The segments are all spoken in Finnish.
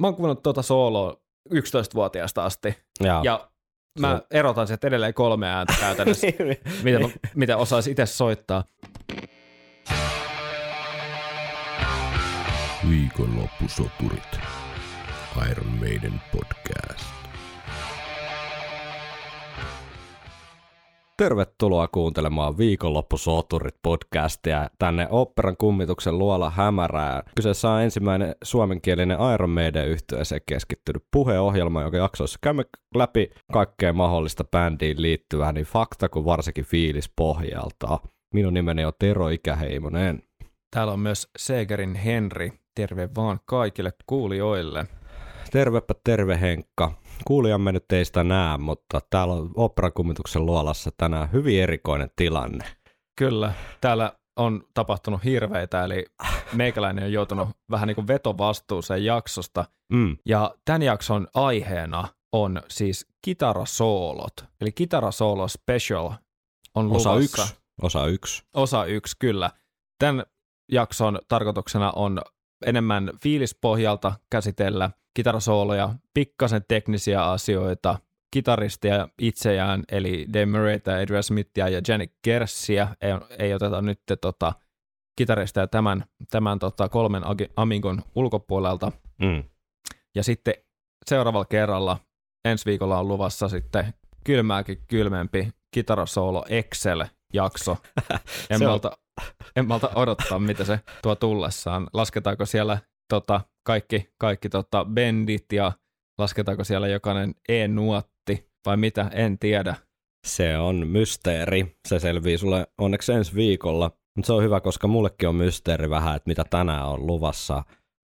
mä oon kuunnellut tuota sooloa 11-vuotiaasta asti. Ja, Ja mä erotan sieltä edelleen kolme ääntä käytännössä, mitä, mä- mitä osaisi itse soittaa. Viikonloppusoturit. Iron Maiden podcast. Tervetuloa kuuntelemaan viikonloppusoturit podcastia tänne operan kummituksen luola hämärää. Kyseessä on ensimmäinen suomenkielinen Iron Maiden yhteiseen keskittynyt puheohjelma, joka jaksoissa käymme läpi kaikkea mahdollista bändiin liittyvää niin fakta kuin varsinkin fiilis pohjalta. Minun nimeni on Tero Ikäheimonen. Täällä on myös Segerin Henri. Terve vaan kaikille kuulijoille. Tervepä terve Henkka. Kuulijamme nyt ei sitä näe, mutta täällä on operan kummituksen luolassa tänään hyvin erikoinen tilanne. Kyllä, täällä on tapahtunut hirveitä, eli meikäläinen on joutunut vähän niin kuin vetovastuuseen jaksosta. Mm. Ja tämän jakson aiheena on siis kitarasoolot. Eli kitarasoolo special on Osa luvassa. yksi. Osa yksi. Osa yksi, kyllä. Tämän jakson tarkoituksena on enemmän fiilispohjalta käsitellä kitarasooloja, pikkasen teknisiä asioita, kitaristia itseään, eli Dave Murrayta, Adrian Smithia ja Janik Kerssiä. Ei, ei oteta nyt tota, kitaristeja tämän, tämän tota, kolmen amigon ulkopuolelta. Mm. Ja sitten seuraavalla kerralla ensi viikolla on luvassa sitten kylmääkin kylmempi kitarasoolo Excel-jakso. En malta, en malta odottaa, mitä se tuo tullessaan. Lasketaanko siellä tota, kaikki, kaikki tota, bendit ja lasketaanko siellä jokainen E-nuotti vai mitä, en tiedä. Se on mysteeri. Se selvii sulle onneksi ensi viikolla. Mutta se on hyvä, koska mullekin on mysteeri vähän, että mitä tänään on luvassa.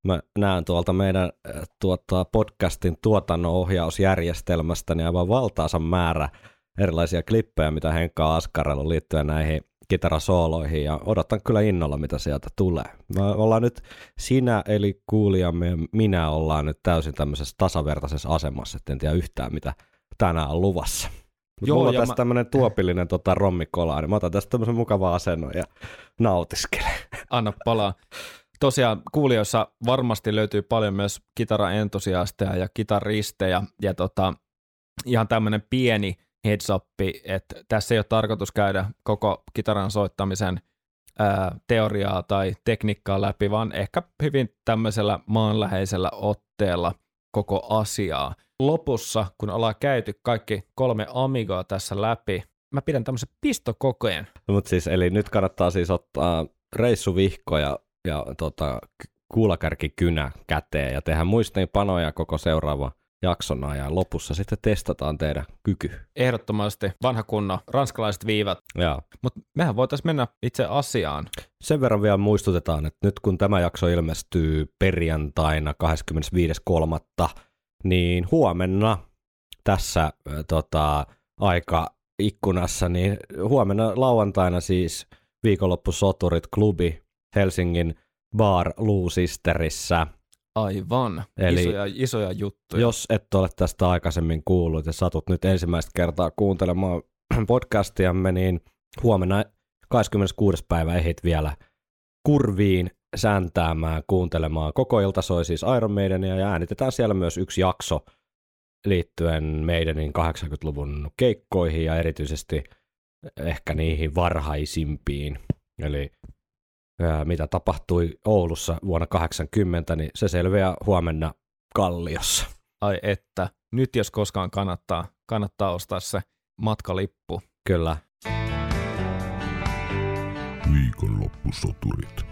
Mä näen tuolta meidän äh, tuota, podcastin tuotannon ohjausjärjestelmästä niin aivan valtaisa määrä erilaisia klippejä, mitä Henkka on askarellut liittyen näihin kitarasooloihin ja odotan kyllä innolla, mitä sieltä tulee. Me ollaan nyt sinä eli kuulijamme ja minä ollaan nyt täysin tämmöisessä tasavertaisessa asemassa, että en tiedä yhtään mitä tänään on luvassa. Mut Joo, mulla on tässä mä- tämmöinen tuopillinen tota, rommikola, niin mä otan tästä tämmöisen mukavan asennon ja nautiskelen. Anna palaa. Tosiaan kuulijoissa varmasti löytyy paljon myös kitaraentusiasteja ja kitaristeja ja tota, ihan tämmöinen pieni heads up, että tässä ei ole tarkoitus käydä koko kitaran soittamisen ää, teoriaa tai tekniikkaa läpi, vaan ehkä hyvin tämmöisellä maanläheisellä otteella koko asiaa. Lopussa, kun ollaan käyty kaikki kolme Amigaa tässä läpi, mä pidän tämmöisen pistokokeen. Mutta siis, eli nyt kannattaa siis ottaa reissuvihko ja, ja tota, kuulakärkikynä käteen ja tehdä muistiinpanoja koko seuraava jakson ajan. Lopussa sitten testataan teidän kyky. Ehdottomasti vanha kunno, ranskalaiset viivat, mutta mehän voitaisiin mennä itse asiaan. sen verran vielä muistutetaan, että nyt kun tämä jakso ilmestyy perjantaina 25.3., niin huomenna tässä äh, tota, aika ikkunassa, niin huomenna lauantaina siis viikonloppusoturit klubi Helsingin Bar Luusisterissä. Aivan, Eli- isoja, isoja juttuja. Jos et ole tästä aikaisemmin kuullut ja satut nyt ensimmäistä kertaa kuuntelemaan podcastiamme, niin huomenna 26. päivä ehdit vielä kurviin säntäämään, kuuntelemaan. Koko ilta soi siis Iron Maidenia ja äänitetään siellä myös yksi jakso liittyen Maidenin 80-luvun keikkoihin ja erityisesti ehkä niihin varhaisimpiin. Eli mitä tapahtui Oulussa vuonna 80, niin se selviää huomenna Kalliossa. Ai että, nyt jos koskaan kannattaa, kannattaa ostaa se matkalippu. Kyllä. Viikonloppusoturit.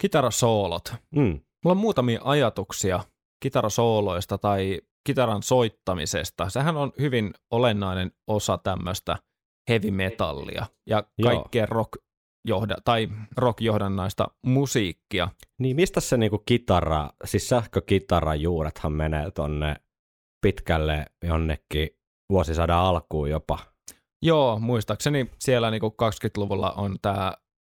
Kitarasoolot. Mm. Mulla on muutamia ajatuksia kitarasooloista tai kitaran soittamisesta. Sehän on hyvin olennainen osa tämmöistä heavy metallia ja kaikkea rock johda, tai rock-johdannaista musiikkia. Niin mistä se niinku kitara, siis sähkökitaran juurethan menee tonne pitkälle jonnekin vuosisadan alkuun jopa. Joo, muistaakseni siellä niinku 20-luvulla on tämä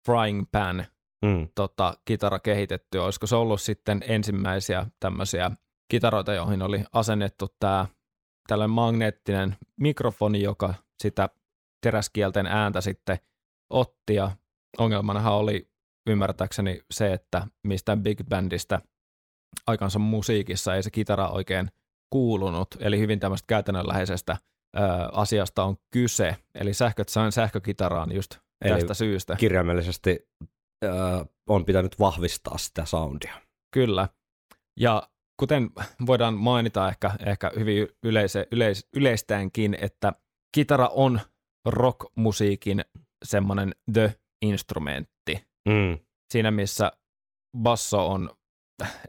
Frying Pan Mm. tota, kitara kehitetty. Olisiko se ollut sitten ensimmäisiä tämmöisiä kitaroita, joihin oli asennettu tämä tällainen magneettinen mikrofoni, joka sitä teräskielten ääntä sitten otti ja ongelmanahan oli ymmärtääkseni se, että mistään big bandista aikansa musiikissa ei se kitara oikein kuulunut, eli hyvin tämmöistä käytännönläheisestä ö, asiasta on kyse, eli sähköt sain sähkökitaraan just Eli tästä syystä. Kirjaimellisesti äh, on pitänyt vahvistaa sitä soundia. Kyllä. Ja kuten voidaan mainita ehkä, ehkä hyvin yleise, yleis, yleistäänkin, että kitara on rockmusiikin semmoinen the-instrumentti. Mm. Siinä missä basso on,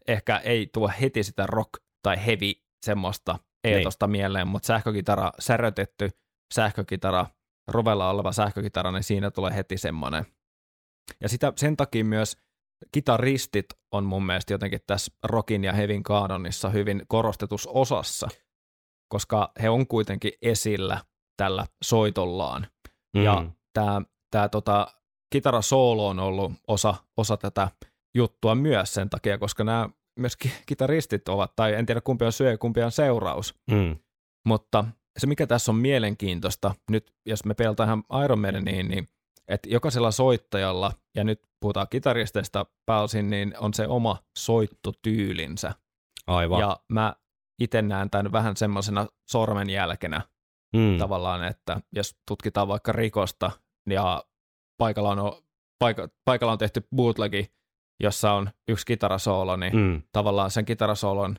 ehkä ei tuo heti sitä rock- tai heavy semmoista eetosta niin. mieleen, mutta sähkökitara, särötetty sähkökitara, rovella oleva sähkökitara, niin siinä tulee heti semmoinen. Ja sitä, sen takia myös kitaristit on mun mielestä jotenkin tässä rockin ja hevin kaanonissa hyvin korostetussa osassa, koska he on kuitenkin esillä tällä soitollaan. Mm. Ja tämä tää tota, kitarasoolo on ollut osa, osa tätä juttua myös sen takia, koska nämä myös ki- kitaristit ovat, tai en tiedä kumpi on syö ja kumpi on seuraus, Mm. mutta se mikä tässä on mielenkiintoista, nyt jos me pelataan ihan Iron Maideniin, niin että jokaisella soittajalla, ja nyt puhutaan kitaristeista pääosin, niin on se oma soittotyylinsä. Aivan. Ja mä itse näen tämän vähän semmoisena sormenjälkenä mm. tavallaan, että jos tutkitaan vaikka rikosta ja paikalla on, paika, paikalla on tehty bootlegi, jossa on yksi kitarasoolo, niin mm. Tavallaan sen kitarasoolon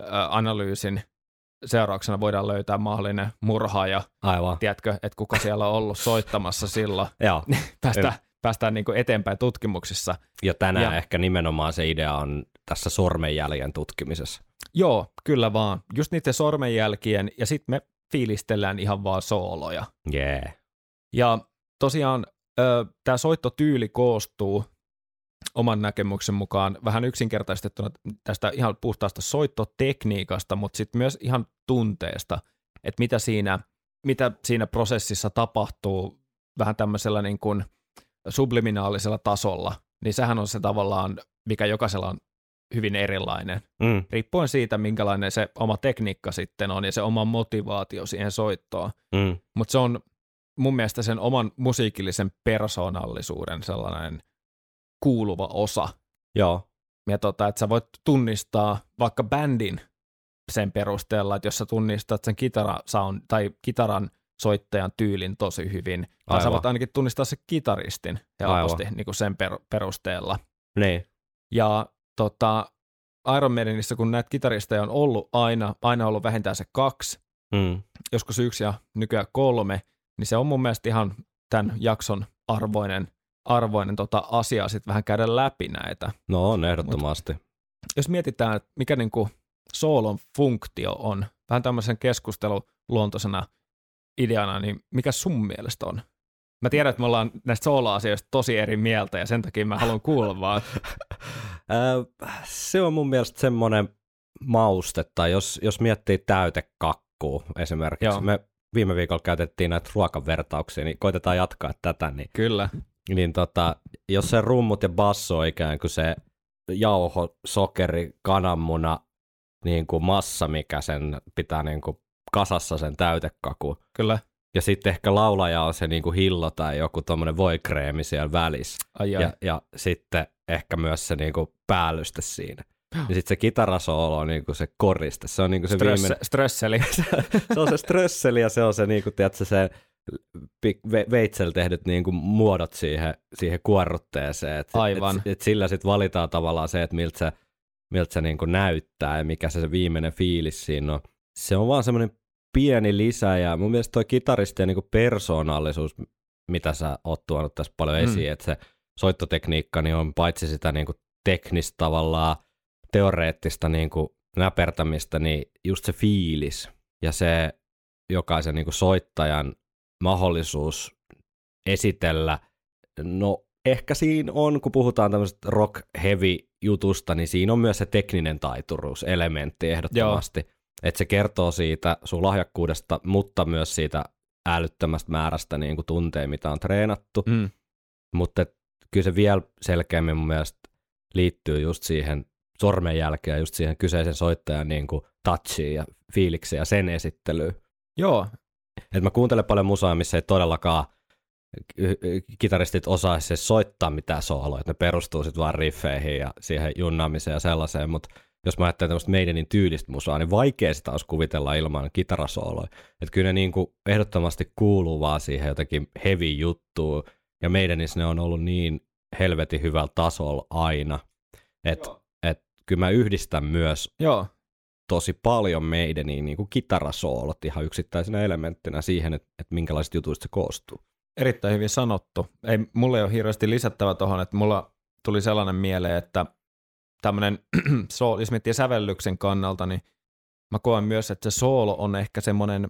ö, analyysin seurauksena voidaan löytää mahdollinen murhaaja, Aivan. tiedätkö, että kuka siellä on ollut soittamassa silloin, Joo. päästään, päästään niin kuin eteenpäin tutkimuksissa. Ja tänään ja. ehkä nimenomaan se idea on tässä sormenjäljen tutkimisessa. Joo, kyllä vaan. Just niiden sormenjälkien, ja sitten me fiilistellään ihan vaan sooloja. Yeah. Ja tosiaan tämä soittotyyli koostuu oman näkemyksen mukaan vähän yksinkertaistettuna tästä ihan puhtaasta soittotekniikasta, mutta sitten myös ihan tunteesta, että mitä siinä, mitä siinä prosessissa tapahtuu vähän tämmöisellä niin kuin subliminaalisella tasolla, niin sehän on se tavallaan, mikä jokaisella on hyvin erilainen, Mm. riippuen siitä, minkälainen se oma tekniikka sitten on ja se oma motivaatio siihen soittoon. Mm. Mutta se on mun mielestä sen oman musiikillisen persoonallisuuden sellainen kuuluva osa. Joo. Ja tota, että sä voit tunnistaa vaikka bändin sen perusteella, että jos sä tunnistat sen kitara sound, tai kitaran soittajan tyylin tosi hyvin, tai sä voit ainakin tunnistaa se kitaristin helposti niin kuin sen per, perusteella. Niin. Ja tota, Iron Maidenissä, kun näitä kitaristeja on ollut aina, aina ollut vähintään se kaksi, Mm. joskus yksi ja nykyään kolme, niin se on mun mielestä ihan tämän jakson arvoinen, arvoinen tota asia sitten vähän käydä läpi näitä. No on ehdottomasti. Jos mietitään, että mikä niinku soolon funktio on, vähän tämmöisen keskusteluluontoisena ideana, niin mikä sun mielestä on? Mä tiedän, että me ollaan näistä soolo-asioista tosi eri mieltä ja sen takia mä haluan kuulla vaan. Se on mun mielestä semmoinen mauste, tai jos, jos miettii täytekakkuu esimerkiksi, Joo. Joo. me viime viikolla käytettiin näitä ruokavertauksia, niin koitetaan jatkaa tätä, niin, Kyllä, niin tota, jos se rummut ja basso on ikään kuin se jauho, sokeri, kananmuna, niin kuin massa, mikä sen pitää niin kuin kasassa sen täytekaku. kyllä. Ja sitten ehkä laulaja on se niin kuin hillo tai joku tuommoinen voikreemi siellä välissä. Ai, ai. Ja, ja sitten ehkä myös se niinku päällyste siinä. Ja sitten se kitarasoolo on niinku se koriste. Se on niinku se Stress, viimeinen, stresseli. se on se strösseli ja se on se niinku, tiedätkö, se veitsellä tehdyt niinku muodot siihen, siihen kuorrutteeseen. Et, Aivan. Et, et sillä sitten valitaan tavallaan se, että miltä se, miltä se niinku näyttää ja mikä se, se viimeinen fiilis siinä on. Se on vaan semmoinen pieni lisä ja mun mielestä toi kitaristien niinku persoonallisuus, mitä sä oot tuonut tässä paljon Mm. esiin, että se soittotekniikka niin on paitsi sitä niinku teknistä tavallaan teoreettista niinku näpertämistä, niin just se fiilis ja se jokaisen niinku soittajan mahdollisuus esitellä, no ehkä siinä on, kun puhutaan tämmöisestä rock heavy jutusta, niin siinä on myös se tekninen taituruus elementti ehdottomasti. Että se kertoo siitä sun lahjakkuudesta, mutta myös siitä älyttömästä määrästä niin kuin tunteja, mitä on treenattu. Mm. Mutta kyllä se vielä selkeämmin mun mielestä liittyy just siihen sormenjälkeen just siihen kyseisen soittajan niin kuin touchiin ja fiilikseen ja sen esittelyyn. Joo, Et mä kuuntelen paljon musaa, missä ei todellakaan kitaristit osaisi se soittaa mitään sooloa, että ne perustuu sitten vaan riffeihin ja siihen junnaamiseen ja sellaiseen, mutta jos mä ajattelen tämmöistä meidänin tyylistä musaa, niin vaikea sitä olisi kuvitella ilman kitarasooloja. Että kyllä ne niin kuin ehdottomasti kuuluu vaan siihen jotenkin heavy juttuun, ja meidänissä ne on ollut niin helvetin hyvällä tasolla aina, että et, kyllä mä yhdistän myös Joo, tosi paljon meidän niin kuin kitarasoolot ihan yksittäisenä elementtinä siihen, että, että minkälaisista jutuista se koostuu. erittäin hyvin sanottu. Ei, mulla ei ole hirveästi lisättävä tuohon, että mulla tuli sellainen mieleen, että tämmöinen, so, jos miettii sävellyksen kannalta, niin mä koen myös, että se soolo on ehkä semmoinen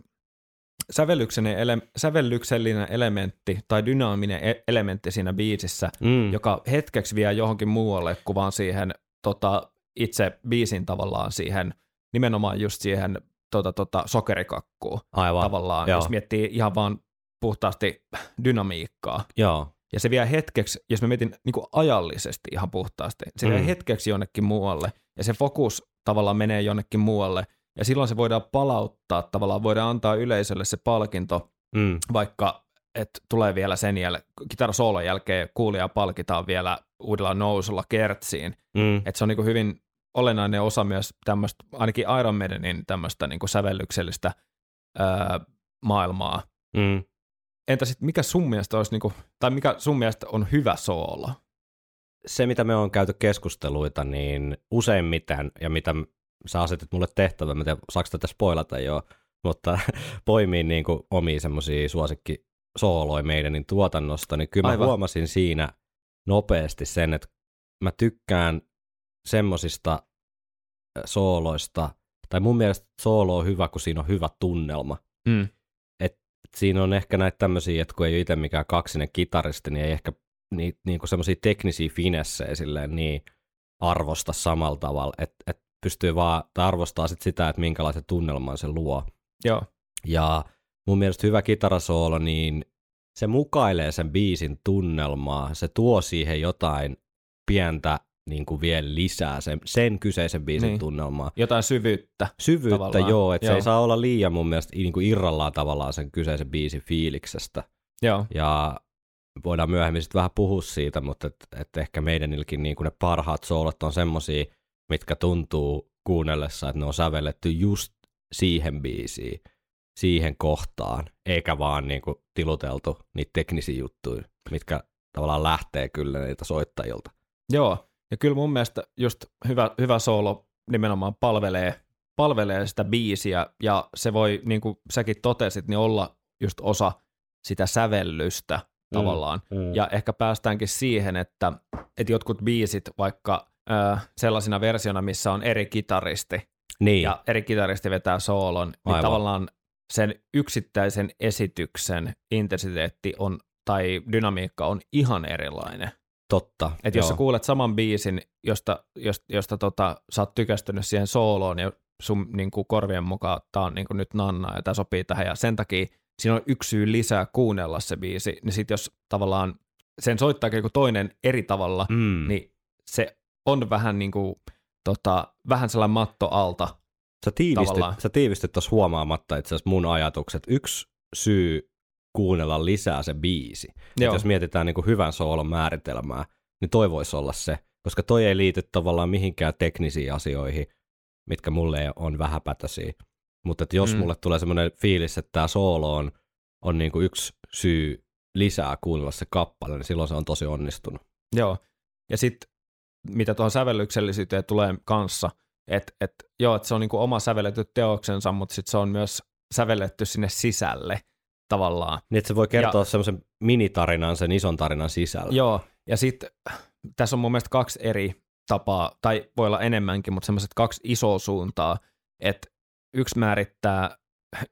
sävellyksellinen, ele, sävellyksellinen elementti tai dynaaminen e- elementti siinä biisissä, Mm. joka hetkeksi vie johonkin muualle kuin vaan siihen tota, itse biisin tavallaan siihen, nimenomaan just siihen tota, tota, sokerikakkuun Aivan. tavallaan, Joo. jos miettii ihan vaan puhtaasti dynamiikkaa. Joo. Ja se vie hetkeksi, jos mä mietin niin kuin ajallisesti ihan puhtaasti, se vie Mm. hetkeksi jonnekin muualle ja se fokus tavallaan menee jonnekin muualle ja silloin se voidaan palauttaa tavallaan, voidaan antaa yleisölle se palkinto, Mm. vaikka että tulee vielä sen jälkeen, kitarasoolon jälkeen kuulija palkitaan vielä uudella nousulla kertsiin. Mm. Että se on niin kuin hyvin olennainen osa myös tämmöistä, ainakin Iron Maidenin tämmöistä niin kuin sävellyksellistä ää, maailmaa. Mm. Entä sitten mikä sun mielestä olisi, niin kuin, tai mikä sun mielestä on hyvä soolo? se, mitä me on käyty keskusteluita, niin useimmiten, ja mitä sä asetit mulle tehtävä, mä tiedän, saako tätä spoilata jo, mutta poimii niin kuin omia semmoisia suosikki sooloi meidän niin tuotannosta, niin kyllä mä Aivan. huomasin siinä nopeasti sen, että mä tykkään semmosista sooloista, tai mun mielestä soolo on hyvä, kun siinä on hyvä tunnelma. Mm. Siinä on ehkä näitä tämmöisiä, että kun ei ole itse mikään kaksinen kitaristi, niin ei ehkä niin, niin semmoisia teknisiä finessejä silleen niin arvosta samalla tavalla, että, että pystyy vaan, tai arvostaa sit sitä, että minkälaisen tunnelman se luo. Joo, Ja mun mielestä hyvä kitarasoolo, niin se mukailee sen biisin tunnelmaa, se tuo siihen jotain pientä niin kuin vielä lisää sen, sen kyseisen biisin Niin. tunnelmaa. jotain syvyyttä. Syvyyttä Tavallaan, joo, että se joo. ei saa olla liian mun mielestä niin kuin irrallaan tavallaan sen kyseisen biisin fiiliksestä. Joo, Ja voidaan myöhemmin sitten vähän puhua siitä, mutta et, et ehkä meidänilläkin niin ne parhaat soolot on semmosia, mitkä tuntuu kuunnellessa, että ne on sävelletty just siihen biisiin, siihen kohtaan, eikä vaan niin kuin tiluteltu niitä teknisiä juttuja, mitkä tavallaan lähtee kyllä niiltä soittajilta. joo. Ja kyllä mun mielestä just hyvä, hyvä soolo nimenomaan palvelee, palvelee sitä biisiä ja se voi, niin kuin säkin totesit, niin olla just osa sitä sävellystä tavallaan. Mm. Ja ehkä päästäänkin siihen, että, että jotkut biisit vaikka äh, sellaisina versiona, missä on eri kitaristi niin, ja eri kitaristi vetää soolon, niin Aivan. tavallaan sen yksittäisen esityksen intensiteetti on tai dynamiikka on ihan erilainen. Totta. Et jos sä kuulet saman biisin, josta, josta, josta tota, sä oot tykästynyt siihen sooloon ja sun niin kuin korvien mukaan tää on niin kuin nyt Nanna ja tää sopii tähän ja sen takia siinä on yksi syy lisää kuunnella se biisi, niin sit jos tavallaan sen soittaa joku toinen eri tavalla, mm. niin se on vähän niin kuin, tota, vähän sellainen matto alta. Sä Tavallaan. sä tiivistit tuossa huomaamatta itse asiassa mun ajatukset. Yksi syy kuunnella lisää se biisi. Et Joo. jos mietitään niin kuin hyvän soolon määritelmää, niin toi voisi olla se, koska toi ei liity tavallaan mihinkään teknisiin asioihin, mitkä mulle on vähäpätöisiä. Mutta et jos Mm. mulle tulee semmoinen fiilis, että tämä soolo on, on niin kuin yksi syy lisää kuunnella se kappale, niin silloin se on tosi onnistunut. Joo. Ja sitten mitä tuohon sävellyksellisyyteen tulee kanssa, että et, joo, että se on niinku oma sävelletty teoksensa, mutta sitten se on myös sävelletty sinne sisälle tavallaan. Niin että se voi kertoa semmoisen minitarinan sen ison tarinan sisällä. Joo, ja sitten tässä on mun mielestä kaksi eri tapaa, tai voi olla enemmänkin, mutta semmoiset kaksi isoa suuntaa, että yksi määrittää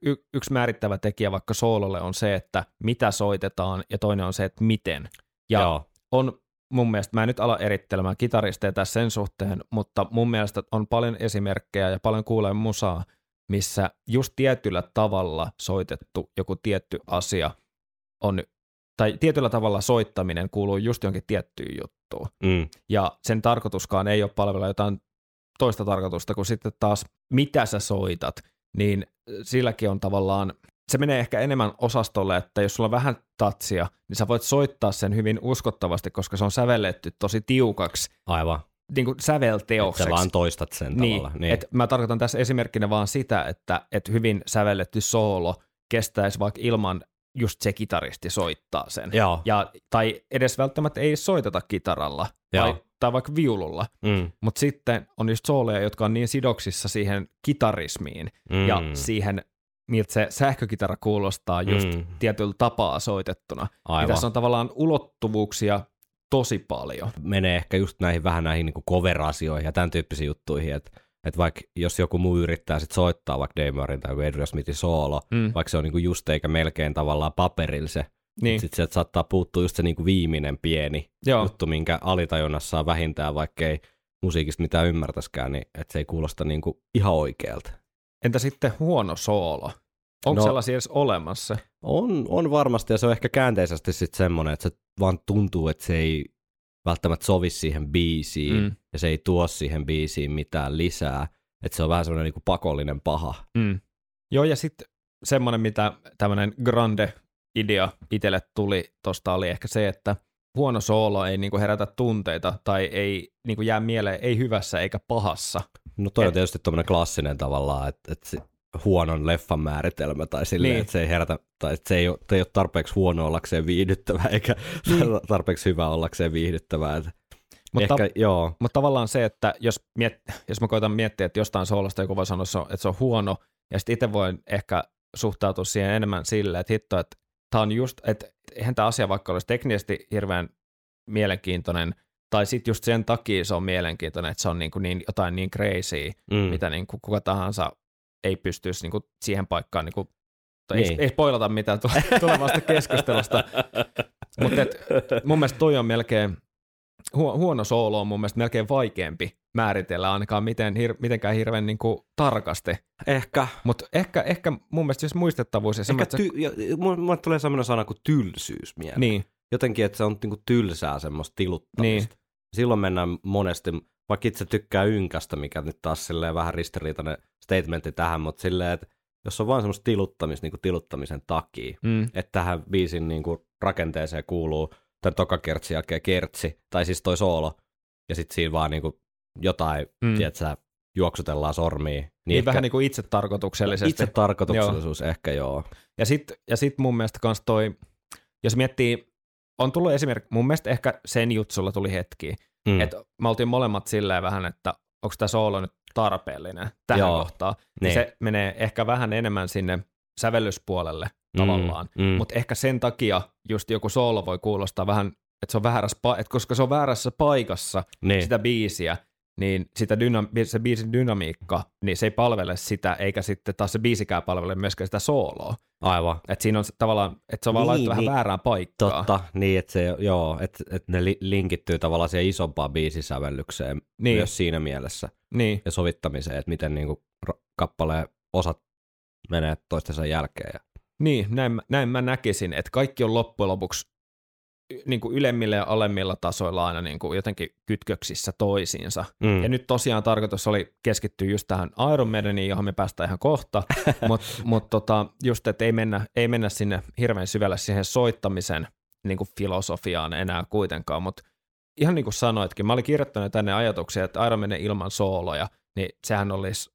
y, yksi määrittävä tekijä vaikka soololle on se, että mitä soitetaan, ja toinen on se, että miten. Ja Joo. on mun mielestä, mä en nyt ala erittelemään kitaristeja tässä sen suhteen, mutta mun mielestä on paljon esimerkkejä ja paljon kuulee musaa, missä just tietyllä tavalla soitettu joku tietty asia on, tai tietyllä tavalla soittaminen kuuluu just jonkin tiettyyn juttuun. Mm. Ja sen tarkoituskaan ei ole palvella jotain toista tarkoitusta, kun sitten taas mitä sä soitat, niin silläkin on tavallaan se menee ehkä enemmän osastolle, että jos sulla on vähän tatsia, niin sä voit soittaa sen hyvin uskottavasti, koska se on sävelletty tosi tiukaksi Aivan. Niin kuin sävelteokseksi. Sä vaan toistat sen niin, tavalla. Niin. Et mä tarkoitan tässä esimerkkinä vaan sitä, että et hyvin sävelletty soolo kestäisi vaikka ilman just se kitaristi soittaa sen. Joo. Ja, tai edes välttämättä ei soiteta kitaralla Joo. tai, tai vaikka viululla, Mm. mutta sitten on just sooleja, jotka on niin sidoksissa siihen kitarismiin Mm. ja siihen, miltä se sähkökitara kuulostaa just Mm. tietyllä tapaa soitettuna. Niin Aivan. tässä on tavallaan ulottuvuuksia tosi paljon. menee ehkä just näihin vähän näihin niin cover-asioihin ja tämän tyyppisiin juttuihin, että että vaikka jos joku muu yrittää sit soittaa vaikka Damarin tai Adrian Smithin soolo, Mm. vaikka se on niinku just eikä melkein tavallaan paperilla se, niin. sitten sieltä saattaa puuttua just se niinku viimeinen pieni joo. juttu, minkä alitajunnassa on vähintään, vaikka ei musiikista mitään ymmärtäskään, niin että se ei kuulosta niinku ihan oikealta. Entä sitten huono soolo? Onko No- sellaisia edes olemassa? On, on varmasti, ja se on ehkä käänteisesti sitten semmoinen, että se vaan tuntuu, että se ei välttämättä sovi siihen biisiin, Mm. ja se ei tuo siihen biisiin mitään lisää, että se on vähän semmoinen niinku pakollinen paha. Mm. Joo, ja sitten semmoinen, mitä tämmöinen grande idea itselle tuli tuosta oli ehkä se, että huono soolo ei niinku herätä tunteita tai ei niinku jää mieleen ei hyvässä eikä pahassa. No toi on Et- tietysti tuommoinen klassinen tavallaan, että, että huonon leffan määritelmä tai silleen, Niin. että se ei herätä, tai että se ei ole, ei ole tarpeeksi huono ollakseen viihdyttävää, eikä Niin. tarpeeksi hyvä ollakseen viihdyttävää. Että Mutta, ehkä, joo, mutta tavallaan se, että jos, miet, jos mä koitan miettiä, että jostain soolosta joku voi sanoa, että se on huono, ja sitten itse voin ehkä suhtautua siihen enemmän silleen, että hitto, että tämä on just, että eihän tämä asia vaikka olisi teknisesti hirveän mielenkiintoinen, tai sitten just sen takia se on mielenkiintoinen, että se on niin, kuin niin jotain niin crazy, mm. mitä niin kuin kuka tahansa ei pystyisi niin kuin siihen paikkaan, niin kuin, tai ei, Niin. ei spoilata mitään tule- tulevasta keskustelusta, mutta mun mielestä toi on melkein, hu- huono soolo on mun mielestä melkein vaikeampi määritellä ainakaan miten, hir- mitenkään hirveän niin kuin tarkasti, ehkä, mutta ehkä, ehkä mun mielestä siis muistettavuus ja ehkä semmoinen, ty, ja, mulle, tulee sellainen sana kuin tylsyys mieleen. niin, Jotenkin, että se on niinku tylsää semmoista tiluttamista. Niin. Silloin mennään monesti, vaikka itse tykkää ynkästä, mikä nyt taas silleen vähän ristiriitainen statementti tähän, mutta silleen, että jos on vaan semmoista tiluttamista niin kuin tiluttamisen takia, mm, että tähän biisin niin kuin rakenteeseen kuuluu tämän toka kertsin jälkeen kertsi, tai siis toi soolo, ja sitten siinä vaan niin kuin jotain, Mm. tiedätkö, juoksutellaan sormiin. niin, niin vähän niin kuin itse tarkoituksellisesti. itse tarkoituksellisuus joo. ehkä joo. Ja sitten ja sit mun mielestä kans toi, jos miettii, on tullut esimerkki, mun mielestä ehkä sen jutsulla tuli hetki, Mm. mm. että me oltiin molemmat silleen vähän, että onko tämä soolo nyt tarpeellinen tähän Joo. kohtaan. Niin. Niin. Se menee ehkä vähän enemmän sinne sävellyspuolelle tavallaan, Mm, mm. mutta ehkä sen takia just joku soolo voi kuulostaa vähän, että se on väärässä, pa- että koska se on väärässä paikassa niin. sitä biisiä, niin sitä dyna- se biisin dynamiikka, niin se ei palvele sitä, eikä sitten taas se biisikään palvele myöskään sitä sooloa. Aivan. Että siinä on tavallaan, että se on vaan Niin, laitettu vähän niin. väärään paikkaan. Totta, niin että se, joo, että et ne li- linkittyy tavallaan siihen isompaan biisisävellykseen Niin. myös siinä mielessä Niin, ja sovittamiseen, että miten niinku ro- kappaleen osat menee toistensa jälkeen. Ja, niin näin, mä- näin mä näkisin, että kaikki on loppujen lopuksi niin kuin ylemmillä ja alemmilla tasoilla aina niin kuin jotenkin kytköksissä toisiinsa. mm. Ja nyt tosiaan tarkoitus oli keskittyä just tähän Iron Maideniin, johon me päästään ihan kohta, mutta mut tota, just, että ei mennä, ei mennä sinne hirveän syvälle siihen soittamisen niin kuin filosofiaan enää kuitenkaan, mutta ihan niin kuin sanoitkin, mä olin kirjoittanut tänne ajatuksia, että Iron Maiden ilman sooloja, niin sehän olisi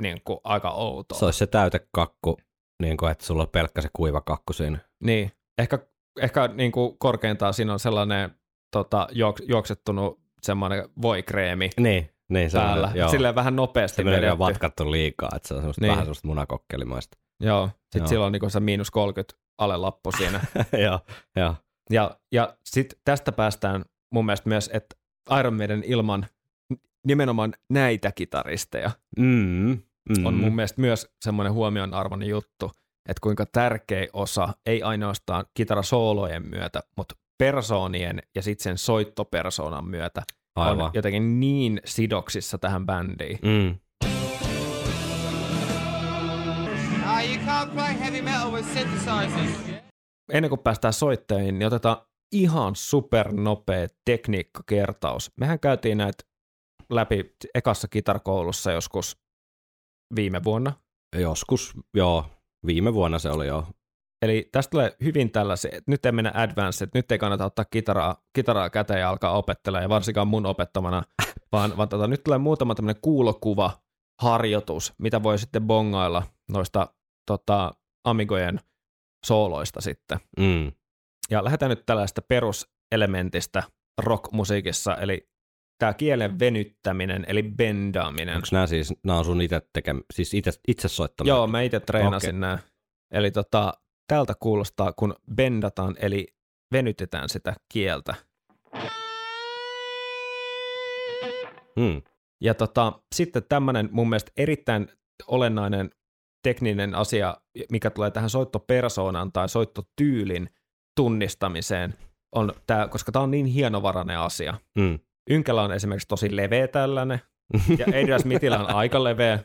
niin kuin aika outoa. Se olisi se täytekakku, niin kuin, että sulla on pelkkä se kuiva kakku siinä. Niin, ehkä, ehkä niin kuin korkeintaan siinä on sellainen tota, juok, juoksettunut semmoinen voikreemi Niin, niin se päällä. on, joo. Silleen vähän nopeasti se vedetty. vatkattu liikaa, että se on semmoista, Niin. vähän semmoista munakokkelimaista. Joo, sitten Joo. sillä on niin se miinus 30 alelappu siinä. joo, joo. ja ja sitten tästä päästään mun mielestä myös, että Iron Maiden ilman nimenomaan näitä kitaristeja Mm, mm. on mun mielestä myös semmoinen huomionarvoinen juttu, että kuinka tärkeä osa, ei ainoastaan kitarasoolojen myötä, mutta persoonien ja sitten sen soittopersoonan myötä Aivan. on jotenkin niin sidoksissa tähän bändiin. Mm. You can't play heavy metal with synthesizers. Ennen kuin päästään soittajiin, niin otetaan ihan supernopea tekniikkakertaus. Mehän käytiin näitä läpi ekassa kitarkoulussa joskus viime vuonna. Joskus, joo, Viime vuonna se oli jo. Eli tästä tulee hyvin tällaisia, että nyt ei mennä advanced, että nyt ei kannata ottaa kitaraa, kitaraa käteen ja alkaa opettelemaan, ja varsinkaan mun opettamana, vaan, vaan tota, nyt tulee muutama tämmöinen kuulokuva harjoitus, mitä voi sitten bongailla noista tota, Amigojen sooloista sitten. Mm. Ja lähdetään nyt tällaista peruselementistä rockmusiikissa, eli tämä kielen venyttäminen, eli bendaaminen. Onko nämä siis, nämä on sun itse, tekem, siis itse, itse soittamia? Joo, mä itse treenasin Okei. nämä. Eli tota, tältä kuulostaa, kun bendataan, eli venytetään sitä kieltä. Mm. Ja tota, sitten tämmöinen mun mielestä erittäin olennainen tekninen asia, mikä tulee tähän soittopersoonan tai soittotyylin tunnistamiseen, on tämä, koska tämä on niin hienovarainen asia. Mm. Ynkällä on esimerkiksi tosi leveä tällainen, ja Adrian Smithillä on aika leveä,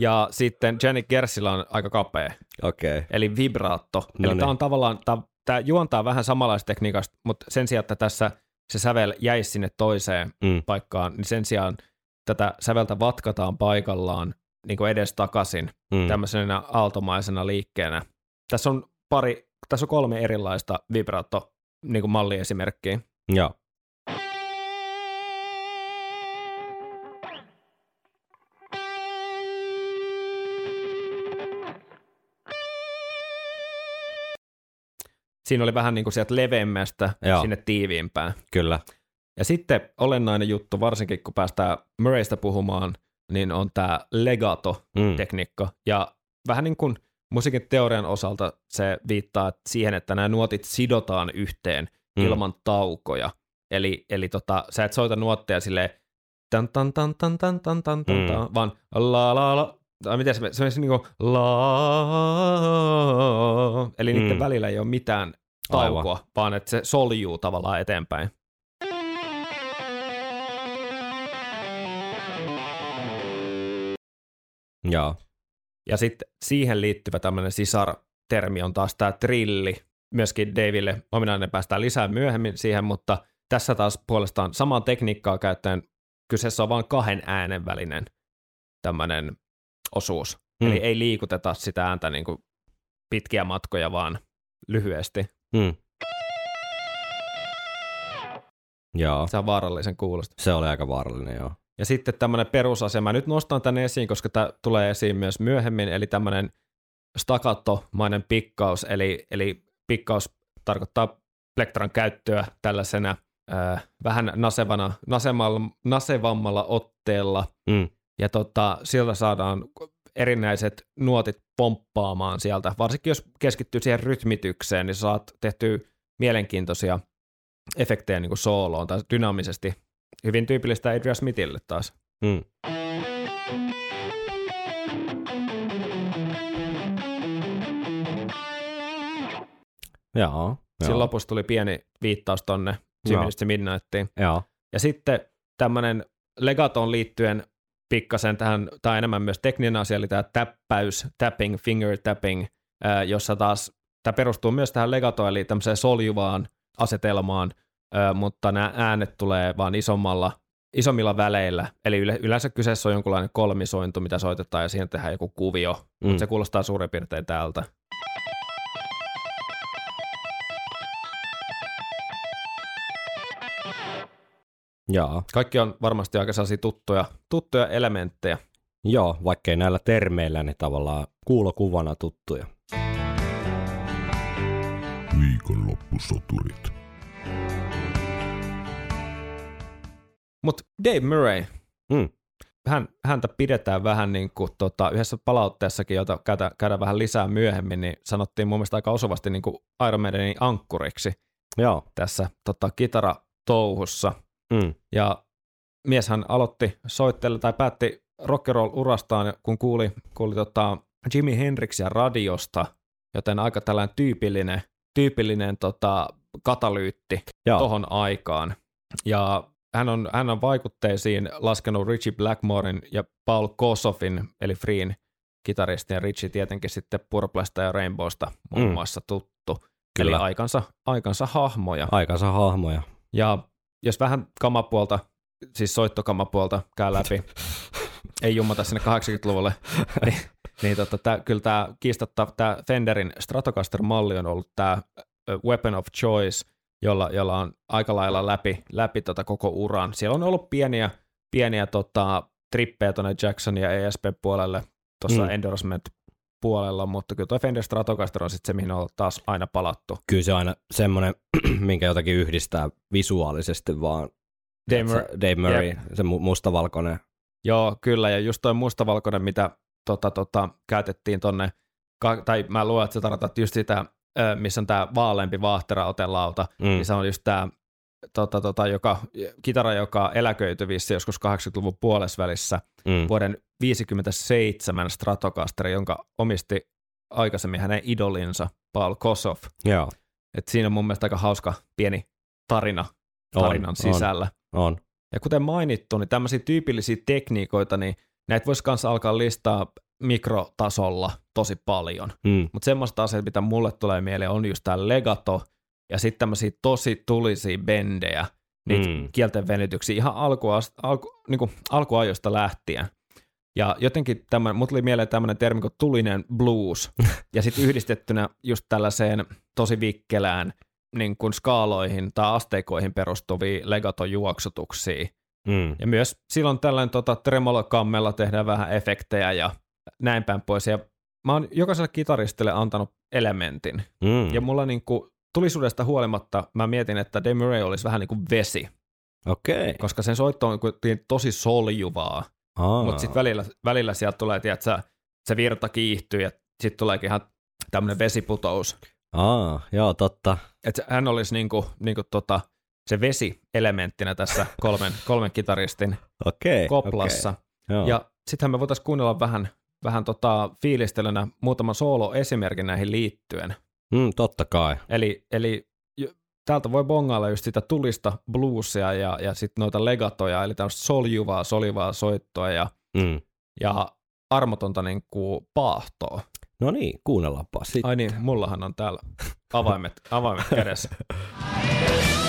ja sitten Janik Gersillä on aika kapea. Okay. eli vibraatto. No eli tämä on tavallaan, tämä juontaa vähän samanlaista tekniikasta, mutta sen sijaan, että tässä se sävel jäisi sinne toiseen Mm. paikkaan, niin sen sijaan tätä säveltä vatkataan paikallaan niin kuin edes takaisin Mm. tämmöisenä aaltomaisena liikkeenä. Tässä on pari, tässä on kolme erilaista vibraatto niin kuin malliesimerkkiä. Joo. siinä oli vähän niin kuin sieltä leveämmästä Joo. sinne tiiviimpään. Kyllä. Ja sitten olennainen juttu, varsinkin kun päästään Murraystä puhumaan, niin on tämä legato-tekniikka. Mm. Ja vähän niin kuin musiikin teorian osalta se viittaa siihen, että nämä nuotit sidotaan yhteen mm. ilman taukoja. Eli, eli tota, sä et soita nuotteja silleen tan tan tan tan tan tan tan, tan mm. vaan la la la tai miten se, se on niin kuin la, eli niiden Mm. välillä ei ole mitään Aivan. taukoa, vaan että se soljuu tavallaan eteenpäin. Joo. Ja sitten siihen liittyvä tämmöinen sisartermi on taas tämä trilli. Myöskin Daville ominainen päästään lisää myöhemmin siihen, mutta tässä taas puolestaan samaa tekniikkaa käyttäen kyseessä on vain kahden äänen välinen tämmöinen osuus. Mm. Eli ei liikuteta sitä ääntä niin kuin pitkiä matkoja, vaan lyhyesti. Mm. Joo. Se on vaarallisen kuulosta. Se oli aika vaarallinen, joo. Ja sitten tämmöinen perusasia, mä nyt nostan tänne esiin, koska tämä tulee esiin myös myöhemmin, eli tämmöinen staccato-mainen pikkaus, eli, eli pikkaus tarkoittaa plektran käyttöä tällaisena äh, vähän nasevana, nasemalla, nasevammalla otteella, Mm. Ja tota, sillä saadaan erinäiset nuotit pomppaamaan sieltä, varsinkin jos keskittyy siihen rytmitykseen, niin saat tehtyä mielenkiintoisia efektejä niin kuin sooloon tai dynaamisesti. Hyvin tyypillistä Adrian Smithille taas. Mm. Joo. Siinä lopussa tuli pieni viittaus tonne. Jiministä Midnightiin. Joo. Ja sitten tämmöinen legatoon liittyen pikkasen tähän, tai enemmän myös tekninen asia, eli tämä täppäys, tapping, finger tapping, ää, jossa taas tämä perustuu myös tähän legatoon, eli tämmöiseen soljuvaan asetelmaan, ää, mutta nämä äänet tulee vaan isommalla, isommilla väleillä, eli yle, yleensä kyseessä on jonkunlainen kolmisointu, mitä soitetaan, ja siihen tehdään joku kuvio, Mm. mm. se kuulostaa suurin piirtein täältä. Joo. Kaikki on varmasti aika sellaisia tuttuja, tuttuja elementtejä. Joo, vaikkei näillä termeillä ne tavallaan kuulokuvana tuttuja. Viikonloppusoturit. Mutta Dave Murray, Mm. hän, häntä pidetään vähän niin kuin tota, yhdessä palautteessakin, jota käydään, käydään vähän lisää myöhemmin, niin sanottiin mun mielestä aika osuvasti niin kuin Iron Maidenin ankkuriksi Joo. tässä tota, kitaratouhussa. Mm. Ja mieshän aloitti soittella tai päätti rock'n'roll-urastaan, kun kuuli, kuuli tota Jimi Hendrixia radiosta, joten aika tällainen tyypillinen, tyypillinen tota, katalyytti Joo. tohon aikaan. Ja hän on, hän on vaikutteisiin laskenut Richie Blackmoren ja Paul Kossoffin, eli Freen kitaristin, ja Richie tietenkin sitten Purplesta ja Rainbowsta muun Mm. muassa tuttu. Kyllä. Eli aikansa, aikansa hahmoja. Aikansa hahmoja. Ja jos vähän kamapuolta, siis soittokamapuolta käy läpi, ei jummata sinne 80-luvulle, niin niin tota, tää, kyllä tämä kiistatta, tämä Fenderin Stratocaster-malli on ollut tämä weapon of choice, jolla, jolla on aika lailla läpi, läpi tota koko uran. Siellä on ollut pieniä, pieniä tota, trippejä tuonne Jackson ja ESP-puolelle tuossa mm. endorsement puolella, mutta kyllä tuo Fender Stratocaster on sitten se, mihin on taas aina palattu. Kyllä se on aina semmoinen, minkä jotakin yhdistää visuaalisesti vaan. Dave Se- Mur- Dave Murray, se mu- mustavalkoinen. Joo, kyllä, ja just toi mustavalkoinen, mitä tota, tota, käytettiin tonne, tai mä luulen, että sä tarkoitat just sitä, missä on tämä vaaleampi vaahteraotelauta, Mm. niin se on just tämä tota, tota, joka, kitara, joka eläköityi vissi joskus 80-luvun puolesvälissä, Mm. vuoden 57 Stratocaster, jonka omisti aikaisemmin hänen idolinsa Paul Kossoff. Joo, Et siinä on mun mielestä aika hauska pieni tarina On, tarinan on. sisällä. on. Ja kuten mainittu, niin tämmöisiä tyypillisiä tekniikoita, niin näitä voisi kanssa alkaa listaa mikrotasolla tosi paljon. Mm. Mutta semmoista asiat, mitä mulle tulee mieleen, on just tämä legato ja sitten tämmöisiä tosi tulisia bendejä, niitä Mm. kielten venytyksiä ihan alku, alku, niin kuin alkuajoista lähtien. Ja jotenkin tämmönen, mut tuli mieleen tämmöinen termi kuin tulinen blues, ja sitten yhdistettynä just tällaiseen tosi vikkelään niin kuin skaaloihin tai asteikoihin perustuvia legato-juoksutuksia. Mm. Ja myös silloin tällainen tota, tremolokammella tehdään vähän efektejä ja näin päin pois. Ja mä oon jokaiselle kitaristille antanut elementin. Mm. Ja mulla niinku, tulisuudesta huolimatta mä mietin, että Dave Murray olisi vähän niin kuin vesi, Okei. koska sen soitto on tosi soljuvaa, Aa. mutta sitten välillä, välillä sieltä tulee, tiedätkö, se virta kiihtyy ja sitten tuleekin ihan tämmöinen vesiputous. Aa, joo, totta. Että hän olisi niinku, niinku tota, se vesi elementtinä tässä kolmen, kolmen kitaristin Okei. koplassa. Joo. Ja sittenhän me voitaisiin kuunnella vähän, vähän tota fiilistelynä muutaman solo-esimerkin näihin liittyen. Mm, totta kai. Eli, eli täältä voi bongailla just sitä tulista bluesia ja, ja sitten noita legatoja, eli tämmöistä soljuvaa, soljuvaa soittoa ja, Mm. ja armotonta niin kuin paahtoa. No niin, kuunnellaanpa sitten. Ai niin, mullahan on täällä avaimet, avaimet kädessä.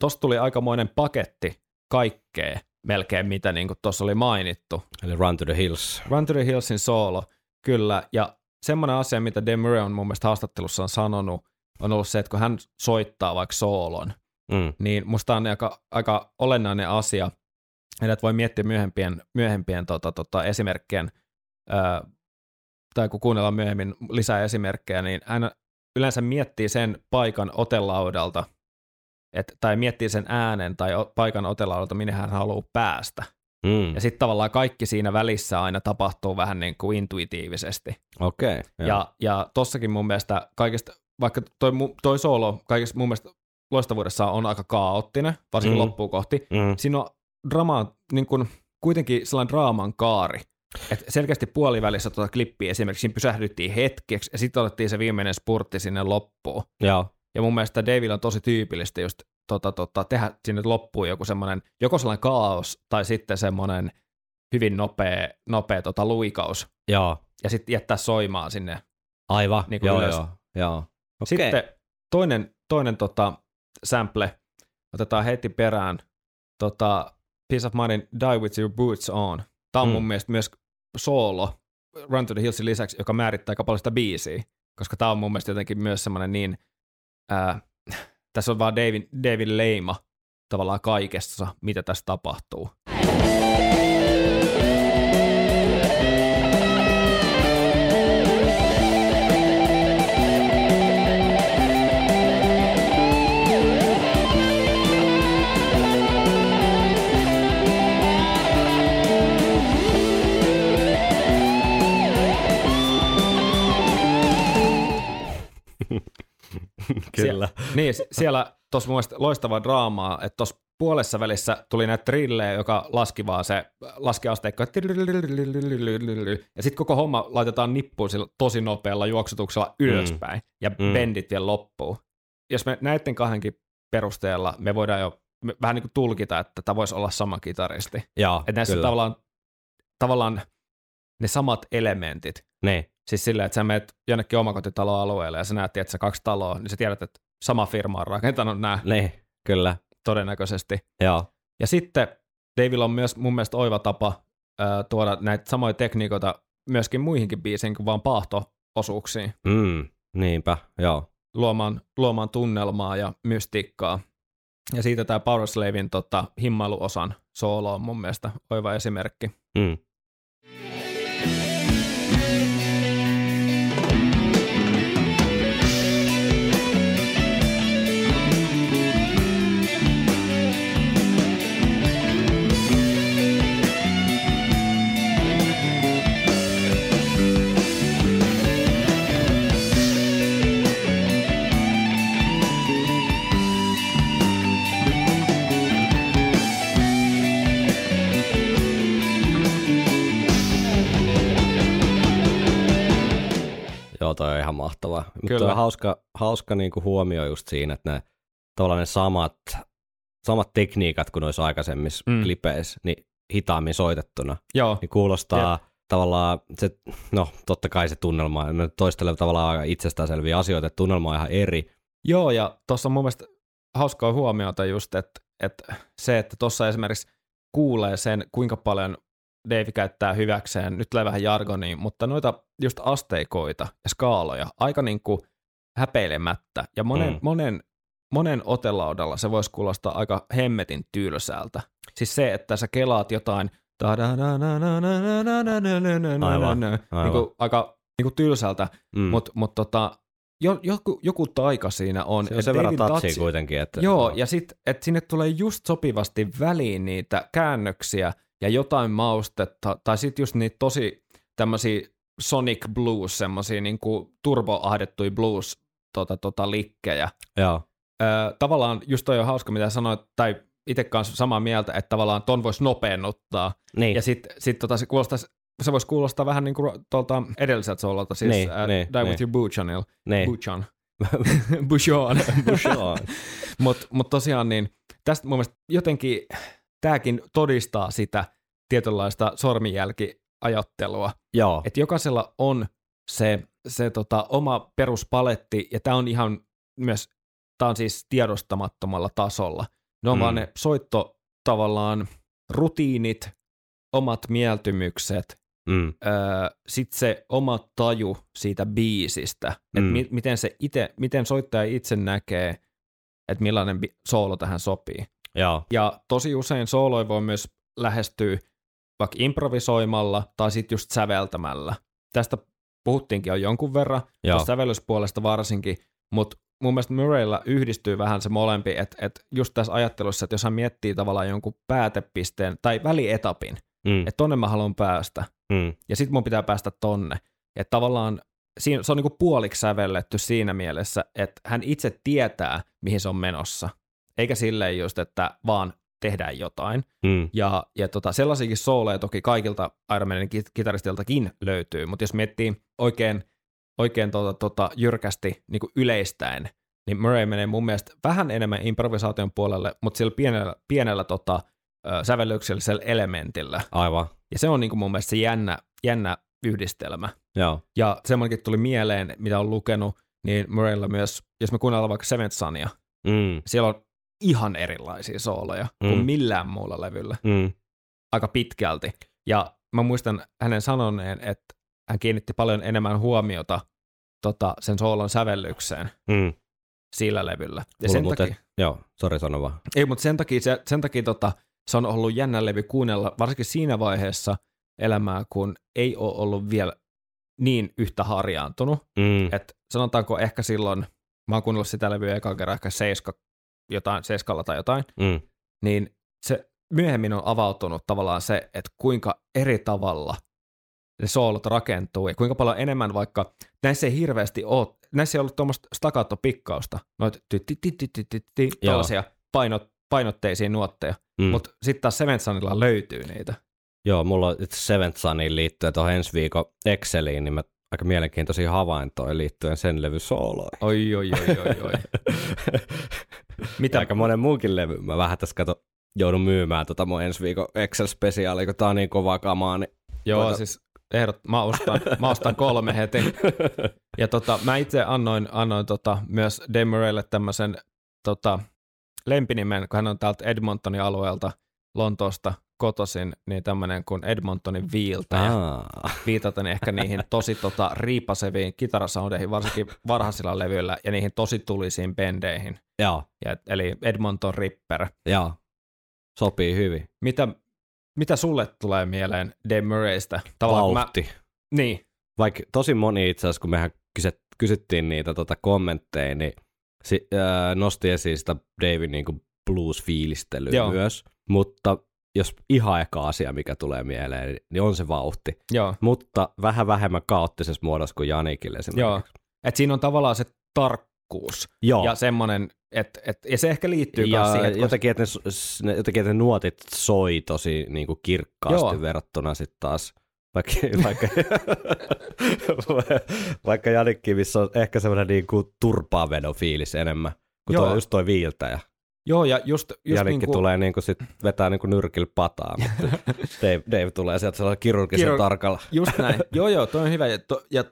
Tosta tuli aikamoinen paketti kaikkea melkein, mitä niin tuossa oli mainittu. Eli Run to the Hills. Run to the Hillsin soolo, kyllä. Ja semmoinen asia, mitä Demure on mun mielestä haastattelussaan sanonut, on ollut se, että kun hän soittaa vaikka soolon, Mm. niin musta on aika, aika olennainen asia, että voi miettiä myöhempien, myöhempien tota, tota, esimerkkien, ää, tai kun kuunnellaan myöhemmin lisää esimerkkejä, niin hän yleensä miettii sen paikan otelaudalta, et, tai miettii sen äänen tai paikan otelaudalta, minne hän haluaa päästä. Mm. Ja sitten tavallaan kaikki siinä välissä aina tapahtuu vähän niin kuin intuitiivisesti. Okei. joo. Ja, ja tossakin mun mielestä kaikista, vaikka toi, toi solo kaikista mun mielestä loistavuudessa on aika kaoottinen, varsinkin mm. loppuun kohti. Mm. Siinä on drama, niin kuin, kuitenkin sellainen draaman kaari. Et selkeästi puolivälissä tuota klippiä esimerkiksi siinä pysähdyttiin hetkeksi ja sitten otettiin se viimeinen spurtti sinne loppuun. Joo. Ja mun mielestä Davilla on tosi tyypillistä just tota, tota, tehdä sinne loppuun joku semmoinen, joko sellainen kaos tai sitten semmoinen hyvin nopea, nopea tota, luikaus Joo. ja sitten jättää soimaan sinne. Aivan. Niin joo, ylös. joo. Joo. Okei. Sitten toinen, toinen tota, sample otetaan heti perään. Tota, Piece of Mindin Die With Your Boots On. Tämä on Mm. mun mielestä myös solo Run to the Hillsin lisäksi, joka määrittää aika paljon sitä biisiä, koska tämä on mun mielestä jotenkin myös semmoinen niin, ää, tässä on vaan David, David leima tavallaan kaikessa, mitä tässä tapahtuu. Kyllä. Niin, s- siellä tuossa mun mielestä loistavaa draamaa, että tuossa puolessa välissä tuli näitä trillejä, joka laski vaan se, laski asteikkoa, ja sitten koko homma laitetaan nippuun sillä tosi nopealla juoksutuksella ylöspäin, ja Mm. bendit vielä loppuu. Jos me näiden kahdenkin perusteella me voidaan jo vähän niin kuin tulkita, että tämä voisi olla sama kitaristi. Joo, Että näissä on tavallaan, tavallaan ne samat elementit. Niin, Siis silleen, että sä menet jonnekin omakotitaloalueelle ja sä näet, että sä kaksi taloa, niin sä tiedät, että sama firma on rakentanut nämä niin, kyllä. todennäköisesti. Joo, Ja sitten Davilla on myös mun mielestä oiva tapa ää, tuoda näitä samoja tekniikoita myöskin muihinkin biisiin kuin vaan paahto-osuuksiin, mm, niinpä, joo. luomaan, luomaan tunnelmaa ja mystiikkaa. Ja siitä tämä Powerslavin tota, himmailuosan soolo on mun mielestä oiva esimerkki. Mm. Joo, toi on ihan mahtavaa. Mutta Kyllä. toi on hauska, hauska niinku huomio just siinä, että ne tavallaan samat, samat tekniikat kuin noissa aikaisemmissa Mm. klipeissä, niin hitaammin soitettuna, Joo, niin kuulostaa tavallaan, se, no totta kai se tunnelma, me toistelen tavallaan aika itsestäänselviä asioita, että tunnelma on ihan eri. Joo, ja tuossa on mun mielestä hauskaa huomiota just, että, että se, että tuossa esimerkiksi kuulee sen, kuinka paljon Dave käyttää hyväkseen, nyt tulee vähän jargoniin, mutta noita just asteikoita ja skaaloja aika niin kuin häpeilemättä, ja monen, Mm. monen, monen otelaudalla se voisi kuulostaa aika hemmetin tylsältä. Siis se, että sä kelaat jotain Aivan, niin aivan. kuin, aika niin kuin tylsältä, Mm. mutta mut tota, jo, joku, joku taika siinä on. se on sen verran tatsia Dutch- kuitenkin, että Joo, ja sitten, että sinne tulee just sopivasti väliin niitä käännöksiä ja jotain maustetta, tai sitten just niitä tosi tämmöisiä Sonic Blues, semmoisia niinku turboahdettuja blues tota, tota, likkejä. joo, Öö, tavallaan just toi on hauska, mitä sanoit, tai itse kanssa samaa mieltä, että tavallaan ton voisi nopeennuttaa, niin, ja sitten sit tota, se, kuulostaisi, se voisi kuulostaa vähän niin kuin tuolta edelliseltä soololta, siis Niin, äh, niin, Die niin. With Your Buchanil. niin. Buchan. Buchon. Bushon. Mutta mut tosiaan niin, tästä mun mielestä jotenkin tämäkin todistaa sitä tietynlaista sormenjälkiajattelua, Joo, että jokaisella on se, se tota, oma peruspaletti, ja tämä on ihan myös, tämä on siis tiedostamattomalla tasolla. Ne on mm. Vaan ne soitto tavallaan rutiinit, omat mieltymykset, mm. öö, sitten se oma taju siitä biisistä, että Mm. mi- miten, se ite, miten soittaja itse näkee, että millainen bi- soolo tähän sopii. Joo, Ja tosi usein sooloja voi myös lähestyä vaikka improvisoimalla tai sitten just säveltämällä. Tästä puhuttiinkin jo jonkun verran, sävellyspuolesta varsinkin, mutta mun mielestä Murraylla yhdistyy vähän se molempi, että et just tässä ajattelussa, että jos hän miettii tavallaan jonkun päätepisteen tai välietapin, mm. että tonne mä haluan päästä, mm. ja sitten mun pitää päästä tonne. Että tavallaan siinä, se on niinku puoliksi sävelletty siinä mielessä, että hän itse tietää, mihin se on menossa. Eikä silleen just, että vaan tehdään jotain. Mm. Ja, ja tota, sellaisiakin sooleja toki kaikilta Iron Maiden kit- kitaristiltakin löytyy, mutta jos miettii oikein, oikein tota, tota, jyrkästi niin kuin yleistäen, niin Murray menee mun mielestä vähän enemmän improvisaation puolelle, mutta sillä pienellä, pienellä tota, sävellyksellisellä elementillä. aivan, Ja se on niin kuin mun mielestä se jännä, jännä yhdistelmä. joo, Ja semmoinenkin tuli mieleen, mitä on lukenut, niin Murraylla myös, jos me kuunnellaan vaikka Seventh Sonia, mm. siellä on ihan erilaisia sooloja mm. kuin millään muulla levyllä, Mm. aika pitkälti. Ja mä muistan hänen sanoneen, että hän kiinnitti paljon enemmän huomiota tota, sen soolon sävellykseen Mm. sillä levyllä. Ja Mulla sen muuten- takia, Joo, sori sano vaan. ei, mutta sen takia, se, sen takia tota, se on ollut jännä levy kuunnella, varsinkin siinä vaiheessa elämää, kun ei ole ollut vielä niin yhtä harjaantunut. Mm. Et sanotaanko ehkä silloin, mä oon kuunnellut sitä levyä ekan kerran ehkä seiska, jotain, seiskalla tai jotain, Mm. niin se myöhemmin on avautunut tavallaan se, että kuinka eri tavalla ne soolot rakentuu ja kuinka paljon enemmän vaikka, näissä ei hirveästi ole, näissä ei ollut tuommoista staccato-pikkausta, noita tällaisia painot, painotteisia nuotteja, Mm. mutta sitten taas Seventh Sonilla löytyy niitä. Joo, mulla on itse Seventh Suniin liittyen tuohon ensi viikon Exceliin, niin mä aika mielenkiintoisia havaintoja liittyen sen levy sooloihin. Oi, oi, oi, oi, oi. Mitä, Aika monen muunkin levy. Mä vähän tässä kato, joudun myymään tota mun ensi viikon Excel-spesiaali, kun tää on niin kovaa kamaa, niin joo, koita- siis ehdot, mä, ostan, mä ostan kolme heti. Ja tota, mä itse annoin, annoin tota, myös Dave Murraylle tämmöisen tota, lempinimen, kun hän on täältä Edmontonin alueelta Lontoosta kotoisin, niin tämmöinen kuin Edmontonin viiltäjä. Aa, Viitaten ehkä niihin tosi tota, riipaseviin kitarasoundeihin, varsinkin varhaisilla levyillä, ja niihin tosi tulisiin bendeihin. joo, Ja, eli Edmonton Ripper. joo. Sopii hyvin. Mitä, mitä sulle tulee mieleen Dave Murraystä? Tavallaan, Vauhti. Mä, niin, Vaikka tosi moni itse asiassa, kun mehän kyset, kysyttiin niitä tota kommentteja, niin si, ää, nosti esiin sitä Davin niin blues-fiilistelyä Joo. myös. Mutta jos ihan eka asia, mikä tulee mieleen, niin- niin on se vauhti. joo. Mutta vähän vähemmän kaoottisessa muodossa kuin Janikille esimerkiksi. Joo. Et siinä on tavallaan se tarkkuus Joo. ja semmoinen, että et, ja se ehkä liittyy ja siihen, että jotenkin, että ne, jotenkin, että ne nuotit soi tosi niin kuin kirkkaasti Joo. verrattuna sitten taas vaikka, vaikka, vaikka Janikki, missä on ehkä semmoinen niin kuin turpaavedon fiilis enemmän, kun Joo. tuo, just toi viiltäjä. Joo, ja just, just Janikki niin kuin, tulee niin kuin sit vetää niin kuin nyrkillä pataa, mutta Dave, Dave tulee sieltä sellainen kirurgisen Kirur- tarkalla. Just näin. joo, joo, toi on hyvä. Ja, to, ja,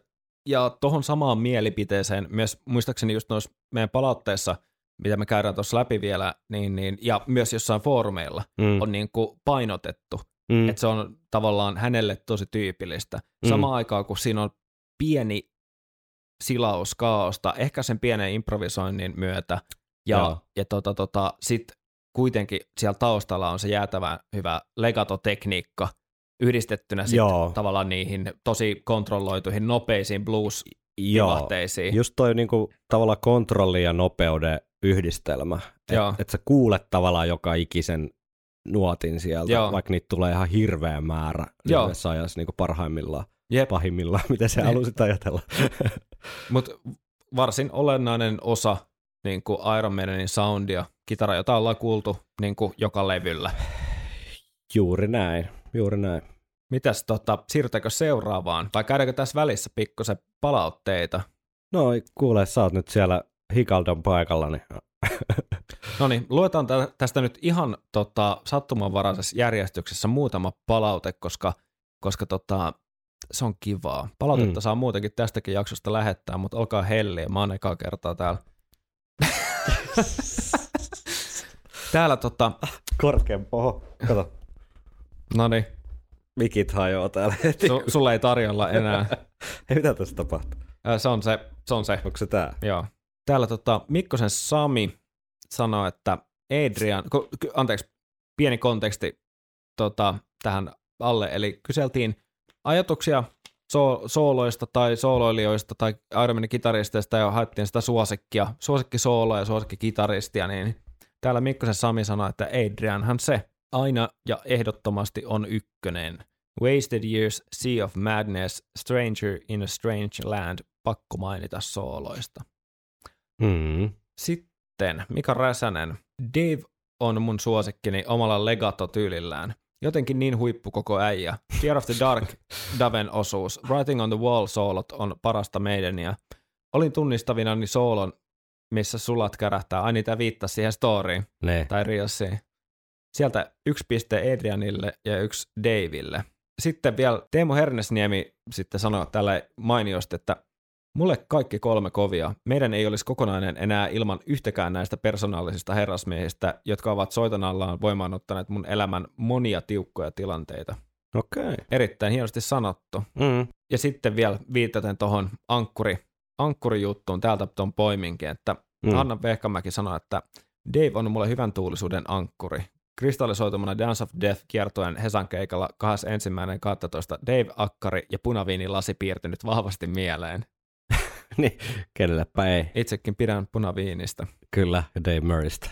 ja tohon samaan mielipiteeseen myös muistaakseni just noissa meidän palautteissa, mitä me käydään tuossa läpi vielä, niin, niin, ja myös jossain foorumeilla Mm. on niin kuin painotettu, Mm. että se on tavallaan hänelle tosi tyypillistä. Mm. Samaan aikaan, kun siinä on pieni silaus kaaosta, ehkä sen pienen improvisoinnin myötä, ja, Joo. ja tota, tota, sitten kuitenkin siellä taustalla on se jäätävän hyvä legatotekniikka yhdistettynä sitten tavallaan niihin tosi kontrolloituihin nopeisiin blues Joo. Just toi niinku tavallaan kontrolli ja nopeuden yhdistelmä. Että et sä kuulet tavallaan joka ikisen nuotin sieltä, Joo. vaikka niitä tulee ihan hirveä määrä Joo. lyhyessä ajassa niinku parhaimmillaan, Jep. pahimmillaan, miten se Niin. halusit ajatella. Mutta varsin olennainen osa niin kuin Iron Maidenin soundia, kitara, jota ollaan kuultu niin kuin joka levyllä. juuri näin, juuri näin. Mitäs tota, siirrytäänkö seuraavaan, vai käydäänkö tässä välissä pikkusen palautteita? No kuule, sä oot nyt siellä Hikaldon paikalla, niin No niin, luetaan tä- tästä nyt ihan tota, sattumanvaraisessa järjestyksessä muutama palaute, koska, koska tota, se on kivaa. Palautetta Mm. saa muutenkin tästäkin jaksosta lähettää, mutta olkaa helliä, mä oon ekaa kertaa täällä. Täällä tota, korkean poho. Kato, no niin, mikit hajoaa täällä heti. su, sulle ei tarjolla enää. Hei, mitä tässä tapahtuu? Ää, Se on se, se on se. Onko se tää? Joo. Täällä tota, Mikkosen Sami sanoi, että Adrian, ku, ky, anteeksi, pieni konteksti tota, tähän alle, eli kyseltiin ajatuksia so, sooloista tai sooloilijoista tai Iron Manin kitaristeista ja haettiin sitä suosikkia, suosikkisooloa ja suosikkikitaristia, niin täällä Mikkosen Sami sanoi, että Adrianhan se aina ja ehdottomasti on ykkönen. Wasted Years, Sea of Madness, Stranger in a Strange Land, pakko mainita sooloista. Mm. Sitten Mika Räsänen. Dave on mun suosikkini omalla legato-tyylillään. Jotenkin niin huippu koko äijä. Fear of the Dark, Daven osuus. Writing on the Wall soolot on parasta meidän ja olin tunnistavinani soolon, missä sulat kärähtää. Ai niitä viittasi siihen storyin Ne. tai Riosiin. Sieltä yksi piste Adrianille ja yksi Daville. Sitten vielä Teemu Hernesniemi sitten sanoi tällä mainiosti, että mulle kaikki kolme kovia. Meidän ei olisi kokonainen enää ilman yhtäkään näistä persoonallisista herrasmiehistä, jotka ovat soitanallaan voimaanottaneet mun elämän monia tiukkoja tilanteita. Okei. Okay. Erittäin hienosti sanottu. Mm. Ja sitten vielä viitaten tuohon ankkuri, ankkurijuttuun täältä tuon poiminkin, että Mm. Anna Vehkamäki sanoi, että Dave on mulle hyvän tuulisuuden ankkuri. Kristallisoitumana Dance of Death kiertoen Hesan keikalla 21.12. Dave Akkari ja punaviinilasi piirtynyt vahvasti mieleen. niin, kenelläpä ei. Itsekin pidän punaviinistä. Kyllä, Dave Murraystä.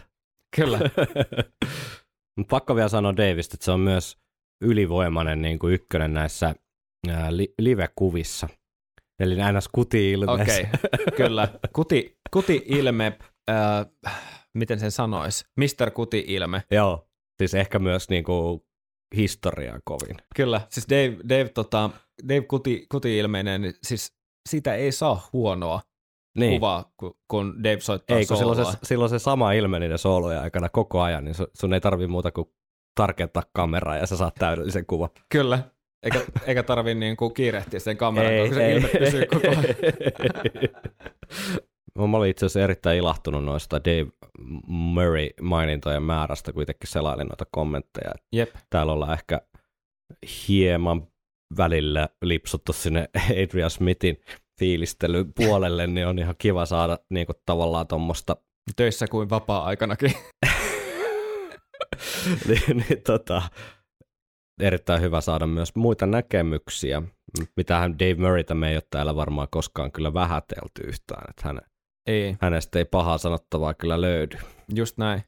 Kyllä. Pakko vielä sanoa Davista, että se on myös ylivoimainen niin kuin ykkönen näissä ää, li- live-kuvissa. Eli näinä kuti-ilmeissä. Okei, okay. kyllä. Kuti, kuti-ilme, äh, miten sen sanoisi? Mr. Kuti-ilme. Joo, siis ehkä myös niin kuin historiaa kovin. Kyllä, siis Dave, Dave, tota, Dave kuti, kuti-ilmeinen, siis siitä ei saa huonoa Niin. kuvaa, kun, Dave soittaa Ei, kun silloin se, silloin se sama ilmeni niiden soolojen aikana koko ajan, niin su- sun ei tarvi muuta kuin tarkentaa kameraa ja sä saat täydellisen kuvan. Kyllä, eikä, eikä tarvi niin kuin kiirehtiä sen kameran, kun se ilme pysyy koko ajan. Mä olin itse asiassa erittäin ilahtunut noista Dave Murray-mainintojen määrästä, kuitenkin selailin noita kommentteja. Jep, Täällä ollaan ehkä hieman välillä lipsuttu sinne Adrian Smithin fiilistelyn puolelle, niin on ihan kiva saada niin kuin, tavallaan tuommoista töissä kuin vapaa-aikanakin. niin, niin, tota, erittäin hyvä saada myös muita näkemyksiä. Mitähän Dave Murraytä me ei ole täällä varmaan koskaan kyllä vähätelty yhtään, että häne, Ei, hänestä ei pahaa sanottavaa kyllä löydy. just näin.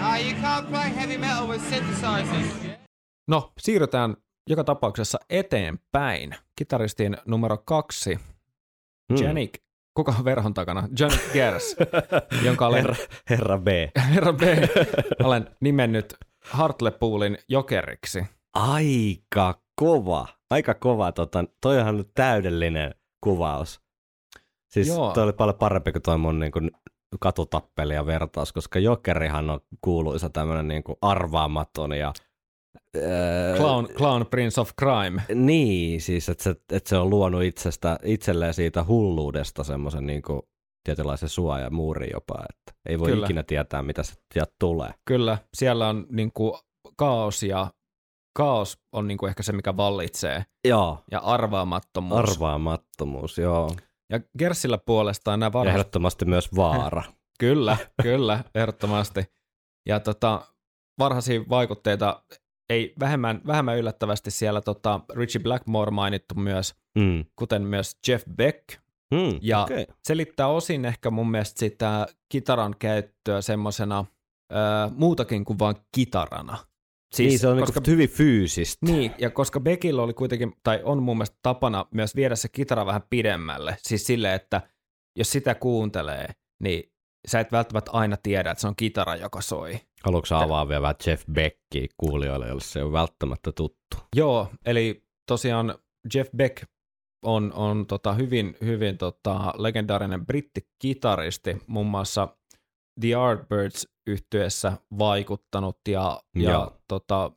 Ah, you can't play heavy metal with synthesizers. No, siirrytään joka tapauksessa eteenpäin. Kitaristin numero kaksi, Hmm. Janik, kuka on verhon takana? Janik Gers, jonka olen, Herra, herra B. herra B, olen nimennyt Hartlepoolin jokeriksi. Aika kova. Aika kova. Tota, toi onhan nyt täydellinen kuvaus. Siis Joo. toi oli paljon parempi kuin toi mun niin kuin, katutappeli ja vertaus, koska Jokerihan on kuuluisa tämmöinen niin kuin arvaamaton ja... Öö, Clown, Clown Prince of Crime. Niin, siis että se, että se on luonut itsestä, itselleen siitä hulluudesta semmoisen niin kuin, tietynlaisen suojamuurin jopa, että ei voi Kyllä. ikinä tietää, mitä se sieltä tulee. Kyllä, siellä on niin kuin kaos ja kaos on niin kuin ehkä se, mikä vallitsee. Joo, Ja arvaamattomuus. arvaamattomuus, joo. ja Gersillä puolestaan nämä varmasti Ehdottomasti myös vaara. Kyllä, kyllä, ehdottomasti. Ja tota, varhaisia vaikutteita ei vähemmän, vähemmän yllättävästi siellä tota, Richie Blackmore mainittu myös, Mm. kuten myös Jeff Beck. Mm, Ja okay. Selittää osin ehkä mun mielestä sitä kitaran käyttöä semmoisena muutakin kuin vain kitarana. Siis, niin, se on koska, niinku hyvin fyysistä. niin, ja koska Beckillä oli kuitenkin, tai on mun mielestä tapana myös viedä se kitara vähän pidemmälle, siis silleen, että jos sitä kuuntelee, niin sä et välttämättä aina tiedä, että se on kitara, joka soi. Haluatko sä avaa vielä vähän Jeff Beckia kuulijoille, joille se on välttämättä tuttu? Joo, eli tosiaan Jeff Beck on, on tota hyvin, hyvin tota legendaarinen brittikitaristi, muun muassa The Yardbirds yhtyessä vaikuttanut ja, ja Joo. tota,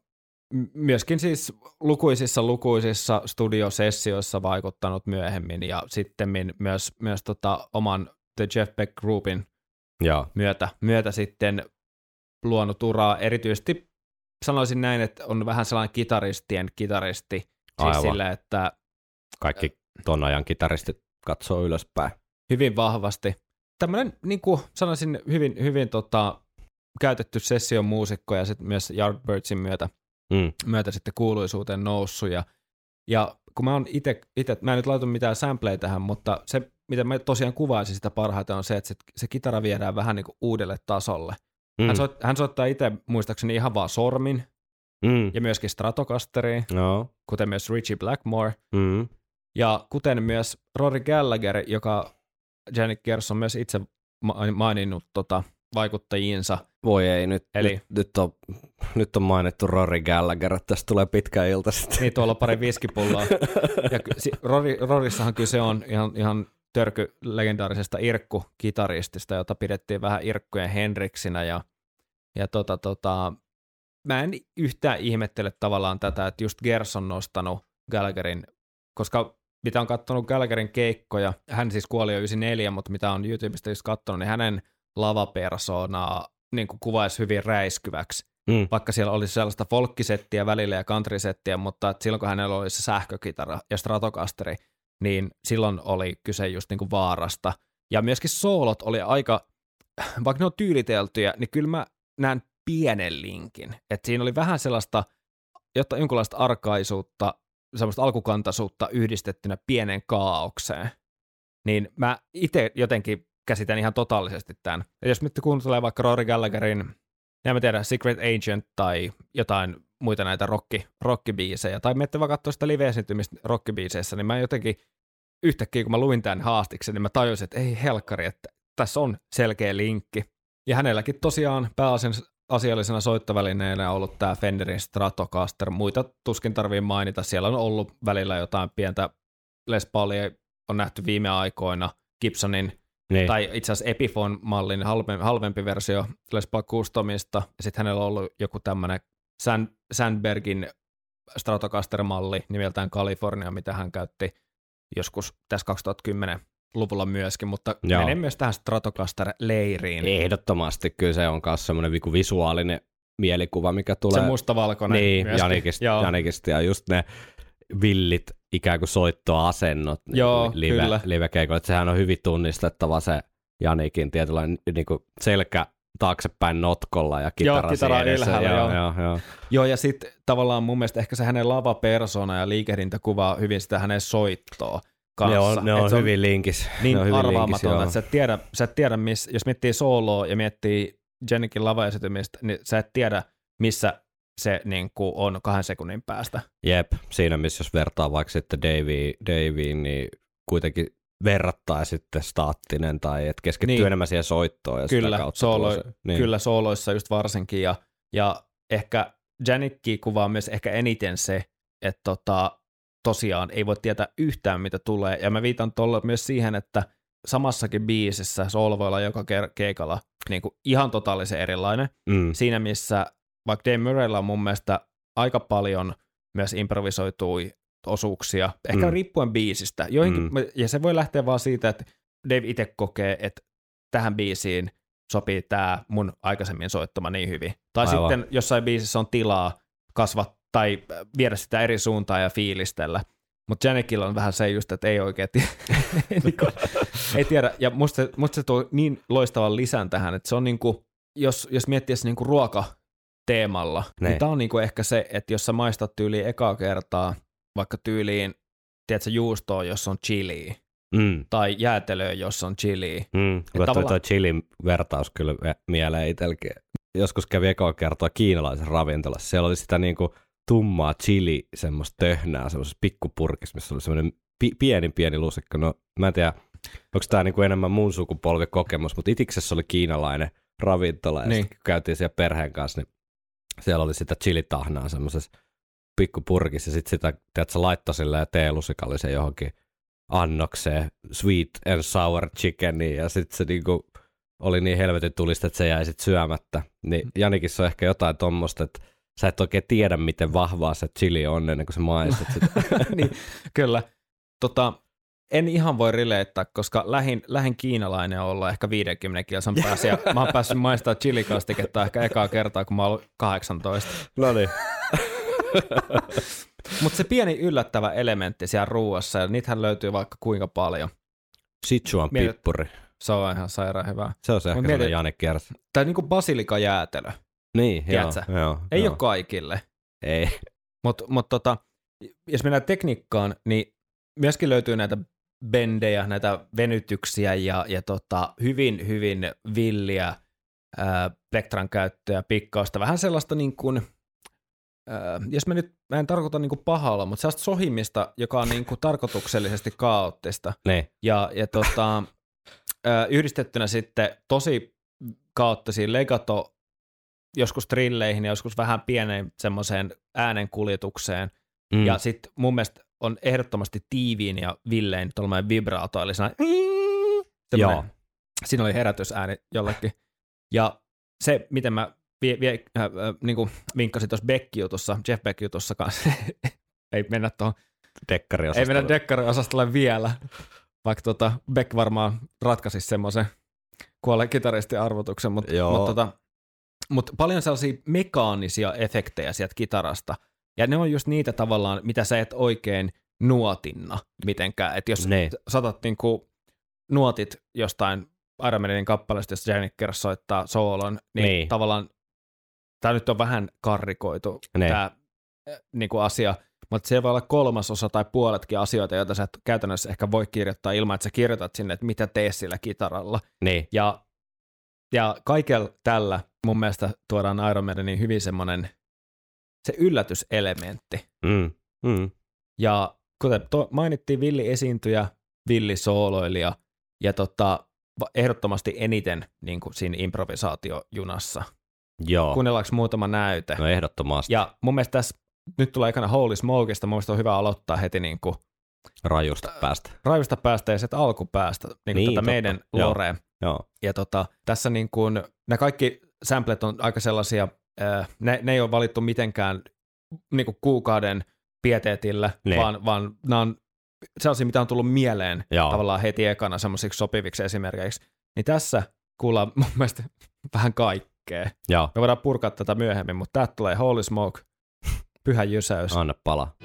myöskin siis lukuisissa lukuisissa studiosessioissa vaikuttanut myöhemmin ja sitten myös, myös tota oman The Jeff Beck Groupin Joo. myötä, myötä sitten luonut uraa. Erityisesti sanoisin näin, että on vähän sellainen kitaristien kitaristi. Siis Aivan. sille, että Kaikki ton ajan kitaristit katsoo ylöspäin. hyvin vahvasti. Tämmöinen, niin kuin sanoisin, hyvin, hyvin tota, käytetty session muusikko ja sitten myös Yardbirdsin myötä, Mm. myötä sitten kuuluisuuteen noussut. Ja, ja kun mä oon itse, mä en nyt laitu mitään sampleja tähän, mutta se, mitä mä tosiaan kuvaisin sitä parhaiten on se, että se, se kitara viedään vähän niin kuin uudelle tasolle. Mm. Hän, soit, hän soittaa itse muistaakseni ihan vaan sormin Mm. ja myöskin Stratocasteria, Joo. kuten myös Richie Blackmore, Mm. ja kuten myös Rory Gallagher, joka Janik Gers on myös itse ma- maininnut tota, vaikuttajiinsa. Voi ei, nyt, Eli- nyt, nyt, on, nyt on mainittu Rory Gallagher, että tästä tulee pitkä ilta sitten. Niin tuolla on pari viskipulloa. Ja Rory, Rorissahan kyse on ihan, ihan törky legendaarisesta Irkku-kitaristista, jota pidettiin vähän Irkkujen Henriksinä. Ja, ja tota, tota, mä en yhtään ihmettele tavallaan tätä, että just Gers on nostanut Gallagherin, koska mitä on katsonut Gallagherin keikkoja, hän siis kuoli jo 94, mutta mitä on YouTubesta just katsonut, niin hänen lavapersonaa niin kuin kuvaisi hyvin räiskyväksi Mm. vaikka siellä olisi sellaista folkkisettiä välillä ja countrysettiä, mutta silloin kun hänellä oli se sähkökitara ja Stratocasteri, niin silloin oli kyse just niin kuin vaarasta. Ja myöskin soolot oli aika, vaikka ne on tyyliteltyjä, niin kyllä mä näen pienen linkin. Että siinä oli vähän sellaista, jotta jonkunlaista arkaisuutta, semmoista alkukantaisuutta yhdistettynä pienen kaaukseen. Niin mä itse jotenkin käsitän ihan totaalisesti tämän. Ja jos nyt kuuntelee vaikka Rory Gallagherin en mä tiedä, Secret Agent tai jotain muita näitä rocki, rockibiisejä, tai menette vaan katsoa sitä live-esiintymistä rockibiiseissä, niin mä jotenkin yhtäkkiä, kun mä luin tämän haastiksen, niin mä tajusin, että ei helkkari, että tässä on selkeä linkki. Ja hänelläkin tosiaan pääasiallisena soittovälineenä on ollut tämä Fenderin Stratocaster. Muita tuskin tarvii mainita. Siellä on ollut välillä jotain pientä Les Paulia on nähty viime aikoina Gibsonin Niin. tai itse asiassa Epiphone-mallin halvempi, halvempi versio Les Paul Customista, ja sitten hänellä on ollut joku tämmöinen San, Sandbergin Stratocaster-malli nimeltään California, mitä hän käytti joskus tässä 2010-luvulla myöskin, mutta Joo. menee myös tähän Stratocaster-leiriin. Ehdottomasti kyllä se on myös semmoinen visuaalinen mielikuva, mikä tulee. Se mustavalkoinen Niin. Janikista. Janikista ja just ne villit ikään kuin soittoasennot niin Joo, kuin live, kyllä. live-keikoilla. Että Sehän on hyvin tunnistettava se Janikin tietynlainen niin kuin selkä taaksepäin notkolla ja kitara, kitara siinä edessä. ylhäällä, joo, joo. joo, joo. Joo, ja sitten tavallaan mun mielestä ehkä se hänen lavapersona ja liikehdintä kuvaa hyvin sitä hänen soittoa kanssa. Ne on, ne on, se hyvin linkis. niin ne on hyvin joo. että sä et tiedä, sä et tiedä miss, jos miettii sooloa ja miettii Jennikin lavaesitymistä, niin sä et tiedä, missä se niin kuin on kahden sekunnin päästä. Jep, siinä missä jos vertaa vaikka sitten Davey, Davyin, niin kuitenkin verrattain sitten staattinen tai että keskittyy Niin. enemmän siihen soittoon ja Kyllä, sitä kautta soolo- se, niin. Kyllä sooloissa just varsinkin, ja, ja ehkä Janikki kuvaa myös ehkä eniten se, että tota, tosiaan ei voi tietää yhtään, mitä tulee, ja mä viitan tuolla myös siihen, että samassakin biisissä soolo voi olla joka keikalla niin kuin ihan totaalisen erilainen, Mm. siinä missä vaikka Dave Murraylla on mun mielestä aika paljon myös improvisoitui osuuksia, ehkä Mm. riippuen biisistä. Joihinkin, Mm. Ja se voi lähteä vaan siitä, että Dave itse kokee, että tähän biisiin sopii tämä mun aikaisemmin soittama niin hyvin. Tai Aivan. sitten jossain biisissä on tilaa kasvat tai äh, viedä sitä eri suuntaan ja fiilistellä. Mutta Janikilla on vähän se just, että ei oikein niin kuin, ei tiedä. Ja musta, musta se tuo niin loistavan lisän tähän, että se on niinku, jos, jos miettiessä niinku ruokateemalla, niin, Niin. niin tämä on niinku ehkä se, että jos sä maistat tyyliin ekaa kertaa vaikka tyyliin, tiedätkö, juustoa, jossa on chiliä, Mm. tai jäätelöä, jossa on chiliä. Mm. Tulee tavallaan- tuo chilin vertaus kyllä mieleen itselläkin. Joskus kävi ekaa kertaa kiinalaisen ravintolassa. Siellä oli sitä niinku tummaa chili, semmoista töhnää, semmoisessa pikkupurkissa, missä oli semmoinen pi- pieni pieni lusikka. No mä en tiedä, onko tämä niinku enemmän mun sukupolvi kokemus, mutta Itiksessä oli kiinalainen ravintola ja Niin. niin. kun käytiin siellä perheen kanssa, niin siellä oli sitä chilitahnaa semmoisessa pikkupurkissa ja sitten sitä, tiedätkö, laittoi sillä teelusikallisen johonkin annokseen sweet and sour chickenia ja sitten se niinku oli niin helvetin tulista, että se jäi sitten syömättä. Niin Janikissa on ehkä jotain tuommoista, että sä et oikein tiedä, miten vahvaa se chili on ennen kuin sä maistat sitä. niin, kyllä. Tota, en ihan voi rileittaa, koska lähin, lähin kiinalainen on olla ehkä 50 kilsan päässä, ja mä oon päässyt maistamaan chilikastiketta ehkä ekaa kertaa, kun mä oon ollut 18. no niin. Mutta se pieni yllättävä elementti siellä ruuassa, ja niitähän löytyy vaikka kuinka paljon. Sichuan Mietit- pippuri. Se on ihan sairaan hyvä. Se on se ehkä mietit- Janik Kers. Tai niinku basilikajäätelö. Niin, Tiedätkö? joo, joo. Ei joo. ole kaikille. Ei. Mutta mut tota, jos mennään tekniikkaan, niin myöskin löytyy näitä bendejä, näitä venytyksiä ja, ja tota, hyvin, hyvin villiä ää, plektran käyttöä, pikkausta. Vähän sellaista niin kuin, ää, jos mä nyt, mä en tarkoita niin kuin pahalla, mutta sellaista sohimista, joka on niin kuin tarkoituksellisesti kaoottista. Niin. Ja, ja tota, ää, yhdistettynä sitten tosi kaoottisiin legato joskus trilleihin ja joskus vähän pieneen semmoiseen äänenkuljetukseen. Mm. Ja sitten mun mielestä on ehdottomasti tiiviin ja villein tuollainen vibraato, eli Joo. siinä oli herätysääni jollekin. Ja se, miten mä vie, vie, äh, äh, niin kuin vinkkasin tuossa Beck-jutussa, Jeff Beck-jutussa kanssa, ei mennä tuohon, Dekkari ei mennä dekkariosastolle vielä, vaikka tota Beck varmaan ratkaisisi semmoisen kuolleen kitaristin arvotuksen, mutta mut, tota, mut paljon sellaisia mekaanisia efektejä sieltä kitarasta, ja ne on just niitä tavallaan, mitä sä et oikein nuotinna mitenkään, että jos Niin. saatat niinku nuotit jostain Iron Maidenin kappaleesta, jos Kers soittaa soolon, niin, Niin. tavallaan tämä nyt on vähän karrikoitu Niin. tämä niinku asia, mutta se voi olla kolmasosa tai puoletkin asioita, joita sä et käytännössä ehkä voi kirjoittaa ilman, että sä kirjoitat sinne, että mitä tee sillä kitaralla. Niin. Ja, ja kaikella tällä mun mielestä tuodaan Iron Maidenin hyvin semmoinen se yllätyselementti. Mm. Mm. Ja kuten to, mainittiin, Villi esiintyjä, Villi sooloilija ja tota, ehdottomasti eniten niin kuin siinä improvisaatiojunassa. Joo. Kuunnellaanko muutama näyte? No ehdottomasti. Ja mun mielestä tässä nyt tulee ekana Holy Smokesta, mun mielestä on hyvä aloittaa heti niin kuin Rajusta päästä. raivista päästä ja sieltä alkupäästä, niin kuin Niin, tätä totta. meidän Joo. lorea. Joo. Ja tota, tässä niin kuin, nämä kaikki samplet on aika sellaisia, ne, ne ei ole valittu mitenkään niin kuin kuukauden pieteetillä, Niin. vaan, vaan nämä on sellaisia, mitä on tullut mieleen Joo. tavallaan heti ekana semmoisiksi sopiviksi esimerkiksi. Niin tässä kuullaan mun mielestä vähän kaikkea. Joo. Me voidaan purkaa tätä myöhemmin, mutta täältä tulee Holy Smoke, pyhä jysäys. Anna palaa.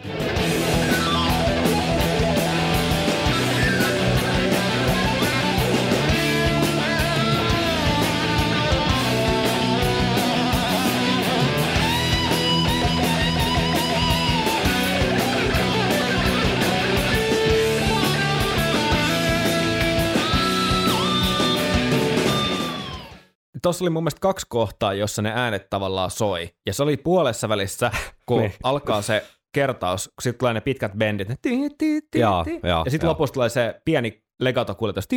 Tuossa oli mun mielestä kaksi kohtaa, jossa ne äänet tavallaan soi. Ja se oli puolessa välissä, kun Niin. alkaa se kertaus, kun sitten tulee ne pitkät bendit. Ne tii, tii, tii, tii. ja sitten lopussa tulee se pieni legato-kuljetus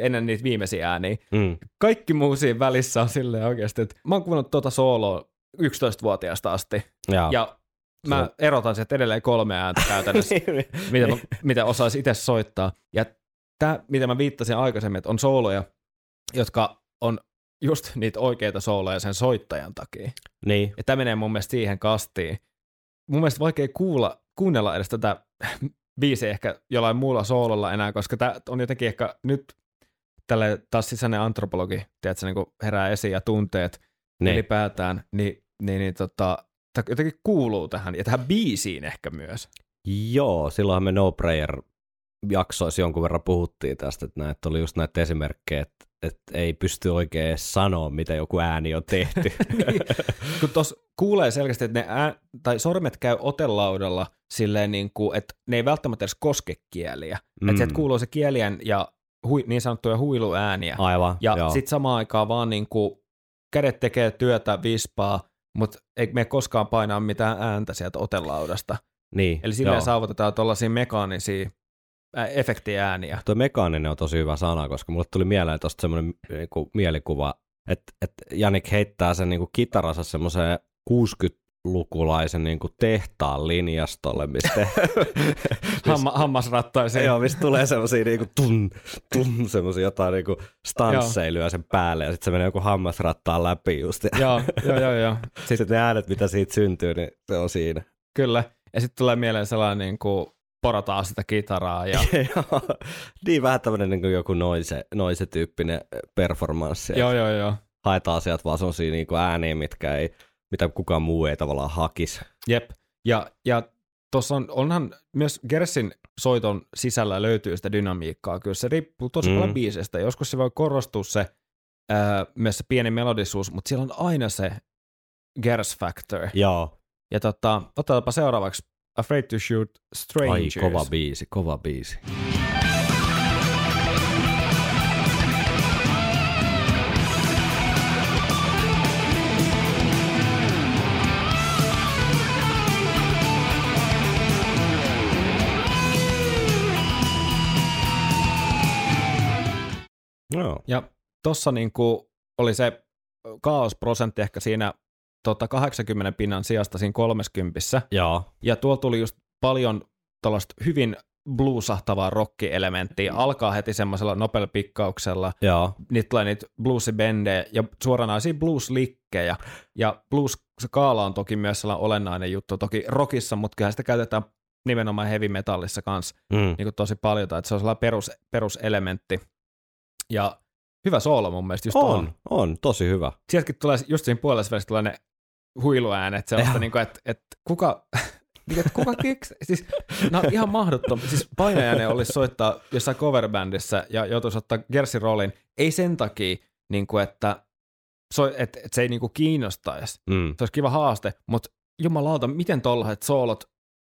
ennen niitä viimeisiä ääniä. Mm. Kaikki muu siinä välissä on silleen oikeasti, että mä oon kuvannut tuota sooloa 11-vuotiaasta asti. Joo. Ja mä erotan sieltä edelleen kolme ääntä käytännössä mitä, mä, mitä osaisi itse soittaa. Ja tämä, mitä mä viittasin aikaisemmin, että on sooloja, jotka on just niitä oikeita sooloja sen soittajan takia. niin. Ja tämä menee mun mielestä siihen kastiin. Mun mielestä vaikea kuulla, kuunnella edes tätä biisiä ehkä jollain muulla soololla enää, koska tämä on jotenkin ehkä nyt tälle taas sisäinen antropologi, tiedätkö, niin herää esiin ja tunteet Niin. ylipäätään, niin, niin, niin tota, jotenkin kuuluu tähän, ja tähän biisiin ehkä myös. Joo, silloinhan me No Prayer jaksoissa jonkun verran puhuttiin tästä, että näitä oli just näitä esimerkkejä, että, että ei pysty oikein edes sanoa, mitä joku ääni on tehty. Niin. kun tuossa kuulee selkeästi, että ne ää, tai sormet käy otelaudalla silleen, niin kuin, että ne ei välttämättä edes koske kieliä. Mm. Että sieltä kuuluu se kielien ja hui, niin sanottuja huiluääniä. Aivan, ja sitten samaan aikaan vaan niin kuin, kädet tekee työtä, vispaa, mutta ei me koskaan painaa mitään ääntä sieltä otelaudasta. niin, Eli silleen joo. saavutetaan tuollaisia mekaanisia efektiääniä. Tuo mekaaninen on tosi hyvä sana, koska mulle tuli mieleen tuosta semmoinen niinku, mielikuva, että, että Janik heittää sen niinku, kitaransa semmoiseen 60-lukulaisen niinku, tehtaan linjastolle, mistä, Hamma, hammasrattaisiin. Joo, mistä tulee semmosia niinku tum, tum, semmosia jotain niinku stansseilyä sen päälle ja sitten se menee joku hammasrattaan läpi just. Joo, joo, joo, joo. sitten ne äänet, mitä siitä syntyy, niin se on siinä. Kyllä. Ja sitten tulee mieleen sellainen niin kuin porataan sitä kitaraa ja Joo, niin vähän tämmönen niinku joku noise, noise-tyyppinen performanssi. joo, joo, joo. Haetaan sieltä vaan semmosia niinku ääniä, mitkä ei, mitä kukaan muu ei tavallaan hakisi. Jep. Ja, ja tuossa on, onhan myös Gersin soiton sisällä löytyy sitä dynamiikkaa. Kyllä se riippuu tosi Mm. mm. paljon biisestä. Joskus se voi korostua se, ää, myös se pieni melodisuus, mutta siellä on aina se Gers factor. Joo. Ja tota, otetaanpa seuraavaksi Afraid to Shoot Ai, Strangers. kova biisi, kova biisi. Joo. Ja tossa niinku oli se kaosprosentti ehkä siinä tota 80 pinnan sijasta siinä 30. Joo. Ja tuolla tuli just paljon tuollaista hyvin bluesahtavaa rock-elementtiä. Alkaa heti semmoisella nopealla pikkauksella. Joo. Niitä tulee niitä bluesibendejä ja suoranaisia blueslikkejä. Ja blues-skaala on toki myös sellainen olennainen juttu. Toki rockissa, mutta kyllähän sitä käytetään nimenomaan heavy metallissa kanssa Mm. niin kuin tosi paljon. Tai että se on sellainen perus, peruselementti. Ja hyvä soolo mun mielestä just on. On, on, tosi hyvä. Sieltäkin tulee just siinä puolessa välissä tulee ne huiluäänet, sellaista niin kuin, että, että kuka, niin, että kuka keks, siis no ihan mahdottom, siis painajainen olisi soittaa jossain coverbändissä ja joutuisi ottaa Gersin roolin, ei sen takia, niin kuin, että, so, että, että se ei niin kuin kiinnostaisi, Mm. se olisi kiva haaste, mutta jumalauta, miten tollaiset soolot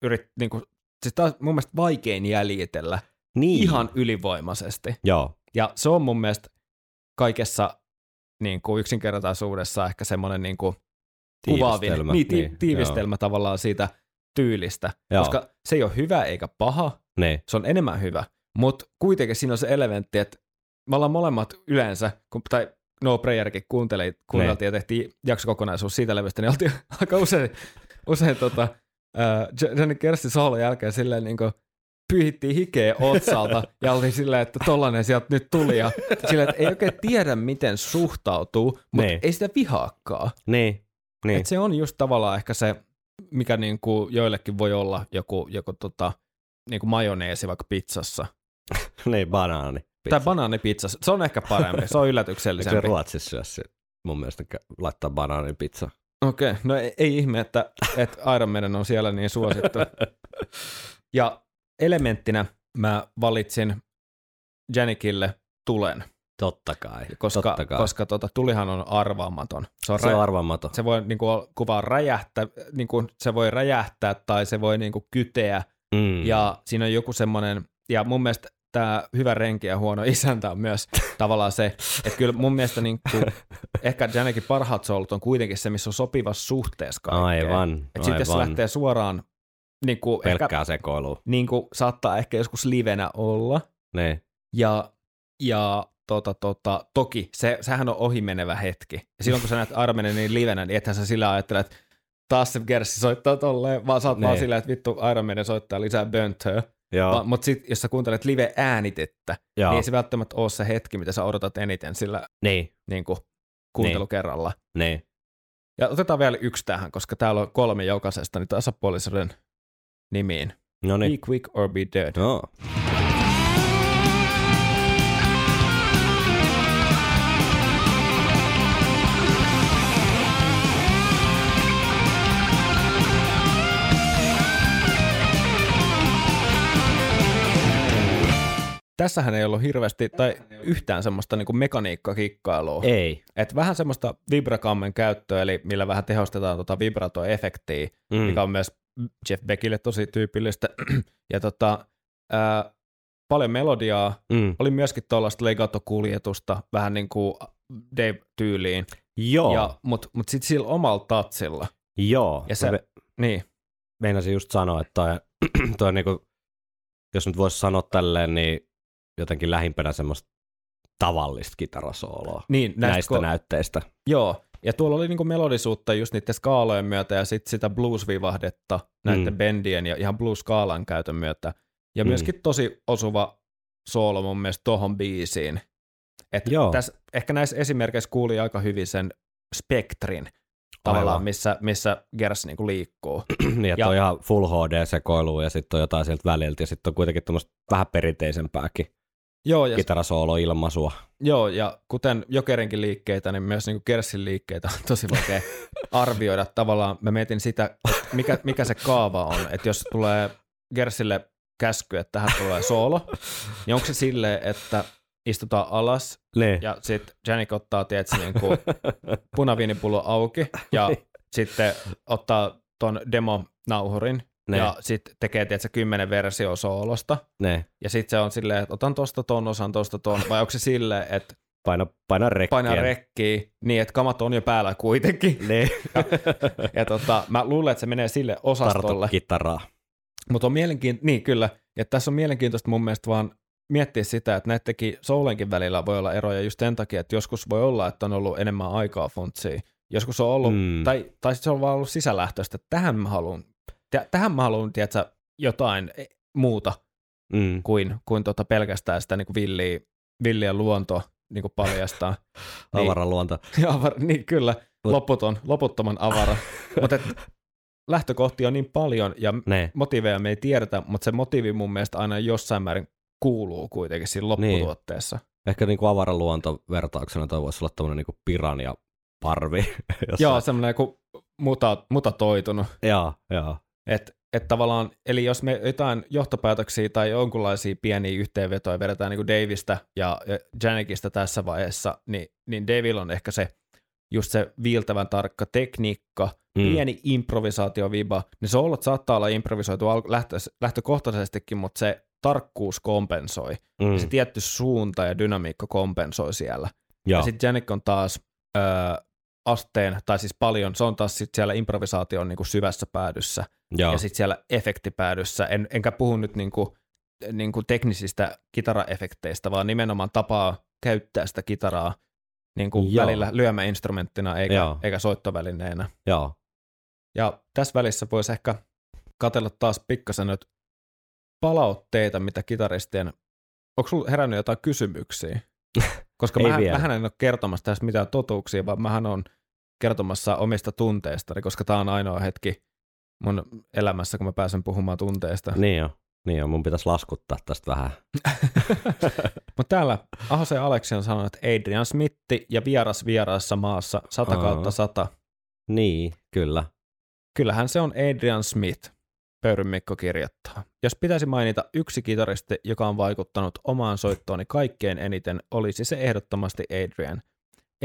yrit, niin kuin, siis taas mun mielestä vaikein jäljitellä Niin. ihan ylivoimaisesti. Joo. Ja se on mun mielestä kaikessa niin kuin yksinkertaisuudessa ehkä semmoinen niin kuin kuvaavin, Tiivistelmä, niin, ti- niin, tiivistelmä tavallaan siitä tyylistä, Joo. koska se ei ole hyvä eikä paha, Niin. se on enemmän hyvä, mutta kuitenkin siinä on se elementti, että me ollaan molemmat yleensä, kun, tai No Prayerkin kuunteli, kuunneltiin ja tehtiin jaksokokonaisuus siitä levystä, niin oltiin aika usein, usein tota, äh, Johnny Kerstin soolon jälkeen silleen niin kuin, pyyhittiin hikeä otsalta ja oli silleen, että tollanen sieltä nyt tuli ja silleen, että ei oikein tiedä miten suhtautuu, mutta Niin. ei sitä vihaakaan. Niin, niin. Et se on just tavallaan ehkä se, mikä niin kuin joillekin voi olla joku, joku tota, niin kuin majoneesi vaikka pizzassa. niin banaani. Tai banaanipizzassa. Se on ehkä parempi, se on Eikö se yllätyksellisempi. Ruotsissa se? Mun mielestä laittaa banaanin pizza. Okei, okay. no ei, ei ihme, että, että Iron Maiden on siellä niin suosittu. Ja elementtinä mä valitsin Janikille tulen, Totta kai. koska, Totta kai. koska tota, tulihan on arvaamaton. Se, on se on arvaamaton. se voi niin kuin, kuvaa räjähtää, niin kuin, se voi räjähtää tai se voi niin kuin, kyteä Mm. Ja siinä on joku semmoinen, ja mun mielestä tämä hyvä renki ja huono isäntä on myös tavallaan se, että kyllä mun mielestä niin kuin, ehkä Janekin parhaat soulut on kuitenkin se, missä on sopivassa suhteessa kaikkeen. Aivan, Et sitten jos se lähtee suoraan, niin kuin, ehkä, Pelkkää sekoilua. niin kuin saattaa ehkä joskus livenä olla, Niin. ja, ja tota, tota, toki se, sehän on ohimenevä hetki. Ja silloin kun sä näet Armenen niin livenä, niin ethän sä sillä ajattele, että taas se Gerssi soittaa tolleen, vaan sä oot vaan Niin. silleen, että vittu Iron Maiden soittaa lisää böntöä. Mutta sitten jos sä kuuntelet live-äänitettä, Joo. niin ei se välttämättä ole se hetki, mitä sä odotat eniten sillä Niin. niin kuin, kuuntelukerralla. Niin. Ja otetaan vielä yksi tähän, koska täällä on kolme jokaisesta niin tasapuolisuuden nimiin. No Be niin. quick or be dead. Joo. Tässähän ei ollut hirveästi tai yhtään semmoista niin mekaniikkakikkailua. Ei. Et vähän semmoista vibrakammen käyttöä, eli millä vähän tehostetaan tota vibrato-efektiä, Mm. mikä on myös Jeff Beckille tosi tyypillistä. ja tota, ää, paljon melodiaa, Mm. oli myöskin tuollaista legato-kuljetusta, vähän niin kuin Dave-tyyliin, Joo. mutta mut sitten sillä omalla tatsilla. Joo. Ja se- Mä Niin, meinasin just sanoa, että toi, toi niinku, jos nyt voisi sanoa tälleen, niin jotenkin lähimpänä semmoista tavallista kitarasooloa niin näistä, näistä ko- näytteistä. Joo, ja tuolla oli niinku melodisuutta just niiden skaalojen myötä ja sitten sitä blues-vivahdetta näiden Mm. bendien ja ihan blues-skaalan käytön myötä. Ja Mm. myöskin tosi osuva soolo mun mielestä tohon biisiin. Et Joo. tässä, ehkä näissä esimerkkeissä kuuli aika hyvin sen spektrin, tavallaan Aivan. missä, missä Gers niinku liikkuu. niin, että Ja- on ihan full HD-sekoilua ja sitten on jotain sieltä väliltä ja sitten on kuitenkin tämmöistä vähän perinteisempääkin Joo, ja, kitarasoolo-ilmaisua. joo, ja kuten Jokerinkin liikkeitä, niin myös niinku Gersin liikkeitä on tosi vaikea arvioida. Tavallaan mä mietin sitä, mikä, mikä se kaava on, että jos tulee Gersille käsky, että tähän tulee soolo, niin onko se silleen, että istutaan alas Niin. ja sitten Janik ottaa, tiedätkö, niin kuin punaviinipullo auki ja sitten ottaa ton demo-nauhurin Ne. ja sitten tekee, tiedätkö, kymmenen versio soolosta ne. ja sitten se on silleen, että otan tosta ton, osan tosta ton, vai onko se silleen, että Paina, paina rekkiä. painaa rekkiä niin, että kamat on jo päällä kuitenkin. Ne. Ja tota, mä luulen, että se menee sille osastolle. Kitaraa. Mutta on mielenkiintoista, niin kyllä, ja tässä on mielenkiintoista mun mielestä vaan miettiä sitä, että näidenkin soulenkin välillä voi olla eroja just sen takia, että joskus voi olla, että on ollut enemmän aikaa funtsia. Joskus on ollut, Mm. tai, tai sit se on vaan ollut sisälähtöistä, että tähän mä haluan, tähän mä haluan, tiedätkö, jotain e- muuta Mm. kuin, kuin tota pelkästään sitä niin kuin villiä, villiä luontoa niin kuin paljastaa. Niin. Avaran luonto. Avar, niin kyllä, Mut- loputon, loputtoman avara. mutta lähtökohtia on niin paljon ja Ne. motiiveja me ei tiedetä, mutta se motiivi mun mielestä aina jossain määrin kuuluu kuitenkin siinä Niin. lopputuotteessa. Ehkä niinku avaran luonto vertauksena toi voisi olla tämmöinen niinku pirania parvi. Joo, semmoinen kuin muta, mutatoitunut. joo, joo. Että et tavallaan, eli jos me jotain johtopäätöksiä tai jonkunlaisia pieniä yhteenvetoja vedetään niin kuin Davista ja, ja Janikista tässä vaiheessa, niin, niin Davilla on ehkä se just se viiltävän tarkka tekniikka, Mm. pieni improvisaatioviba. Ne soolot saattaa olla improvisoitu lähtö, lähtökohtaisestikin, mutta se tarkkuus kompensoi. Mm. Ja se tietty suunta ja dynamiikka kompensoi siellä. Joo. Ja sitten Janik on taas ö, asteen, tai siis paljon, se on taas sit siellä improvisaation niin kuin syvässä päädyssä joo. ja sitten siellä efektipäädyssä. En, enkä puhu nyt niin kuin, niin kuin teknisistä kitaraefekteistä, vaan nimenomaan tapaa käyttää sitä kitaraa niin kuin Joo. välillä lyömäinstrumenttina eikä, Joo. eikä soittovälineenä. joo. Ja tässä välissä voisi ehkä katella taas pikkasen nyt palautteita, mitä kitaristien, onko sulla herännyt jotain kysymyksiä? Koska Ei mähän, en ole kertomassa tässä mitään totuuksia, vaan mähän on kertomassa omista tunteistani, koska tämä on ainoa hetki mun elämässä, kun mä pääsen puhumaan tunteista. Niin jo. Niin jo, mun pitäisi laskuttaa tästä vähän. Mutta täällä Ahosen Aleksi on sanonut, että Adrian Smitti ja vieras vieraassa maassa 100 Aa. kautta 100. Niin, kyllä. Kyllähän se on Adrian Smith, Pöyryn Mikko kirjoittaa. Jos pitäisi mainita yksi kitaristi, joka on vaikuttanut omaan soittooni kaikkein eniten, olisi se ehdottomasti Adrian.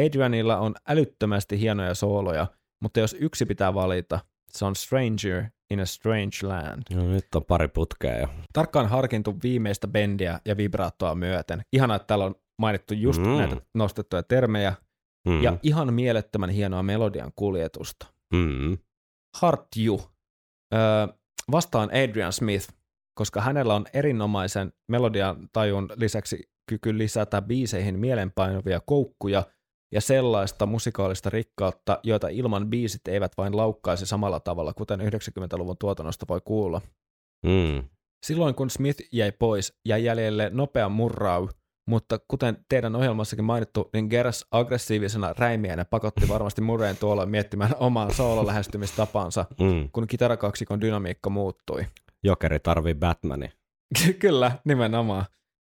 Adrianilla on älyttömästi hienoja sooloja, mutta jos yksi pitää valita, se on Stranger in a Strange Land. No, nyt on pari putkea jo. Tarkkaan harkintu viimeistä bendiä ja vibraattoa myöten. Ihana, että täällä on mainittu just Mm. mm. näitä nostettuja termejä, Mm. ja ihan mielettömän hienoa melodian kuljetusta. Mm. Heart You. Öö, vastaan Adrian Smith, koska hänellä on erinomaisen melodian tajun lisäksi kyky lisätä biiseihin mielenpainuvia koukkuja ja sellaista musikaalista rikkautta, joita ilman biisit eivät vain laukkaisi samalla tavalla, kuten 90-luvun tuotannosta voi kuulla. Mm. Silloin kun Smith jäi pois, jäi jäljelle nopea murrau, mutta kuten teidän ohjelmassakin mainittu, niin Gers aggressiivisena räimienä pakotti varmasti Murrayn tuolla miettimään omaa soolo-lähestymistapansa, Mm. kun kitarakaksikon dynamiikka muuttui. Jokeri tarvii Batmani. Kyllä, nimenomaan.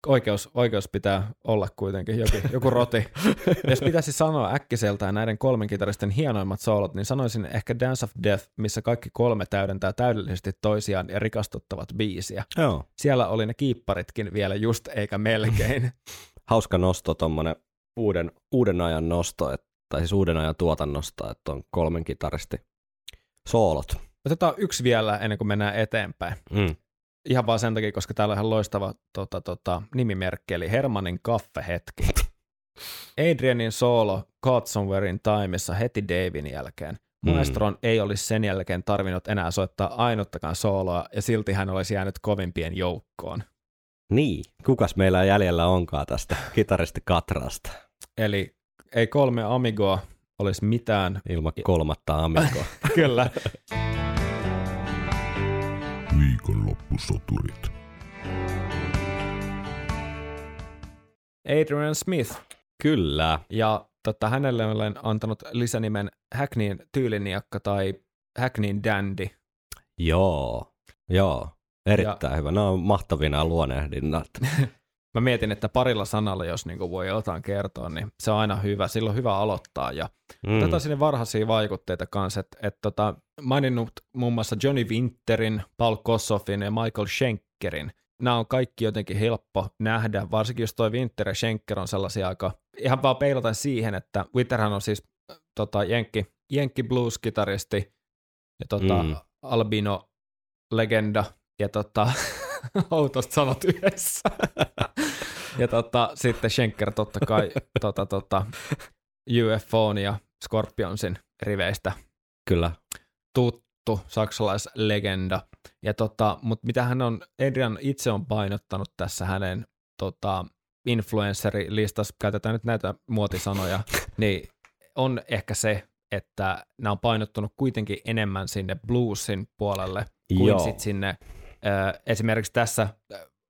Oikeus, oikeus pitää olla kuitenkin, joku, joku roti. Jos pitäisi sanoa äkkiseltään näiden kolmen kitaristin hienoimmat soolot, niin sanoisin ehkä Dance of Death, missä kaikki kolme täydentää täydellisesti toisiaan ja rikastuttavat biisiä. Joo. Siellä oli ne kiipparitkin vielä just eikä melkein. Hauska nosto, tommonen uuden, uuden ajan nosto, et, tai siis uuden ajan tuotannosta, että on kolmen kitaristi soolot. Otetaan yksi vielä ennen kuin mennään eteenpäin. Mm. Ihan vaan sen takia, koska täällä on ihan loistava tota, tota, nimimerkki, eli Hermanin kaffehetki. Adrianin soolo Caught Somewhere in Timeissa heti Davin jälkeen. Mm. Maestron ei olisi sen jälkeen tarvinnut enää soittaa ainuttakaan sooloa, ja silti hän olisi jäänyt kovimpien joukkoon. Niin, kukas meillä jäljellä onkaan tästä kitaristi Katrasta Eli ei kolme amigoa olisi mitään. ilman kolmatta amigoa. Kyllä. Viikonloppusoturit. Adrian Smith. Kyllä. Ja tota, hänelle olen antanut lisänimen Hackneyn tyyliniakka tai Hackneyn dandy. Joo. Joo. Erittäin ja... hyvä. Nämä on mahtavina luonehdinnat. Mä mietin, että parilla sanalla, jos niinku voi jotain kertoa, niin se on aina hyvä. Silloin on hyvä aloittaa. Ja Mm. otetaan sinne varhaisia vaikutteita kanssa. että et, tota, maininnut muun muassa Johnny Winterin, Paul Kossoffin ja Michael Schenkerin. Nämä on kaikki jotenkin helppo nähdä, varsinkin jos toi Winter ja Schenker on sellaisia aika, ihan vaan peilaten siihen, että Winterhän on siis äh, tota, Jenkki, Jenkki blues-kitaristi ja tota, Mm. mm. albino legenda ja tota, outosta sanot yhdessä. ja tota, sitten Schenker totta kai tota, tota, UFOn ja Scorpionsin riveistä Kyllä. tuttu saksalaislegenda. Ja tota, mutta mitä hän on, Adrian itse on painottanut tässä hänen tota, influencerilistassa, käytetään nyt näitä muotisanoja, niin on ehkä se, että nämä on painottunut kuitenkin enemmän sinne bluesin puolelle kuin Joo. sit sinne, esimerkiksi tässä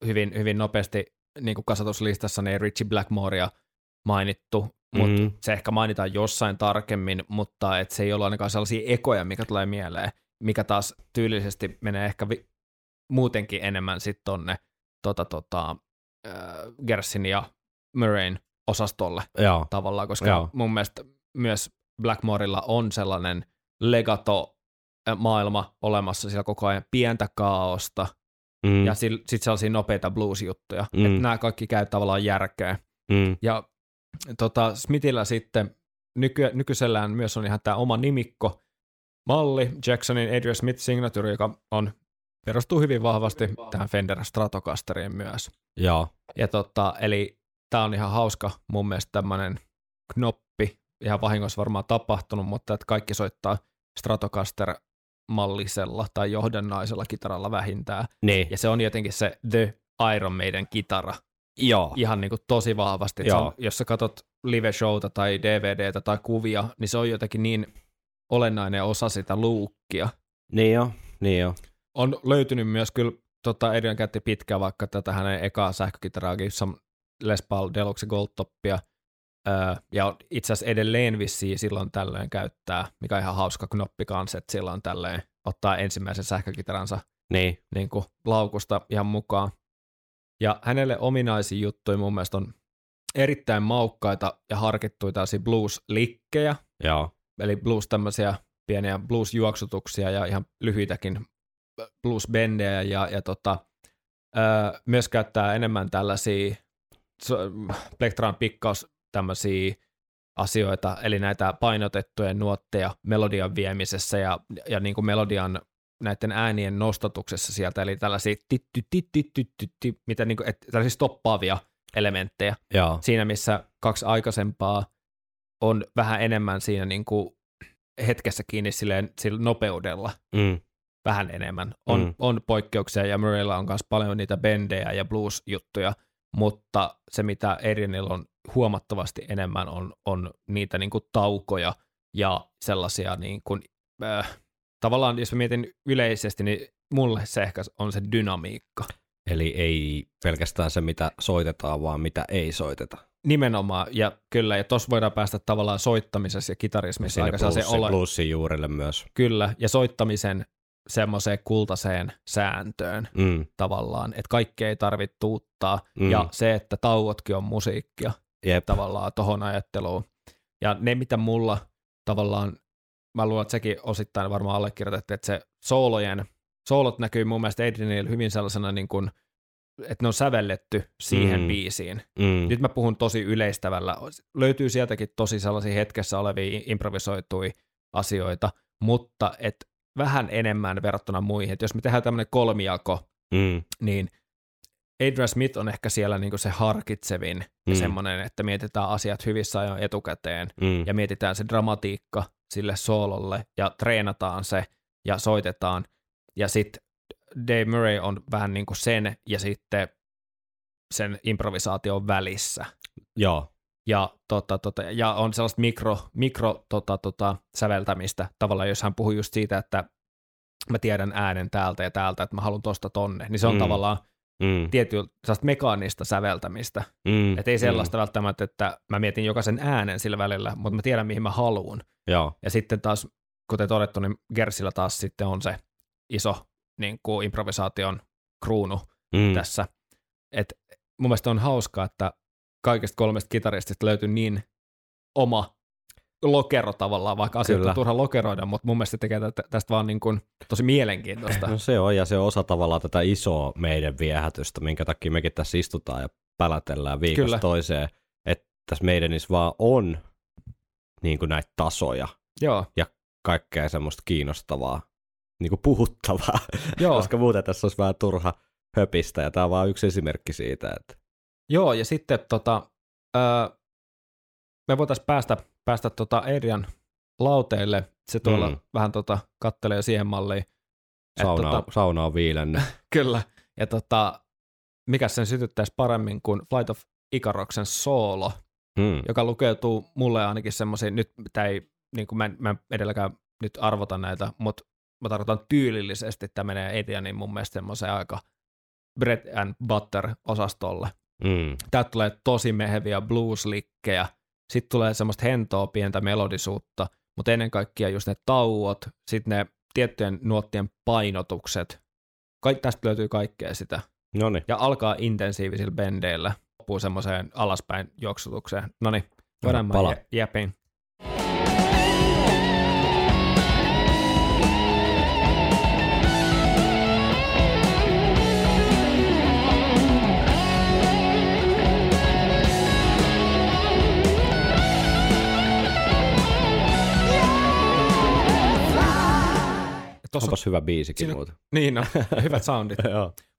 hyvin, hyvin nopeasti niin kuin kasvatuslistassa niin Richie Blackmorea mainittu, mutta Mm. se ehkä mainitaan jossain tarkemmin, mutta et se ei ole ainakaan sellaisia ekoja, mikä tulee mieleen, mikä taas tyylisesti menee ehkä vi- muutenkin enemmän sitten tonne tota, tota, äh, Gersin ja Murrayn osastolle Joo. tavallaan, koska Joo. mun mielestä myös Blackmorella on sellainen legato maailma olemassa siellä koko ajan, pientä kaaosta Mm. ja sitten sellaisia nopeita blues-juttuja. Mm. Että nämä kaikki käy tavallaan järkeä. Mm. Ja tota, Smithillä sitten nyky, nykyisellään myös on ihan tämä oma nimikko, malli, Jacksonin Adrian Smith Signature, joka on, perustuu hyvin vahvasti tähän Fender Stratocasteriin myös. Joo. Ja tota, eli tämä on ihan hauska mun mielestä tämmöinen knoppi, ihan vahingossa varmaan tapahtunut, mutta että kaikki soittaa Stratocaster mallisella tai johdannaisella kitaralla vähintään. Niin. Ja se on jotenkin se The Iron Maiden kitara, Joo. ihan niin kuin tosi vahvasti. Joo. on, jos sä katsot live-showta tai DVDtä tai kuvia, niin se on jotenkin niin olennainen osa sitä luukkia. Niin jo. Niin jo. on löytynyt myös kyllä, tota, Adrian käytti pitkään vaikka tätä hänen ekaa sähkökitaraa Les Paul Deluxe Goldtoppia, öö, ja itse asiassa edelleen vissiin silloin tällöin käyttää, mikä on ihan hauska knoppi kanssa, että silloin tällöin ottaa ensimmäisen sähkökitaransa Niin, niin kuin laukusta ihan mukaan. Ja hänelle ominaisia juttuja mun mielestä on erittäin maukkaita ja harkittuja tällaisia blues-likkejä, joo. eli blues tämmöisiä pieniä blues-juoksutuksia ja ihan lyhyitäkin blues-bendejä ja, ja tota, öö, myös käyttää enemmän tällaisia plektran pikkaus tämmöisiä asioita, eli näitä painotettuja nuotteja melodian viemisessä ja, ja niin kuin melodian näiden äänien nostatuksessa sieltä, eli tällaisia titty, titty, titty, titty, mitä niin kuin, et, tällaisia stoppaavia elementtejä. Joo. Siinä, missä kaksi aikaisempaa on vähän enemmän siinä niin kuin hetkessä kiinni silleen, sillä nopeudella, Mm. vähän enemmän. On, Mm. on poikkeuksia ja Murraylla on myös paljon niitä bendejä ja blues-juttuja, mutta se mitä Erinillä on huomattavasti enemmän on, on niitä niin kuin taukoja ja sellaisia niin kuin, äh, tavallaan jos mä mietin yleisesti, niin mulle se ehkä on se dynamiikka. Eli ei pelkästään se, mitä soitetaan, vaan mitä ei soiteta. Nimenomaan, ja kyllä, ja tuossa voidaan päästä tavallaan soittamisessa ja kitarismissa Sinne aika bluesin, ole, bluesin juurille myös. kyllä, ja soittamisen semmoiseen kultaiseen sääntöön Mm. tavallaan, että kaikkea ei tarvitse tuuttaa, Mm. ja se, että tauotkin on musiikkia Jep. tavallaan tohon ajatteluun. Ja ne, mitä mulla tavallaan, mä luulen, että sekin osittain varmaan allekirjoitettiin, että se soolojen, soolot näkyy mun mielestä Adrianilla hyvin sellaisena niin kuin, että ne on sävelletty siihen Mm. biisiin. Mm. Nyt mä puhun tosi yleistävällä. Löytyy sieltäkin tosi sellaisia hetkessä olevia improvisoituja asioita, mutta et vähän enemmän verrattuna muihin. Et jos me tehdään tämmöinen kolmijako, Mm. niin Adrian Smith on ehkä siellä niinku se harkitsevin Mm. ja semmoinen, että mietitään asiat hyvissä ajoin etukäteen Mm. ja mietitään se dramatiikka sille soololle ja treenataan se ja soitetaan. Ja sitten Dave Murray on vähän niin kuin sen ja sitten sen improvisaation välissä. Joo. Ja, tota, tota, ja on sellaista mikro, mikro tota, tota, säveltämistä tavallaan, jos hän puhuu just siitä, että mä tiedän äänen täältä ja täältä, että mä haluan tosta tonne, niin se on mm. tavallaan Mm. tietyllä mekaanista säveltämistä. Mm. Että ei sellaista mm. välttämättä, että mä mietin jokaisen äänen sillä välillä, mutta mä tiedän mihin mä haluan. Joo. Ja sitten taas, kuten todettu, niin Gersillä taas sitten on se iso niin kuin improvisaation kruunu Mm. tässä. Et mun mielestä on hauskaa, että kaikista kolmesta kitaristista löytyy niin oma lokero tavallaan, vaikka asioita Kyllä. on turha lokeroida, mutta mun mielestä se tekee tä- tästä vaan niin kuin tosi mielenkiintoista. No se on, ja se on osa tavallaan tätä isoa meidän viehätystä, minkä takia mekin tässä istutaan ja pälätellään viikosta Kyllä. toiseen, että tässä meidänissä vaan on niin kuin näitä tasoja, Joo, kaikkea semmoista kiinnostavaa, niin kuin puhuttavaa, joo. koska muuten tässä olisi vähän turha höpistä, ja tämä on vaan yksi esimerkki siitä, että Joo, ja sitten tota, öö, me voitaisiin päästä, päästä tota Adrian lauteille. Se tuolla Mm. mm. vähän tota, kattelee siihen malliin. Sauna, tota, sauna on viilennyt. kyllä. Ja tota, mikä sen sytyttäisi paremmin kuin Flight of Icaroksen soolo, Hmm. joka lukeutuu mulle ainakin semmoisiin, nyt tämä ei, niin kuin mä, en, mä en edelläkään nyt arvota näitä, mutta mä tarkoitan tyylillisesti, että tämä menee Adrianin mun mielestä semmoiseen aika bread and butter osastolle Hmm. täältä tulee tosi meheviä blueslikkejä, sitten tulee semmoista hentoa pientä melodisuutta, mutta ennen kaikkea just ne tauot, sitten ne tiettyjen nuottien painotukset, Kaik, tästä löytyy kaikkea sitä. No niin, Ja alkaa intensiivisillä bendeillä, loppuu semmoiseen alaspäin juoksutukseen. No niin, voidaan mä pala. jä- Tossa on, onpas hyvä biisikin Siinä- muuten. niin no, hyvät soundit.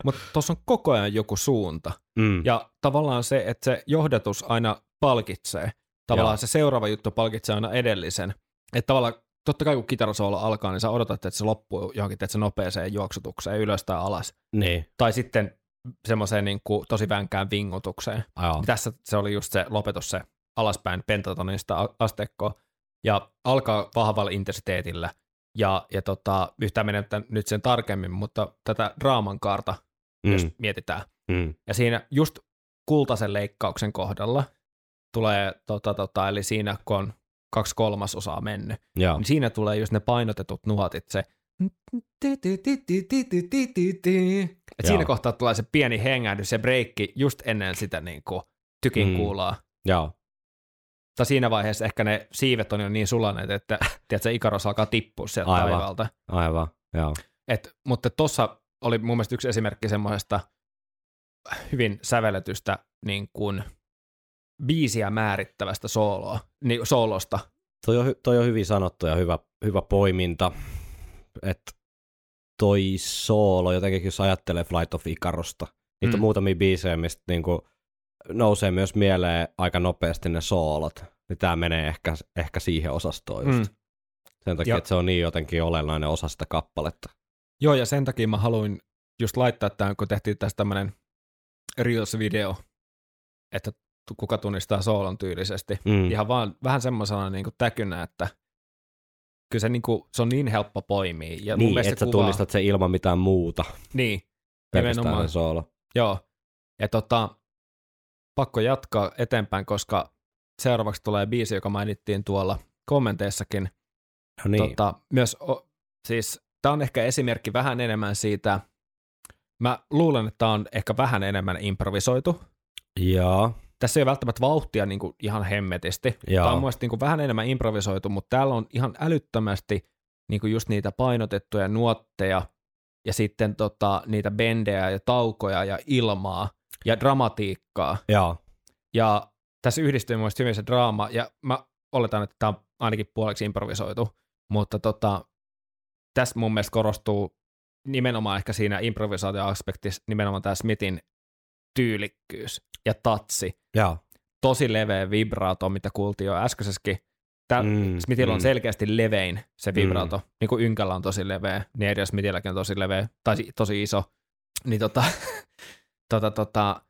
Mutta tuossa on koko ajan joku suunta. Mm. Ja tavallaan se, että se johdatus aina palkitsee. Tavallaan Joo. se seuraava juttu palkitsee aina edellisen. Että tavallaan, totta kai kun kitarasoolo alkaa, niin sä odotat, että se loppuu johonkin että se nopeeseen juoksutukseen ylös tai alas. Niin, Tai sitten semmoiseen niin kuin tosi vänkään vingutukseen. Niin tässä se oli just se lopetus, se alaspäin pentatonista asteikkoa. Ja alkaa vahvalla intensiteetillä Ja, ja tota, yhtään menemättä nyt sen tarkemmin, mutta tätä draaman kaarta, mm. jos mietitään. mm. Ja siinä just kultaisen leikkauksen kohdalla tulee, tota, tota, eli siinä kun on kaksi kolmasosaa mennyt, Joo. niin siinä tulee just ne painotetut nuotit, se et siinä kohtaa tulee se pieni hengähdys, se breikki just ennen sitä niin kuin tykin Mm. kuulaa. Joo. Tai siinä vaiheessa ehkä ne siivet on jo niin sulaneet, että tiedätkö, Ikaros alkaa tippua sieltä Aivan. taivaalta. Aivan. Joo. Et, mutta tuossa oli mun mielestä yksi esimerkki semmoisesta hyvin sävelletystä niin kuin biisiä määrittävästä sooloa, niin, soolosta. Toi on, toi on hyvin sanottu ja hyvä, hyvä poiminta, että toi soolo, jotenkin jos ajattelee Flight of Icarosta, niitä Mm. on muutamia biisejä, mistä niinku nousee myös mieleen aika nopeasti ne soolot, niin tää menee ehkä, ehkä siihen osastoon just. Mm. Sen takia, Ja- että se on niin jotenkin olennainen osa sitä kappaletta. Joo, ja sen takia mä haluin just laittaa tämän, kun tehtiin tästä tämmöinen Reels-video, että kuka tunnistaa soolon tyylisesti. Mm. Ihan vaan vähän semmoisena niin kuin täkynä, että kyllä se, niin kuin, se on niin helppo poimia. Ja niin, että se sä kuvaa, tunnistat sen ilman mitään muuta, Niin, pelkästään se soolo. joo. Ja tota, pakko jatkaa eteenpäin, koska seuraavaksi tulee biisi, joka mainittiin tuolla kommenteissakin. No niin, Tota, myös, o, siis tämä on ehkä esimerkki vähän enemmän siitä, mä luulen, että tämä on ehkä vähän enemmän improvisoitu. joo, Tässä ei ole välttämättä vauhtia niin kuin ihan hemmetisti. Joo. Tämä on mielestäni niin kuin vähän enemmän improvisoitu, mutta täällä on ihan älyttömästi niin kuin just niitä painotettuja nuotteja ja sitten tota, niitä bendejä ja taukoja ja ilmaa ja dramatiikkaa. joo, Ja tässä yhdistyy mun hyvin se draama, ja mä oletan, että tämä on ainakin puoleksi improvisoitu, mutta tota, tässä mun mielestä korostuu nimenomaan ehkä siinä improvisaatioaspektissa nimenomaan tämä Smithin tyylikkyys ja tatsi. joo, Tosi leveä vibraato, mitä kuultiin jo äskeisessäkin. Tämä Mm, Smithillä on mm. selkeästi levein se vibraato, mm. niin kuin Ynkällä on tosi leveä, niin edes Smithilläkin on tosi leveä, tai si- tosi iso. Niin tota, tota, tota,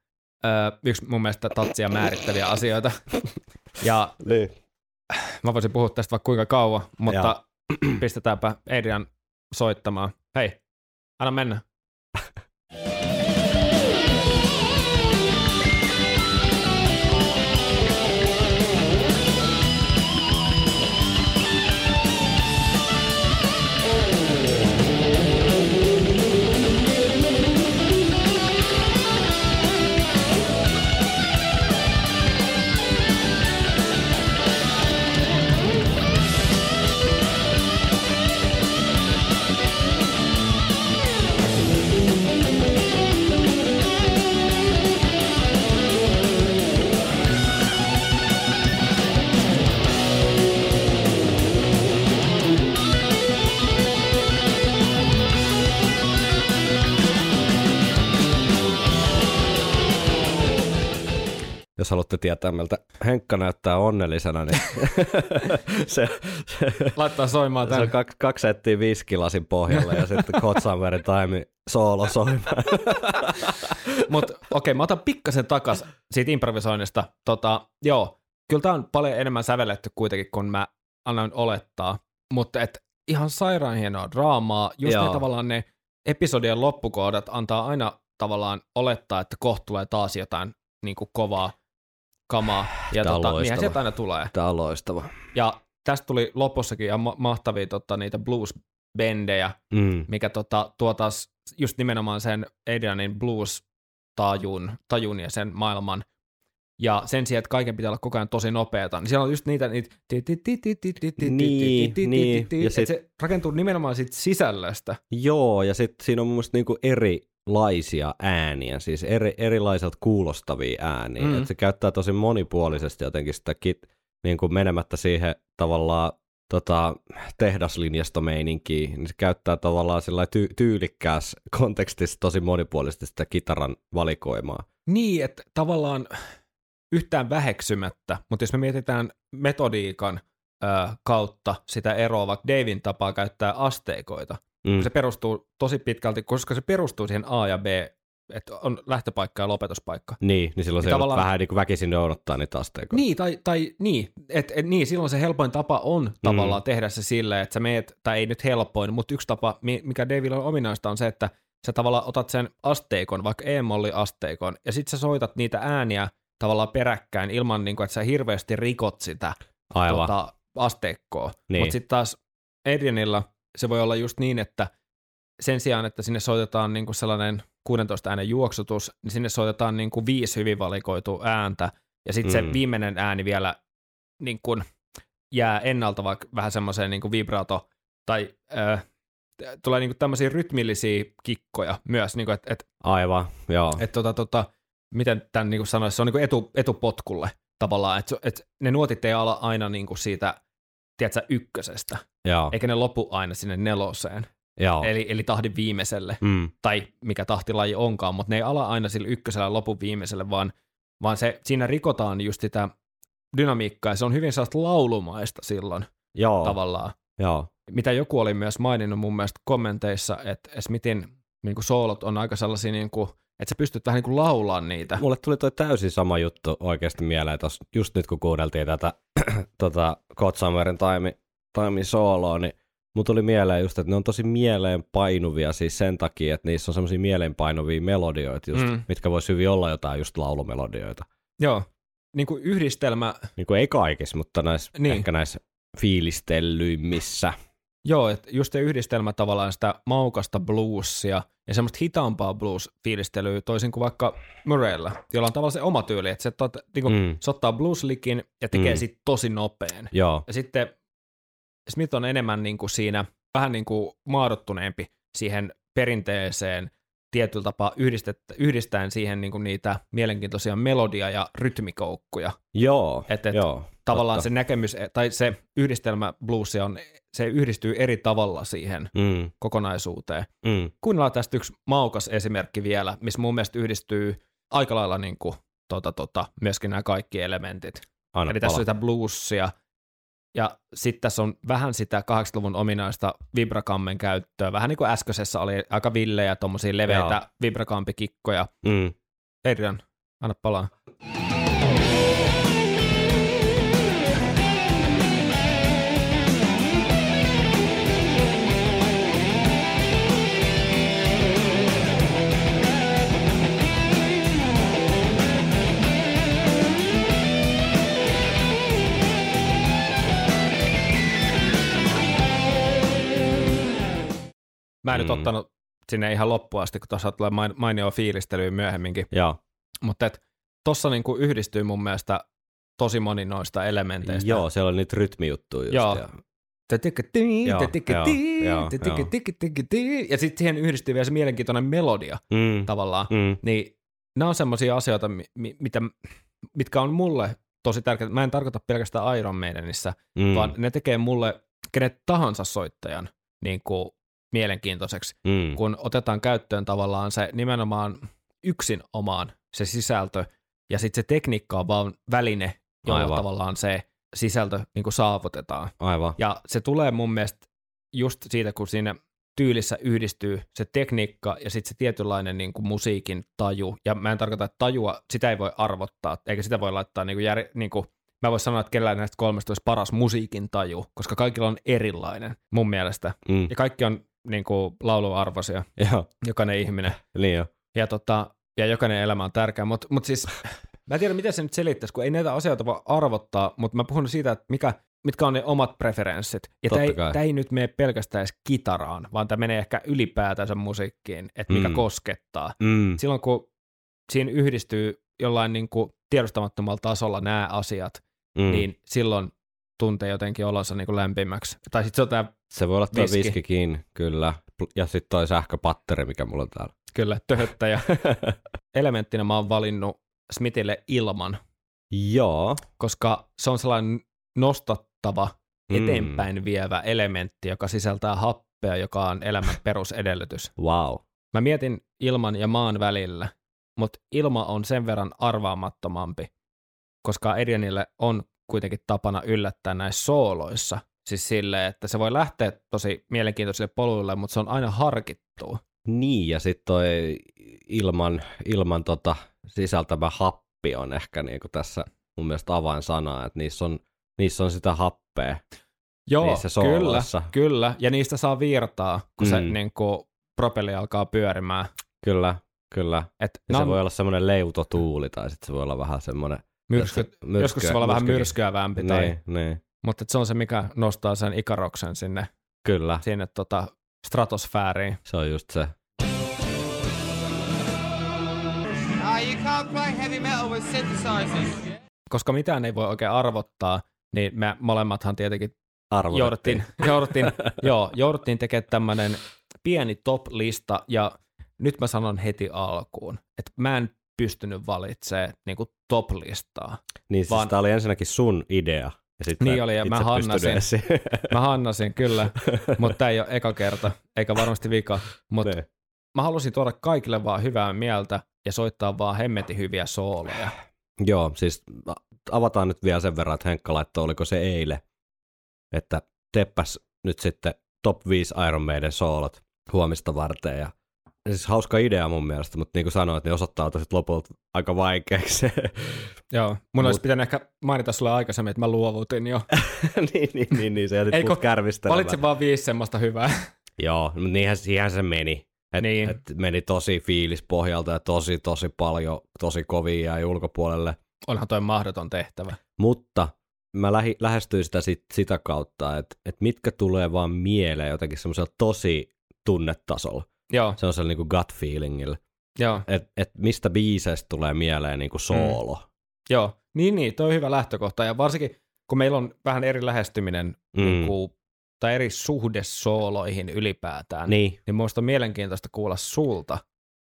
ö, yksi mun mielestä tatsia määrittäviä asioita. Ja niin. mä voisin puhua tästä vaikka kuinka kauan, mutta pistetäänpä Adrian soittamaan. Hei, anna mennä. Jos haluatte tietää, miltä Henkka näyttää onnellisena, niin se, se, Laittaa soimaan se on tämän. kaksi, kaksi settiä viskilasin pohjalla ja sitten Kotsanverin Time soolo soimaan. Mutta okei, mä otan pikkasen takas siitä improvisoinnista. Tota, joo, kyllä tää on paljon enemmän sävelletty kuitenkin, kun mä annan olettaa. Mutta et ihan sairaan hienoa draamaa. Just ne Joo. tavallaan ne episodien loppukohdat antaa aina tavallaan olettaa, että kohta tulee taas jotain niin kuin kovaa kamaa. Ja Tää tota, niinhän sieltä aina tulee. Tämä on loistava. Ja tästä tuli lopussakin ihan ma- mahtavia tota, niitä blues-bendejä, Mm. mikä tota, tuo taas just nimenomaan sen Adrianin blues-tajun tajun ja sen maailman. Ja sen sijaan, että kaiken pitää olla koko ajan tosi nopeata, niin siellä on just niitä, niitä Niin, niin. Ja sit- se rakentuu nimenomaan siitä sisällöstä. Joo, ja sitten siinä on mun mielestä niinku erilaisia ääniä, siis eri, erilaiselta kuulostavia ääniä. Mm. Et se käyttää tosi monipuolisesti jotenkin sitä kit, niinku menemättä siihen tavallaan tota, tehdaslinjastomeininkiä, niin se käyttää tavallaan sillä ty- tyylikkäässä kontekstissa tosi monipuolisesti sitä kitaran valikoimaa. Niin, että tavallaan yhtään väheksymättä, mutta jos me mietitään metodiikan ö, kautta sitä eroa, vaikka Davin tapaa käyttää asteikoita, Mm. se perustuu tosi pitkälti, koska se perustuu siihen A- ja että on lähtöpaikka ja lopetuspaikka. Niin, niin silloin Niin se tavallaan- vähän niin kuin väkisin noudattaa niitä asteikoita. Niin, tai, tai niin, et, et, niin, silloin se helpoin tapa on tavallaan tehdä se silleen, että sä meet, tai ei nyt helpoin, mutta yksi tapa, mi- mikä Davilla on ominaista, on se, että sä tavallaan otat sen asteikon, vaikka E-molli-asteikon, ja sitten sä soitat niitä ääniä tavallaan peräkkäin ilman, niin kuin, että sä hirveästi rikot sitä Aivan. tota, asteikkoa. Niin. Mutta sitten taas Adrianilla se voi olla just niin, että sen sijaan, että sinne soitetaan niin kuin sellainen 16 äänen juoksutus, niin sinne soitetaan niin kuin viisi hyvin valikoitua ääntä, ja sitten mm. Mm. se viimeinen ääni vielä niin kuin jää ennalta vaikka vähän semmoiseen niin kuin vibrato, tai äh, tulee niin kuin tämmöisiä rytmillisiä kikkoja myös, niin kuin, että et, Aivan, joo. et, tota, tota, miten tämän niin kuin sanoisi, se on niin kuin etu, etupotkulle tavallaan, että et ne nuotit ei ala aina niin kuin siitä, tiedätkö, ykkösestä, joo. eikä ne lopu aina sinne neloseen, joo. eli, eli tahdin viimeiselle, Mm. tai mikä tahtilaji onkaan, mutta ne ei ala aina sille ykkösellä lopun viimeiselle, vaan, vaan se, siinä rikotaan just sitä dynamiikkaa, ja se on hyvin sellaista laulumaista silloin Joo. tavallaan. Joo. Mitä joku oli myös maininnut mun mielestä kommenteissa, että Smithin niin kuin soolot on aika sellaisia, niin kuin, että sä pystyt vähän niin kuin laulaa niitä. Mulle tuli toi täysin sama juttu oikeasti mieleen tossa, just nyt kun kuunneltiin tätä tota Kotsamerin taimi, taimi sooloa, niin mun tuli mieleen just, että ne on tosi mieleen painuvia siis sen takia, että niissä on semmoisia mieleen painuvia melodioita just, Mm. mitkä vois hyvin olla jotain just laulumelodioita. Joo, niin kuin yhdistelmä, Niin kuin ei kaikissa, mutta näissä, niin. ehkä näissä fiilistellyimmissä. Joo, että just se yhdistelmä tavallaan sitä maukasta bluesia ja semmoista hitaampaa blues-fiilistelyä, toisin kuin vaikka Murraylla, jolla on tavallaan se oma tyyli, että se, tot, niin kuin, Mm. se ottaa blueslikin ja tekee mm. Sit tosi nopeen. Joo, Ja sitten Smith on enemmän niin kuin siinä vähän niin kuin maadottuneempi siihen perinteeseen tietyllä tapaa yhdistet- yhdistäen siihen niin kuin niitä mielenkiintoisia melodia- ja rytmikoukkuja. joo, Et- et joo. Tavallaan totta. se näkemys, tai se yhdistelmä blues on, se yhdistyy eri tavalla siihen Mm, kokonaisuuteen. mm, Kuunnellaan tästä yksi maukas esimerkki vielä, missä mun mielestä yhdistyy aika lailla niin kuin, tota, tota, myöskin nämä kaikki elementit. aina Eli tässä on pala. sitä bluesia, ja sitten tässä on vähän sitä 80-luvun ominaista vibrakammen käyttöä, vähän niin kuin äskeisessä oli aika villejä, tuommoisia leveitä Joo. vibrakampikikkoja. Mm. Adrian, anna palaa. Mä en mm. nyt ottanut sinne ihan loppuun asti, kun tuossa tulee main- mainio fiilistelyä myöhemminkin, Joo, mutta et, tossa niinku yhdistyy mun mielestä tosi moni noista elementeistä. joo, siellä on niitä rytmijuttuja just. Joo. Ja, Ja sitten siihen yhdistyy vielä se mielenkiintoinen melodia mm, tavallaan. mm, Niin nämä on semmoisia asioita, mi- mi- mitä, mitkä on mulle tosi tärkeitä. Mä en tarkoita pelkästään Iron Maidenissä, mm. vaan ne tekee mulle kenet tahansa soittajan niin kuin mielenkiintoiseksi, mm, kun otetaan käyttöön tavallaan se nimenomaan yksin omaan se sisältö, ja sitten se tekniikka on vaan väline, jolla Aivan. tavallaan se sisältö niin kuin saavutetaan. aivan. Ja se tulee mun mielestä just siitä, kun siinä tyylissä yhdistyy se tekniikka ja sitten se tietynlainen niin kuin musiikin taju. Ja mä en tarkoita, että tajua, sitä ei voi arvottaa, eikä sitä voi laittaa niin kuin jär, niin kuin, mä voin sanoa, että kellään näistä kolmesta olisi paras musiikin taju, koska kaikilla on erilainen mun mielestä. Mm, Ja kaikki on niin kuin lauluarvoisia, joo, jokainen ihminen. niin jo. Ja, tota, ja jokainen elämä on tärkeä, mutta mut siis mä en tiedä, miten se nyt selittäisi, kun ei näitä asioita voi arvottaa, mutta mä puhun siitä, että mikä, mitkä on ne omat preferenssit. Ja tämä ei, tää ei nyt mene pelkästään edes kitaraan, vaan tämä menee ehkä ylipäätänsä musiikkiin, että mikä Mm. koskettaa. Mm, Silloin kun siinä yhdistyy jollain niin kuin tiedostamattomalla tasolla nämä asiat, mm. niin silloin tuntee jotenkin olonsa niin kuin lämpimäksi. Tai sitten se on tämä Se voi olla tuo Viski. viskikin, kyllä. Ja sitten toi sähköpatteri, mikä mulla on täällä. kyllä töhöttäjä. Elementtinä mä oon valinnut Smithille ilman, Joo. koska se on sellainen nostattava, Mm. eteenpäin vievä elementti, joka sisältää happea, joka on elämän perusedellytys. Wow. Mä mietin ilman ja maan välillä, mutta ilma on sen verran arvaamattomampi, koska Edianille on kuitenkin tapana yllättää näissä sooloissa. Siis silleen, että se voi lähteä tosi mielenkiintoisille poluille, mutta se on aina harkittua. Niin, ja sitten toi ilman, ilman tota sisältämä happi on ehkä niinku tässä mun mielestä avainsana, että niissä on, niissä on sitä happea. Joo, niissä kyllä, sooloissa. kyllä. Ja niistä saa virtaa, kun mm. se Mm. niin kuin, propelli alkaa pyörimään. Kyllä, kyllä. Et, Ja se voi olla semmoinen leutotuuli, tai sitten se voi olla vähän semmoinen... myrsky, myrsky- joskus se voi olla vähän myrskykin. myrskyävämpi, tai, Niin, niin, mutta se on se, mikä nostaa sen ikaroksen sinne, kyllä. sinne tota, stratosfääriin. Se on just se. Ah, you can't play heavy metal with synthesizers. Yeah? Koska mitään ei voi oikein arvottaa, niin me molemmathan tietenkin Arvotettiin. jouduttiin, jouduttiin, joo, jouduttiin tekemään tämmöinen pieni top-lista, ja nyt mä sanon heti alkuun, että mä en pystynyt valitsemaan niin top-listaa. Niin siis vaan- tämä oli ensinnäkin sun idea. Ja sit Niin oli, ja mä hannasin. Mä hannasin kyllä, mutta tämä ei ole eka kerta, eikä varmasti vika. Mutta Niin. mä halusin tuoda kaikille vaan hyvää mieltä ja soittaa vaan hemmetin hyviä sooloja. Joo, siis avataan nyt vielä sen verran, että Henkka laittoi, oliko se eile, että teppäs nyt sitten top 5 Iron Maiden soolot huomista varten. Ja, siis hauska idea mun mielestä, mutta niin kuin sanoit, niin osoittautui sitten lopulta aika vaikeaksi. Joo, mun Mut- olisi pitänyt ehkä mainita sulle aikaisemmin, että mä luovutin jo. niin, niin, niin, niin, se jätit Eikö- kärvistelemään. Valitsin vaan viisi semmoista hyvää. Joo, mutta niinhän, siihen se meni. Et, Niin. et meni tosi fiilis pohjalta ja tosi, tosi paljon, tosi kovia jäi ulkopuolelle. Onhan toi mahdoton tehtävä. Mutta mä lähi, lähestyin sitä sit, sitä kautta, että et mitkä tulee vaan mieleen jotenkin semmoisella tosi tunnetasolla. Joo, Se on sellainen niinku gut feelingillä. joo, Että et mistä biiseistä tulee mieleen niinku soolo. joo. Niin, niin, toi on hyvä lähtökohta. Ja varsinkin, kun meillä on vähän eri lähestyminen Mm. niin kuin, tai eri suhde sooloihin ylipäätään, Niin, niin muista on mielenkiintoista kuulla sulta.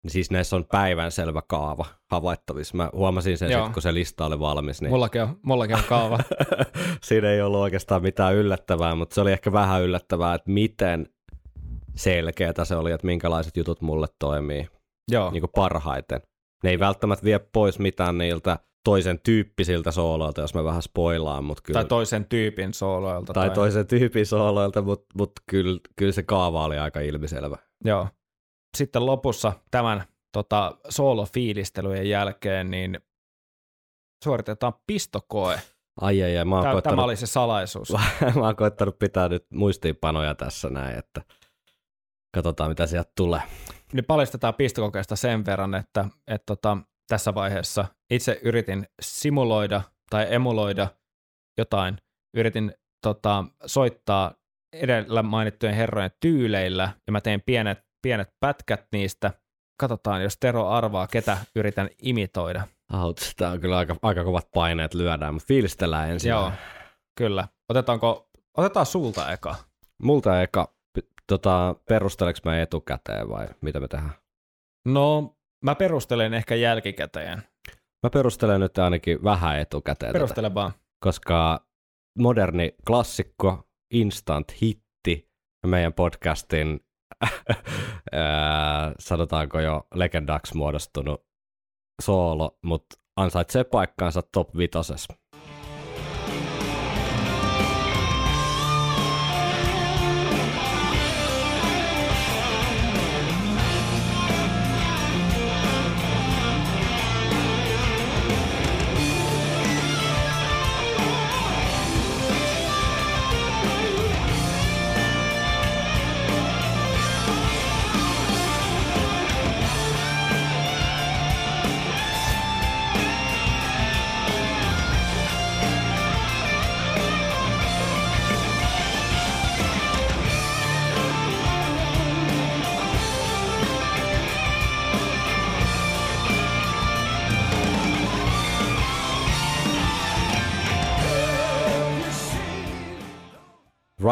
siis näissä on päivänselvä kaava havaittavissa. Mä huomasin sen sitten, kun se lista oli valmis. Niin Mullakin on, mullakin on kaava. Siinä ei ollut oikeastaan mitään yllättävää, mutta se oli ehkä vähän yllättävää, että miten selkeätä se oli, että minkälaiset jutut mulle toimii Joo, niin kuin parhaiten. Ne ei välttämättä vie pois mitään niiltä toisen tyyppisiltä sooloilta, jos mä vähän spoilaan, mutta kyllä, tai toisen tyypin sooloilta. tai toisen tyypin sooloilta, mutta mut kyllä, kyllä se kaava oli aika ilmiselvä. Joo. Sitten lopussa tämän tota, soolofiilistelyjen jälkeen, niin suoritetaan pistokoe. Ai ai ai, mä oon, Tämä, koittanut, tämä oli se salaisuus. mä oon koittanut pitää nyt muistiinpanoja tässä näin, että katsotaan mitä sieltä tulee. Nyt paljastetaan pistokokeesta sen verran, että, että tota, tässä vaiheessa itse yritin simuloida tai emuloida jotain. Yritin tota, soittaa edellä mainittujen herrojen tyyleillä, ja mä tein pienet, pienet pätkät niistä. Katsotaan, jos Tero arvaa, ketä yritän imitoida. Auts, tää on kyllä aika, aika kovat paineet lyödään, mutta fiilistellään ensin. Joo, kyllä. Otetaanko, otetaan sulta eka. Multa eka, tota, perusteleks mä etukäteen vai mitä me tehdään? No, mä perustelen ehkä jälkikäteen. Mä perustelen nyt ainakin vähän etukäteen tätä, Perustele vaan. koska moderni klassikko, instant hitti, meidän podcastin ää, sanotaanko jo legendaksi muodostunut soolo, mutta ansaitsee paikkaansa top vitosessa.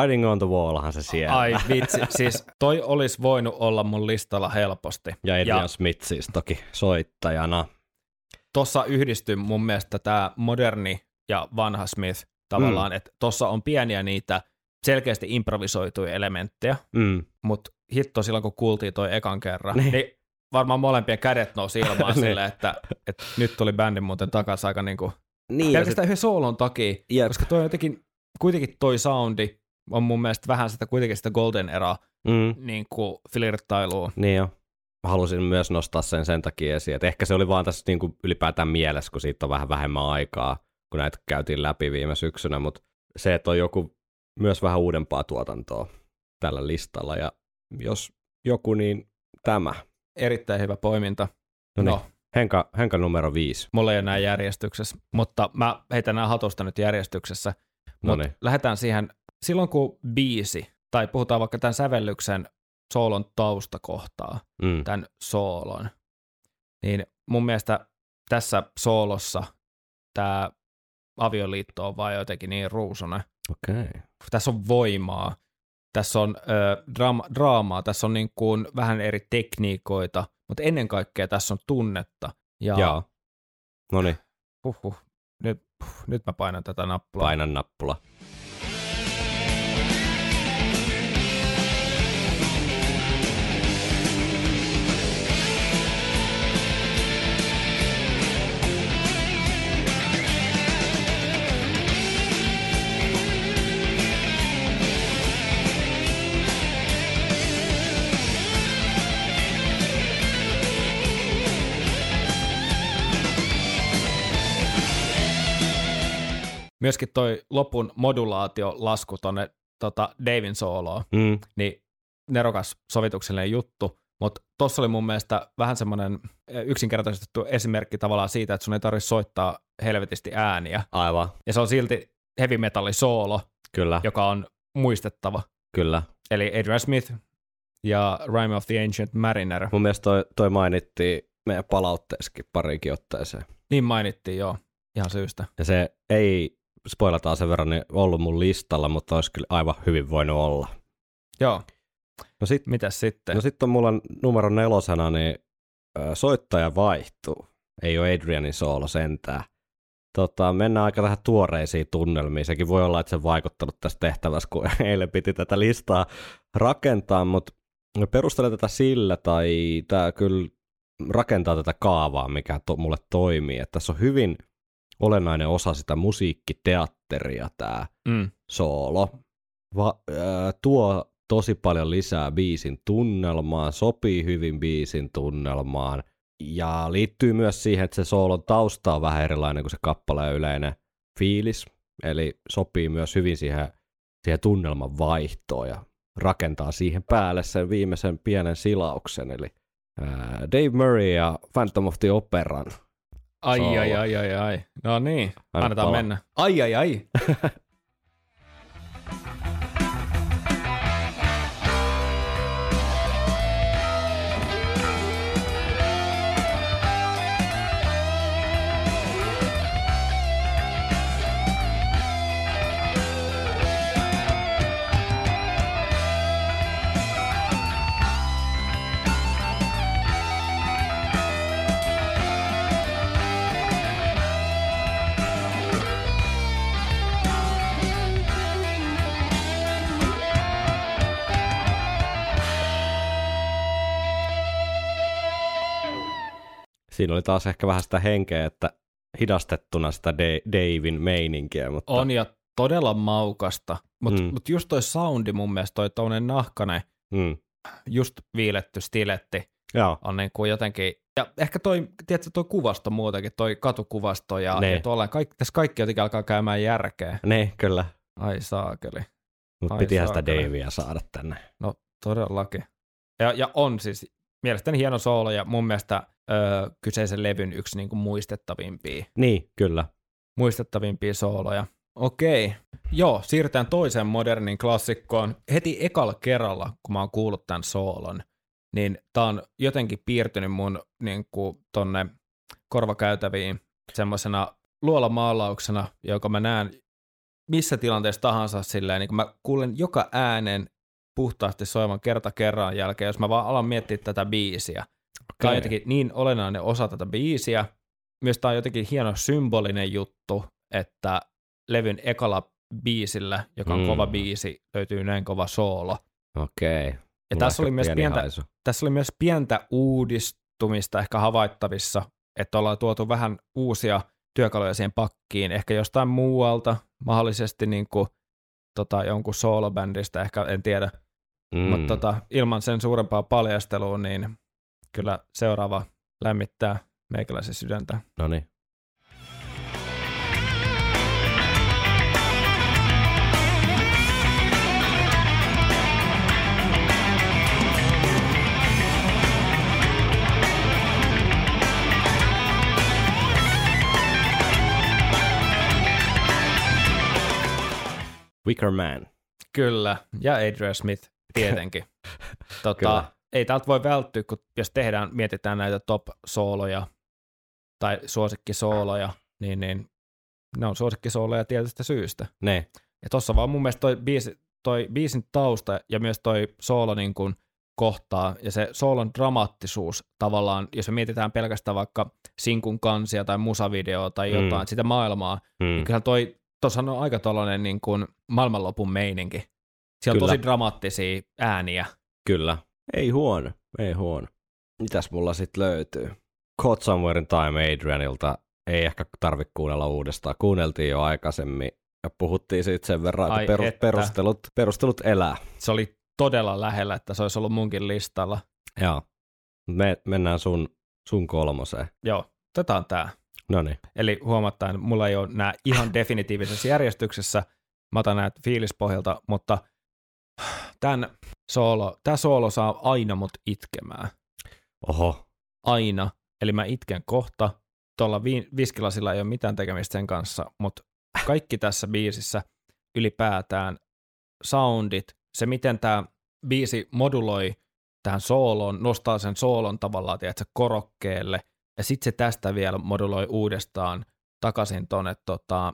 Riding on the wallhan se siellä. Ai vitsi, siis toi olisi voinut olla mun listalla helposti. Ja Adrian Ja- Smith siis toki soittajana. Tossa yhdistyy mun mielestä tämä moderni ja vanha Smith tavallaan, mm. että tossa on pieniä niitä selkeästi improvisoituja elementtejä, Mm. mutta hitto silloin kun kuultiin toi ekan kerran, Niin. niin, niin varmaan molempien kädet nousi ilmaan Niin. silleen, että, että nyt tuli bändi muuten takaisin aika niinku, Niin, ja pelkästään yhden soolon takia, Jep. koska toi on jotenkin, kuitenkin toi soundi on mun mielestä vähän sitä kuitenkin sitä golden era Mm, niin kuin flirttailuun. niin jo. Mä halusin myös nostaa sen sen takia esiin, että ehkä se oli vaan tässä niin kuin ylipäätään mielessä, kun siitä on vähän vähemmän aikaa, kun näitä käytiin läpi viime syksynä, mutta se, että on joku myös vähän uudempaa tuotantoa tällä listalla, ja jos joku, niin tämä. Erittäin hyvä poiminta. No niin, No, Henka, Henka numero viisi. mulla ei ole näin järjestyksessä, mutta mä heitän nämä hatusta nyt järjestyksessä. Mutta lähdetään siihen, silloin kun biisi, tai puhutaan vaikka tämän sävellyksen soolon taustakohtaa, Mm. tämän soolon, niin mun mielestä tässä soolossa tämä avioliitto on vaan jotenkin niin ruusunen. Okei. Okay. Tässä on voimaa, tässä on ö, drama, draamaa, tässä on niin kuin vähän eri tekniikoita, mutta ennen kaikkea tässä on tunnetta. Ja Jaa. No niin, Huhhuh, nyt, puh, nyt mä painan tätä nappulaa. painan nappula. Myöskin toi lopun modulaatiolasku tonne tota Davin sooloon, Mm. niin nerokas sovituksellinen juttu, mutta tossa oli mun mielestä vähän semmoinen yksinkertaistettu esimerkki tavallaan siitä, että sun ei tarvitse soittaa helvetisti ääniä. Aivan, Ja se on silti heavy metalli soolo, kyllä, joka on muistettava. kyllä. Eli Adrian Smith ja Rime of the Ancient Mariner. Mun mielestä toi, toi mainittiin meidän palautteessakin parikin otteeseen. Niin mainittiin, joo. Ihan syystä. Ja se ei, spoilataan sen verran, niin ollut mun listalla, mutta olisi kyllä aivan hyvin voinut olla. Joo. No sit, Mitäs sitten? no sit on mulla numero nelosena, niin soittaja vaihtuu. Ei ole Adrianin soolo sentään. Tota, mennään aika tähän tuoreisiin tunnelmiin. Sekin voi olla, että se on vaikuttanut tässä tehtävässä, kun eilen piti tätä listaa rakentaa, mutta perustelen tätä sillä, tai tämä kyllä rakentaa tätä kaavaa, mikä to, mulle toimii. Että tässä on hyvin olennainen osa sitä musiikkiteatteria tämä mm. soolo. Va, ää, tuo tosi paljon lisää biisin tunnelmaan, sopii hyvin biisin tunnelmaan ja liittyy myös siihen, että se soolon tausta on vähän erilainen kuin se kappaleen yleinen fiilis, eli sopii myös hyvin siihen, siihen tunnelman vaihtoon ja rakentaa siihen päälle sen viimeisen pienen silauksen, eli ää, Dave Murray ja Phantom of the Operan. Ai, ai, ai, ai, ai. No niin, annetaan mennä. Ai, ai, ai. Siinä oli taas ehkä vähän sitä henkeä, että hidastettuna sitä Da- Davin meininkiä, mutta On ja todella maukasta. Mutta Mm. mut just toi soundi mun mielestä, toi toinen nahkane, mm, just viiletty stiletti, joo, on niin kuin jotenkin, ja ehkä toi, tiedätkö, toi kuvasto muutenkin, toi katukuvasto ja, Ne. ja tuolla, kaikki, tässä kaikki jotenkin alkaa käymään järkeä. ne kyllä, Ai saakeli. mutta pitihän sitä. Davia saada tänne. No todellakin. Ja, ja on siis mielestäni hieno soolo ja mun mielestä öö, kyseisen levyn yksi niin kuin muistettavimpia, Niin, kyllä. muistettavimpia sooloja. Okei. Joo, siirrytään toiseen modernin klassikkoon. Heti ekalla kerralla, kun mä oon kuullut tämän soolon, niin tää on jotenkin piirtynyt mun niin kuin, tonne korvakäytäviin semmoisena luolamaalauksena, joka mä näen missä tilanteessa tahansa silleen, niin kun mä kuulen joka äänen puhtaasti soivan kerta kerran jälkeen, jos mä vaan alan miettiä tätä biisiä. Tämä on jotenkin niin olennainen osa tätä biisiä. Myös tämä on jotenkin hieno symbolinen juttu, että levyn ekalla biisillä, joka on Mm. kova biisi, löytyy näin kova soolo. Okei. Ja Mulla tässä oli, myös pientä, haisu. tässä oli myös pientä uudistumista ehkä havaittavissa, että ollaan tuotu vähän uusia työkaluja siihen pakkiin, ehkä jostain muualta, mahdollisesti niin kuin, tota, jonkun soolobändistä, ehkä en tiedä, Mm. Mutta tota, ilman sen suurempaa paljastelua, niin kyllä seuraava lämmittää meikäläisen sydäntä. No niin. Wicker Man. Kyllä, ja Adrian Smith tietenkin. tota, Kyllä. Ei täältä voi välttyä, kun jos tehdään, mietitään näitä top-sooloja tai suosikkisooloja, niin, niin ne on suosikkisooloja tietystä syystä. Ne. Ja tossa vaan mun mielestä toi, biisi, toi biisin tausta ja myös toi soolo niin kuin kohtaa ja se soolon dramaattisuus tavallaan, jos me mietitään pelkästään vaikka sinkun kansia tai musavideoa tai Mm. jotain, sitä maailmaa, Mm. niin kyllähän toi, tuossa on aika tollainen niin kuin maailmanlopun meininki. Siellä on Kyllä. tosi dramaattisia ääniä. Kyllä. Ei huono, ei huono. Mitäs mulla sitten löytyy? Caught Somewhere in Time Adrianilta ei ehkä tarvitse kuunnella uudestaan. Kuunneltiin jo aikaisemmin ja puhuttiin siitä sen verran, Ai että peru- että. perustelut, perustelut elää. Se oli todella lähellä, että se olisi ollut munkin listalla. Joo. Me mennään sun, sun kolmoseen. Joo, otetaan tämä. No niin. Eli huomattaen, mulla ei ole nämä ihan definitiivisessa järjestyksessä, mä otan näitä fiilispohjalta, mutta tämän soolo, tämä soolo saa aina mut itkemään. Oho. Aina. Eli mä itken kohta. Tuolla vi- viskilasilla ei ole mitään tekemistä sen kanssa, mutta kaikki tässä biisissä ylipäätään, soundit, se miten tämä biisi moduloi tähän sooloon, nostaa sen soolon tavallaan, tiedätkö, korokkeelle, ja sitten se tästä vielä moduloi uudestaan takaisin tuonne tota,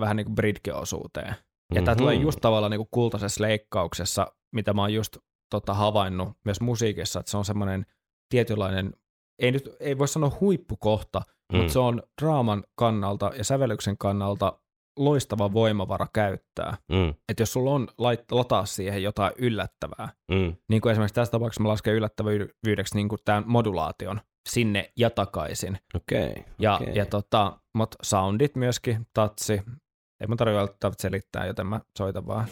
vähän niin kuin bridge-osuuteen. Ja tämä Mhm. tulee just tavallaan niin kuin kultaisessa leikkauksessa, mitä mä oon just tota, havainnut myös musiikissa, että se on semmoinen tietynlainen, ei nyt ei voi sanoa huippukohta, mm. mutta se on draaman kannalta ja sävellyksen kannalta loistava voimavara käyttää. Mm. Että jos sulla on lait, lataa siihen jotain yllättävää, Mm. niin kuin esimerkiksi tässä tapauksessa mä lasken yllättävyydeksi niin kuin tämän modulaation sinne ja takaisin. Okei. Okay. Ja, okay. ja tota, mut soundit myöskin, tatsi, ei mun tarvitse välttämättä selittää, joten mä soitan vaan.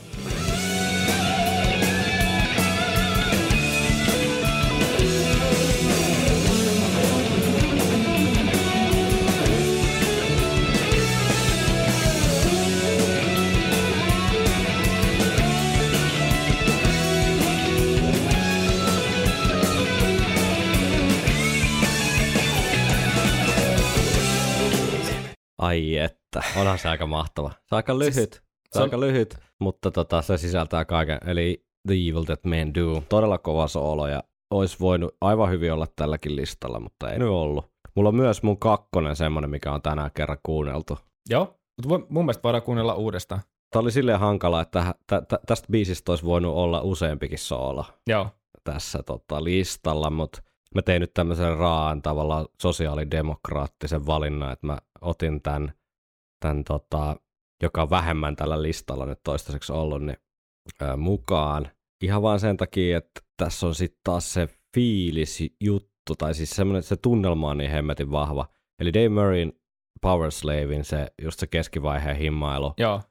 Ai että, onhan se aika mahtava. Se on aika lyhyt, Siis se, on aika lyhyt, mutta tota, se sisältää kaiken. Eli The Evil That Men Do. Todella kova soolo ja olisi voinut aivan hyvin olla tälläkin listalla, mutta ei nyt ollut. Mulla on myös mun kakkonen semmonen, mikä on tänään kerran kuunneltu. Joo, mutta mun mielestä voidaan kuunnella uudestaan. Tämä oli silleen hankala, että tä- tä- tästä biisistä olisi voinut olla useampikin soolo Joo, tässä tota, listalla, mutta mä tein nyt tämmöisen raan tavallaan sosiaalidemokraattisen valinnan, että mä otin tämän, tämän tota, joka on vähemmän tällä listalla nyt toistaiseksi ollut, niin ää, mukaan. Ihan vaan sen takia, että tässä on sitten taas se fiilis juttu, tai siis semmoinen, että se tunnelma on niin hemmetin vahva. Eli Dave Murrayn Power Slavein se, just se keskivaiheen himmailu, joo,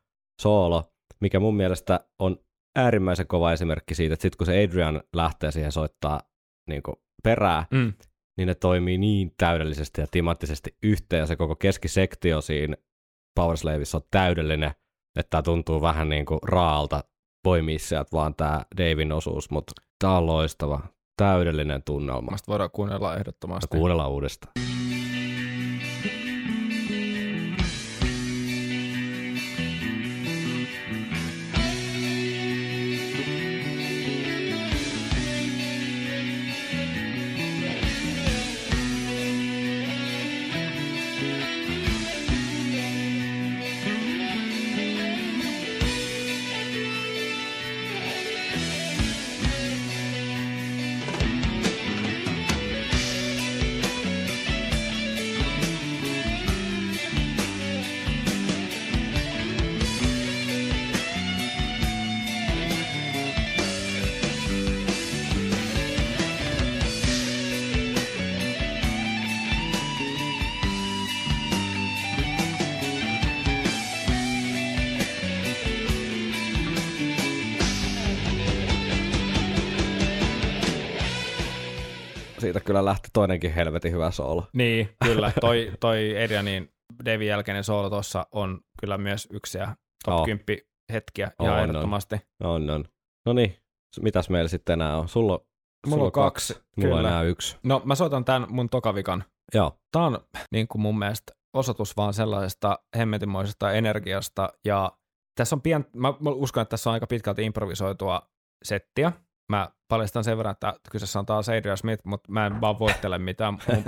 soolo, mikä mun mielestä on äärimmäisen kova esimerkki siitä, että sitten kun se Adrian lähtee siihen soittaa niin perää, mm. niin ne toimii niin täydellisesti ja timattisesti yhteen, ja se koko keskisektio siinä Powerslavissa on täydellinen, että tämä tuntuu vähän niin kuin raalta poimia sieltä vaan tämä Davin osuus, mutta tämä on loistava, täydellinen tunnelma. Masta voidaan kuunnella ehdottomasti. Kuunnellaan uudestaan. Kyllä lähti toinenkin helvetin hyvä soolo. Niin, kyllä. Toi, toi Adrianin Davin jälkeinen soolo tuossa on kyllä myös yksi ja top Oo. 10 hetkiä ihan on. ehdottomasti. On, on. No niin, mitäs meillä sitten enää on? Sulla, Mulla sulla on kaksi, Mulla on kyllä. enää yksi. No mä soitan tämän mun tokavikan. Joo, Tämä on niin kuin mun mielestä osoitus vaan sellaisesta hemmetimoisesta energiasta ja tässä on pien, mä, mä uskon, että tässä on aika pitkälti improvisoitua settiä. Mä paljastan sen verran, että kyseessä on taas Adrian Smith, mutta mä en vaan voittele mitään. Mun,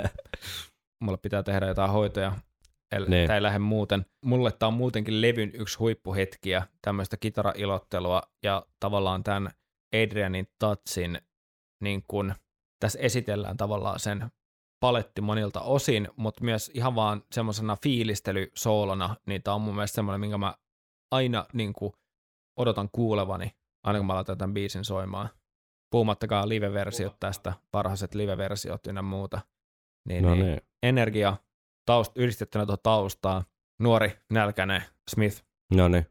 mulle pitää tehdä jotain hoitoja, eli Niin. tämä ei lähde muuten. Mulle tämä on muutenkin levyn yksi huippuhetkiä, tämmöistä kitarailottelua ja tavallaan tämän Adrianin touchin, niin kun tässä esitellään tavallaan sen paletti monilta osin, mutta myös ihan vaan semmoisena fiilistelysoolona, niin tämä on mun mielestä semmoinen, minkä mä aina niin kuin, odotan kuulevani, aina kun mä laitan tämän biisin soimaan. Puhumattakaan live-versiot tästä, parhaiset live-versiot ynnä muuta. Niin, no niin. niin. Energia taust, yhdistettynä tuohon taustaan, nuori, nälkäinen Smith. No niin.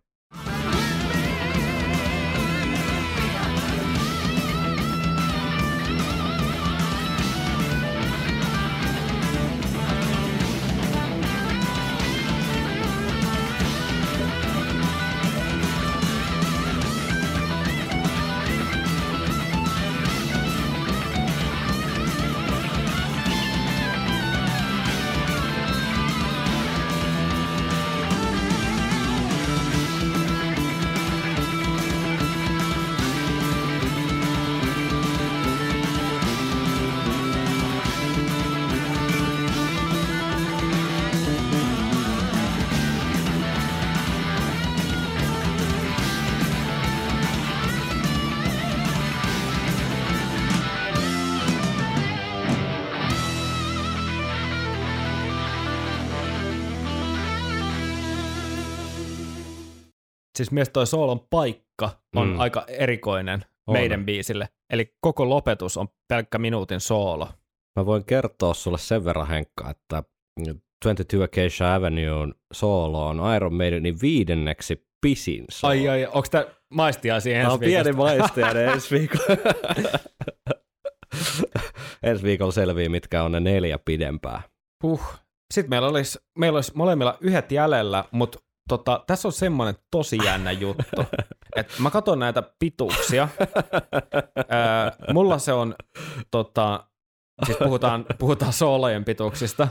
Siis myös toi soolon paikka on Mm. aika erikoinen On. meidän biisille. Eli koko lopetus on pelkkä minuutin soolo. Mä voin kertoa sulle sen verran, Henkka, että 22 Acacia Avenue'n soolo on Iron Maidenin viidenneksi pisin soolo. Ai ai, onko tämä maistiaisia ensi on pieni maistiainen ensi viikolla. ensi viikolla selvii, mitkä on ne neljä pidempää. Huh. Sitten meillä olisi, meillä olisi molemmilla yhdet jäljellä, mutta tota, tässä on semmoinen tosi jännä juttu. että mä katson näitä pituuksia. Öö, mulla se on, tota, siis puhutaan, puhutaan soolojen pituuksista,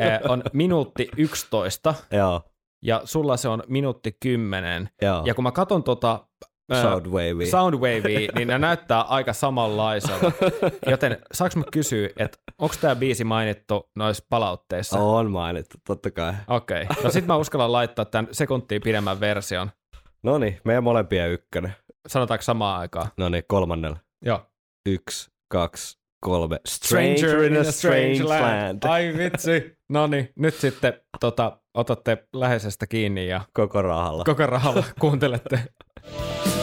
öö, on minuutti 11 Joo, ja sulla se on minuutti 10. joo. Ja kun mä katson tota öö, Soundwave. Soundwavea, niin ne näyttää aika samanlaiselta. Joten saanko mä kysyä, että onko tämä biisi mainittu noissa palautteissa? On mainittu, totta kai. Okei. Okay. No sit mä uskallan laittaa tämän sekuntia pidemmän version. No niin, meidän molempien ykkönen. Sanotaanko samaan aikaan? No niin, kolmannella. Joo. Yksi, kaksi, kolme. Stranger in a strange land. Ai vitsi. No niin, nyt sitten tota, otatte läheisestä kiinni ja Koko rahalla. koko rahalla kuuntelette.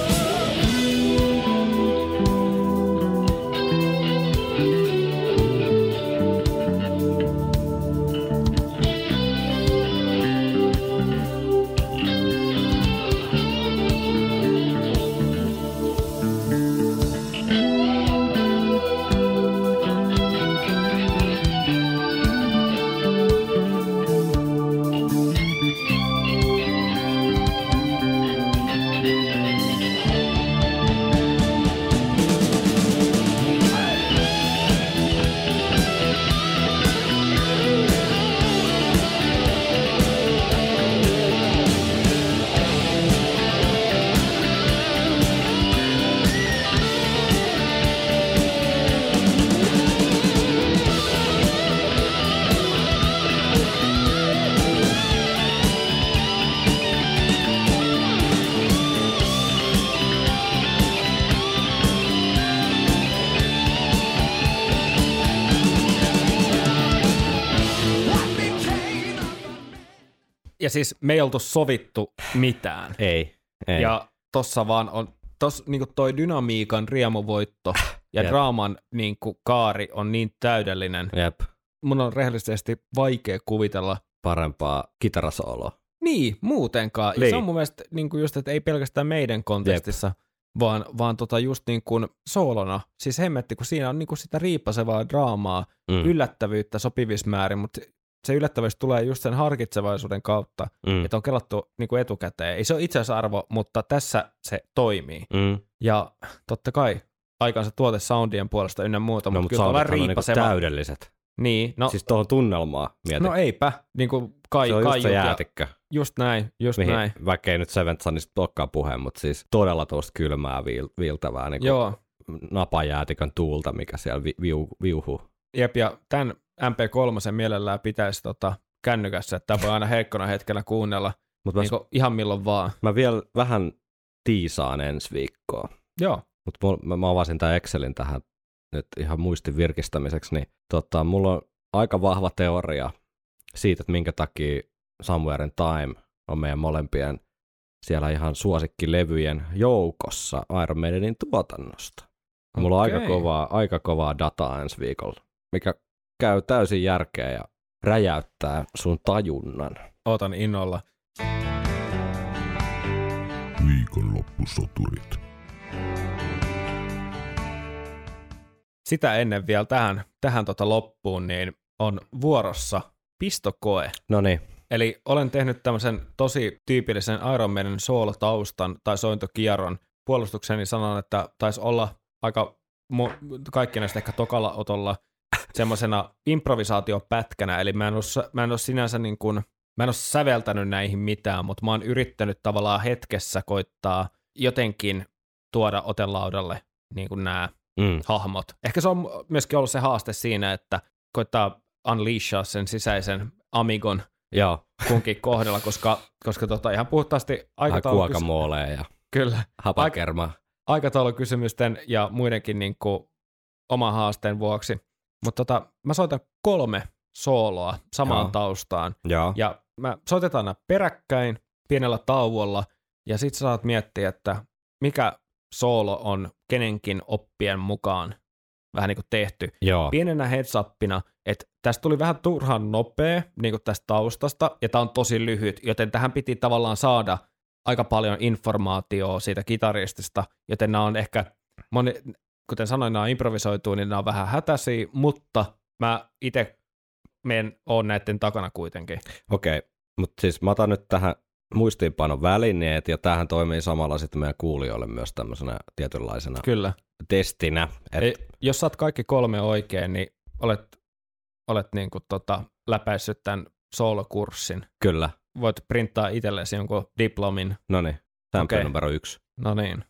Ja siis me ei oltu sovittu mitään. Ei, ei. Ja tossa vaan on, tos niinku toi dynamiikan riemuvoitto ja Jep. draaman niinku kaari on niin täydellinen. Jep, Mun on rehellisesti vaikea kuvitella parempaa kitarasooloa. Niin, muutenkaan. Ja Niin. se on mun mielestä niin kuin just, että ei pelkästään meidän kontekstissa, vaan, vaan tota just niin kuin soolona. Siis hemmetti, kun siinä on niin kuin sitä riippasevaa draamaa, Mm. yllättävyyttä sopivissa määrin, mutta se yllättävyys tulee just sen harkitsevaisuuden kautta, Mm. että on kelattu niin kuin etukäteen. Ei se ole itseisarvo, mutta tässä se toimii. Mm. Ja totta kai aikansa tuote soundien puolesta ynnä muuta, No, mutta kyllä on vähän riippaseva. täydelliset. Niin, no, siis tuohon tunnelmaa mietin. no eipä, niin kuin kai, se on just kai se jäätikkö, just näin, just mihin, näin. vaikka ei nyt Seventh Sunista olekaan puheen, mutta siis todella tuosta kylmää viil, viiltävää niin Joo, napajäätikön tuulta, mikä siellä vi, viu, viuhuu. jep, ja tämän MP3 mielellään pitäisi tota, kännykässä, että tämä voi aina heikkona hetkellä kuunnella, Mutta mä, niin kuin ihan milloin vaan. mä vielä vähän tiisaan ensi viikkoa. Joo, Mutta mä, mä avasin tämän Excelin tähän nyt ihan muistin virkistämiseksi, niin tota, mulla on aika vahva teoria siitä, että minkä takia Somewhere in Time on meidän molempien siellä ihan suosikkilevyjen joukossa Iron Maidenin tuotannosta. Mulla on aika kovaa, aika kovaa dataa ensi viikolla, mikä käy täysin järkeä ja räjäyttää sun tajunnan. ootan innolla. Viikonloppusoturit. Sitä ennen vielä tähän, tähän tota loppuun, niin on vuorossa pistokoe. No niin, Eli olen tehnyt tämmöisen tosi tyypillisen Iron Maiden soolotaustan tai sointokierron. Puolustukseni sanon, että taisi olla aika mu- kaikki näistä ehkä tokalla otolla semmoisena improvisaatiopätkänä, eli mä en ole, mä en ole sinänsä niin kuin, mä en ole säveltänyt näihin mitään, mutta mä oon yrittänyt tavallaan hetkessä koittaa jotenkin tuoda otelaudalle niin kuin nämä mm, hahmot. Ehkä se on myöskin ollut se haaste siinä, että koittaa unleashaa sen sisäisen amigon joo, kunkin kohdalla, koska, koska tota, ihan puhtaasti vähän aikataulukys- kuokamooleja ja kyllä, hapakermaa. aikataulukysymysten ja muidenkin niin kuin, oman haasteen vuoksi. Mutta tota, mä soitan kolme sooloa samaan Joo. taustaan. Joo. Ja mä soitetaan nämä peräkkäin pienellä tauolla, ja sit sä saat miettiä, että mikä soolo on kenenkin oppien mukaan vähän niin kuin tehty. Joo. Pienenä heads upina, että tästä tuli vähän turhan nopea niin kuin tästä taustasta, ja tämä on tosi lyhyt, joten tähän piti tavallaan saada aika paljon informaatiota siitä kitaristista, joten nämä on ehkä, moni, kuten sanoin, nämä on improvisoitu, niin nämä on vähän hätäisiä, mutta mä itse menen, oon näiden takana kuitenkin. Okei, mutta siis mä otan nyt tähän muistiinpanon välineet, ja tämähän toimii samalla sitten meidän kuulijoille myös tämmöisenä tietynlaisena Kyllä. testinä. Et, Ei, jos saat kaikki kolme oikein, niin olet, olet niin kuin tota, läpäissyt tämän soolokurssin. Kyllä, Voit printtaa itsellesi jonkun diplomin. no niin, sample Okei. numero yksi. No niin.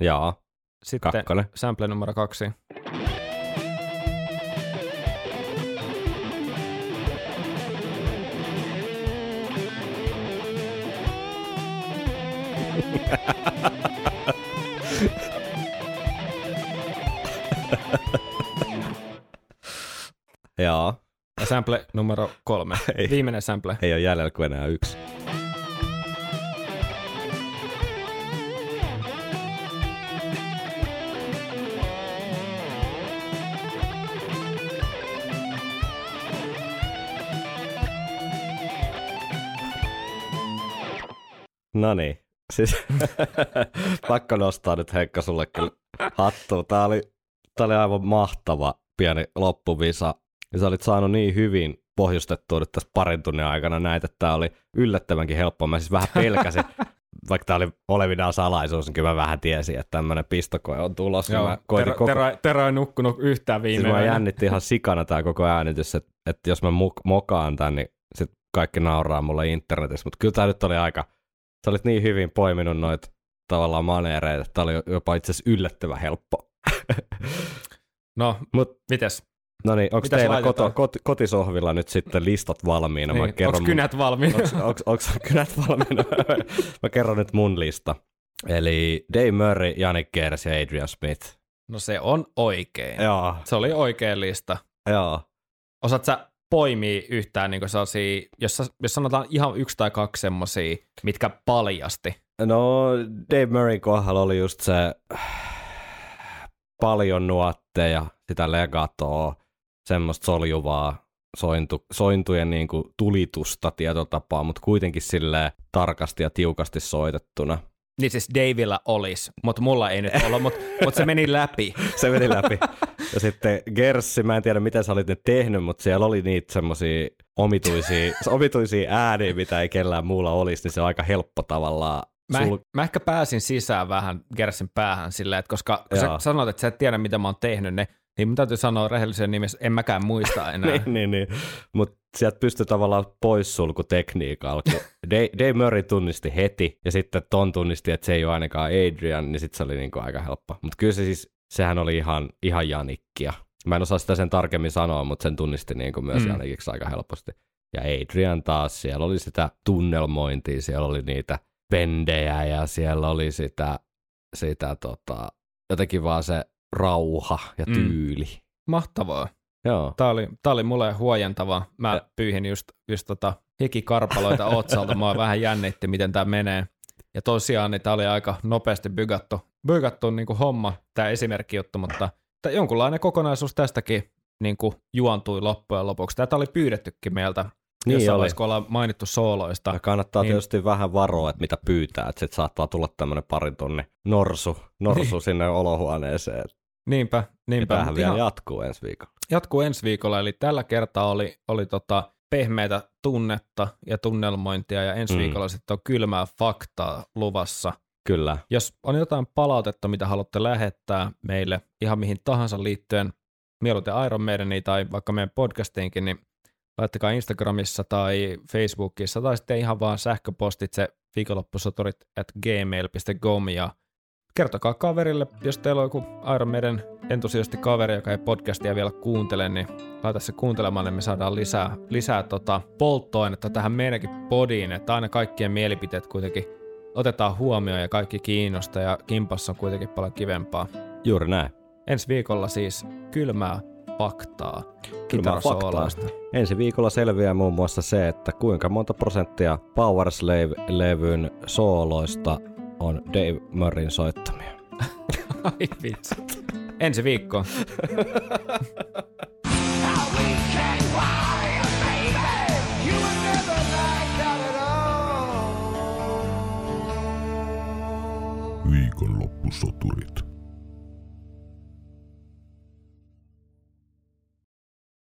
Jaa, Sitten kakkonen. sample numero kaksi. Jaa, Ja sample numero kolme. Ei. Viimeinen sample. ei ole jäljellä kuin enää yksi. No niin, siis pakko nostaa nyt Heikka sulle kyllä hattua. Tää oli, tää oli aivan mahtava pieni loppuvisa. Ja sä olit saanut niin hyvin pohjustettua nyt tässä parin tunnin aikana näitä, että tää oli yllättävänkin helppoa. Mä siis vähän pelkäsin, vaikka tää oli olevinaan salaisuus, niin kyllä mä vähän tiesin, että tämmönen pistokoe on tulossa. Joo, mä Tero, koko... Tero, Tero ei nukkunut yhtään Siis viime mä yönä. jännitti ihan sikana tää koko äänitys, että, että jos mä muk- mokaan tän, niin sit kaikki nauraa mulle internetissä. Mutta kyllä tää nyt oli aika, sä olit niin hyvin poiminut noita tavallaan maneereita, että tää oli jopa itse asiassa yllättävän helppo. No, Mut mites? no niin, onko teillä koto, kot, kotisohvilla nyt sitten listat valmiina? Niin, kerron onks kynät valmiina? Onks kynät valmiina? mä kerron nyt mun lista. Eli Dave Murray, Janik Gers ja Adrian Smith. No se on oikein. Joo, Se oli oikea lista. joo. Osaat sä poimii yhtään niin sellaisia, jos, jos sanotaan ihan yksi tai kaksi semmosia, mitkä paljasti No, Dave Murray kohdalla oli just se paljon nuotteja, sitä legatoa, semmoista soljuvaa sointu, sointujen niin kuin tulitusta tietotapaa, mutta kuitenkin sille tarkasti ja tiukasti soitettuna. Niin siis Davilla olisi, mutta mulla ei nyt ollut, mutta, mutta se meni läpi. se meni läpi. Ja sitten Gerssi, mä en tiedä miten sä olit ne tehnyt, mutta siellä oli niitä semmoisia omituisia, omituisia ääniä, mitä ei kellään muulla olisi, niin se on aika helppo tavallaan Mä, sul... mä ehkä pääsin sisään vähän Gersin päähän silleen, että koska kun sä sanoit, että sä et tiedä, mitä mä oon tehnyt, niin, niin mä täytyy sanoa rehellisen nimessä, en mäkään muista enää. niin, niin, niin. mutta sieltä pystyi tavallaan poissulkutekniikalla. Dave, Dave Murray tunnisti heti, ja sitten Ton tunnisti, että se ei ole ainakaan Adrian, niin sitten se oli niinku aika helppo. Mutta kyllä se siis, sehän oli ihan, ihan Janikkia. Mä en osaa sitä sen tarkemmin sanoa, mutta sen tunnisti niinku myös mm. Janikiksi aika helposti. Ja Adrian taas, siellä oli sitä tunnelmointia, siellä oli niitä bendejä ja siellä oli sitä, sitä tota, jotenkin vaan se rauha ja mm. tyyli. Mm. Mahtavaa. Joo. Tämä oli, tämä oli mulle huojentavaa. Mä ja. pyyhin just, just tota hikikarpaloita otsalta. Mä vähän jännitti, miten tämä menee. Ja tosiaan niin tämä oli aika nopeasti bygattu, bygattu niin kuin homma, tämä juttu, mutta jonkunlainen kokonaisuus tästäkin niin kuin juontui loppujen lopuksi. Tätä oli pyydettykin meiltä niin jossain vaiheessa, kun ollaan mainittu sooloista. Ja kannattaa niin... tietysti vähän varoa, että mitä pyytää, että sitten saattaa tulla tämmöinen parin tunnin norsu, norsu niin. sinne olohuoneeseen. Niinpä, niinpä. Tämähän vielä jatkuu ensi viikolla. Jatkuu ensi viikolla, eli tällä kertaa oli, oli tota pehmeitä tunnetta ja tunnelmointia, ja ensi mm. viikolla sitten on kylmää faktaa luvassa. Kyllä. Jos on jotain palautetta, mitä haluatte lähettää meille ihan mihin tahansa liittyen, mieluiten Iron Maideniin tai vaikka meidän podcastiinkin, niin laittakaa Instagramissa tai Facebookissa tai sitten ihan vaan sähköpostitse viikonloppusoturit at gmail.com ja kertokaa kaverille, jos teillä on joku Iron Maiden entusiasti kaveri, joka ei podcastia vielä kuuntele, niin laita se kuuntelemaan, niin me saadaan lisää, lisää tota polttoainetta tähän meidänkin podiin, että aina kaikkien mielipiteet kuitenkin otetaan huomioon ja kaikki kiinnosta ja kimpassa on kuitenkin paljon kivempaa. Juuri näin. Ensi viikolla siis kylmää faktaa kitarasooloista. Ensi viikolla selviää muun muassa se, että kuinka monta prosenttia Power Slave-levyn sooloista on Dave Murrayn soittamia. Ai vitsi. Ensi viikko. Viikonloppusoturit.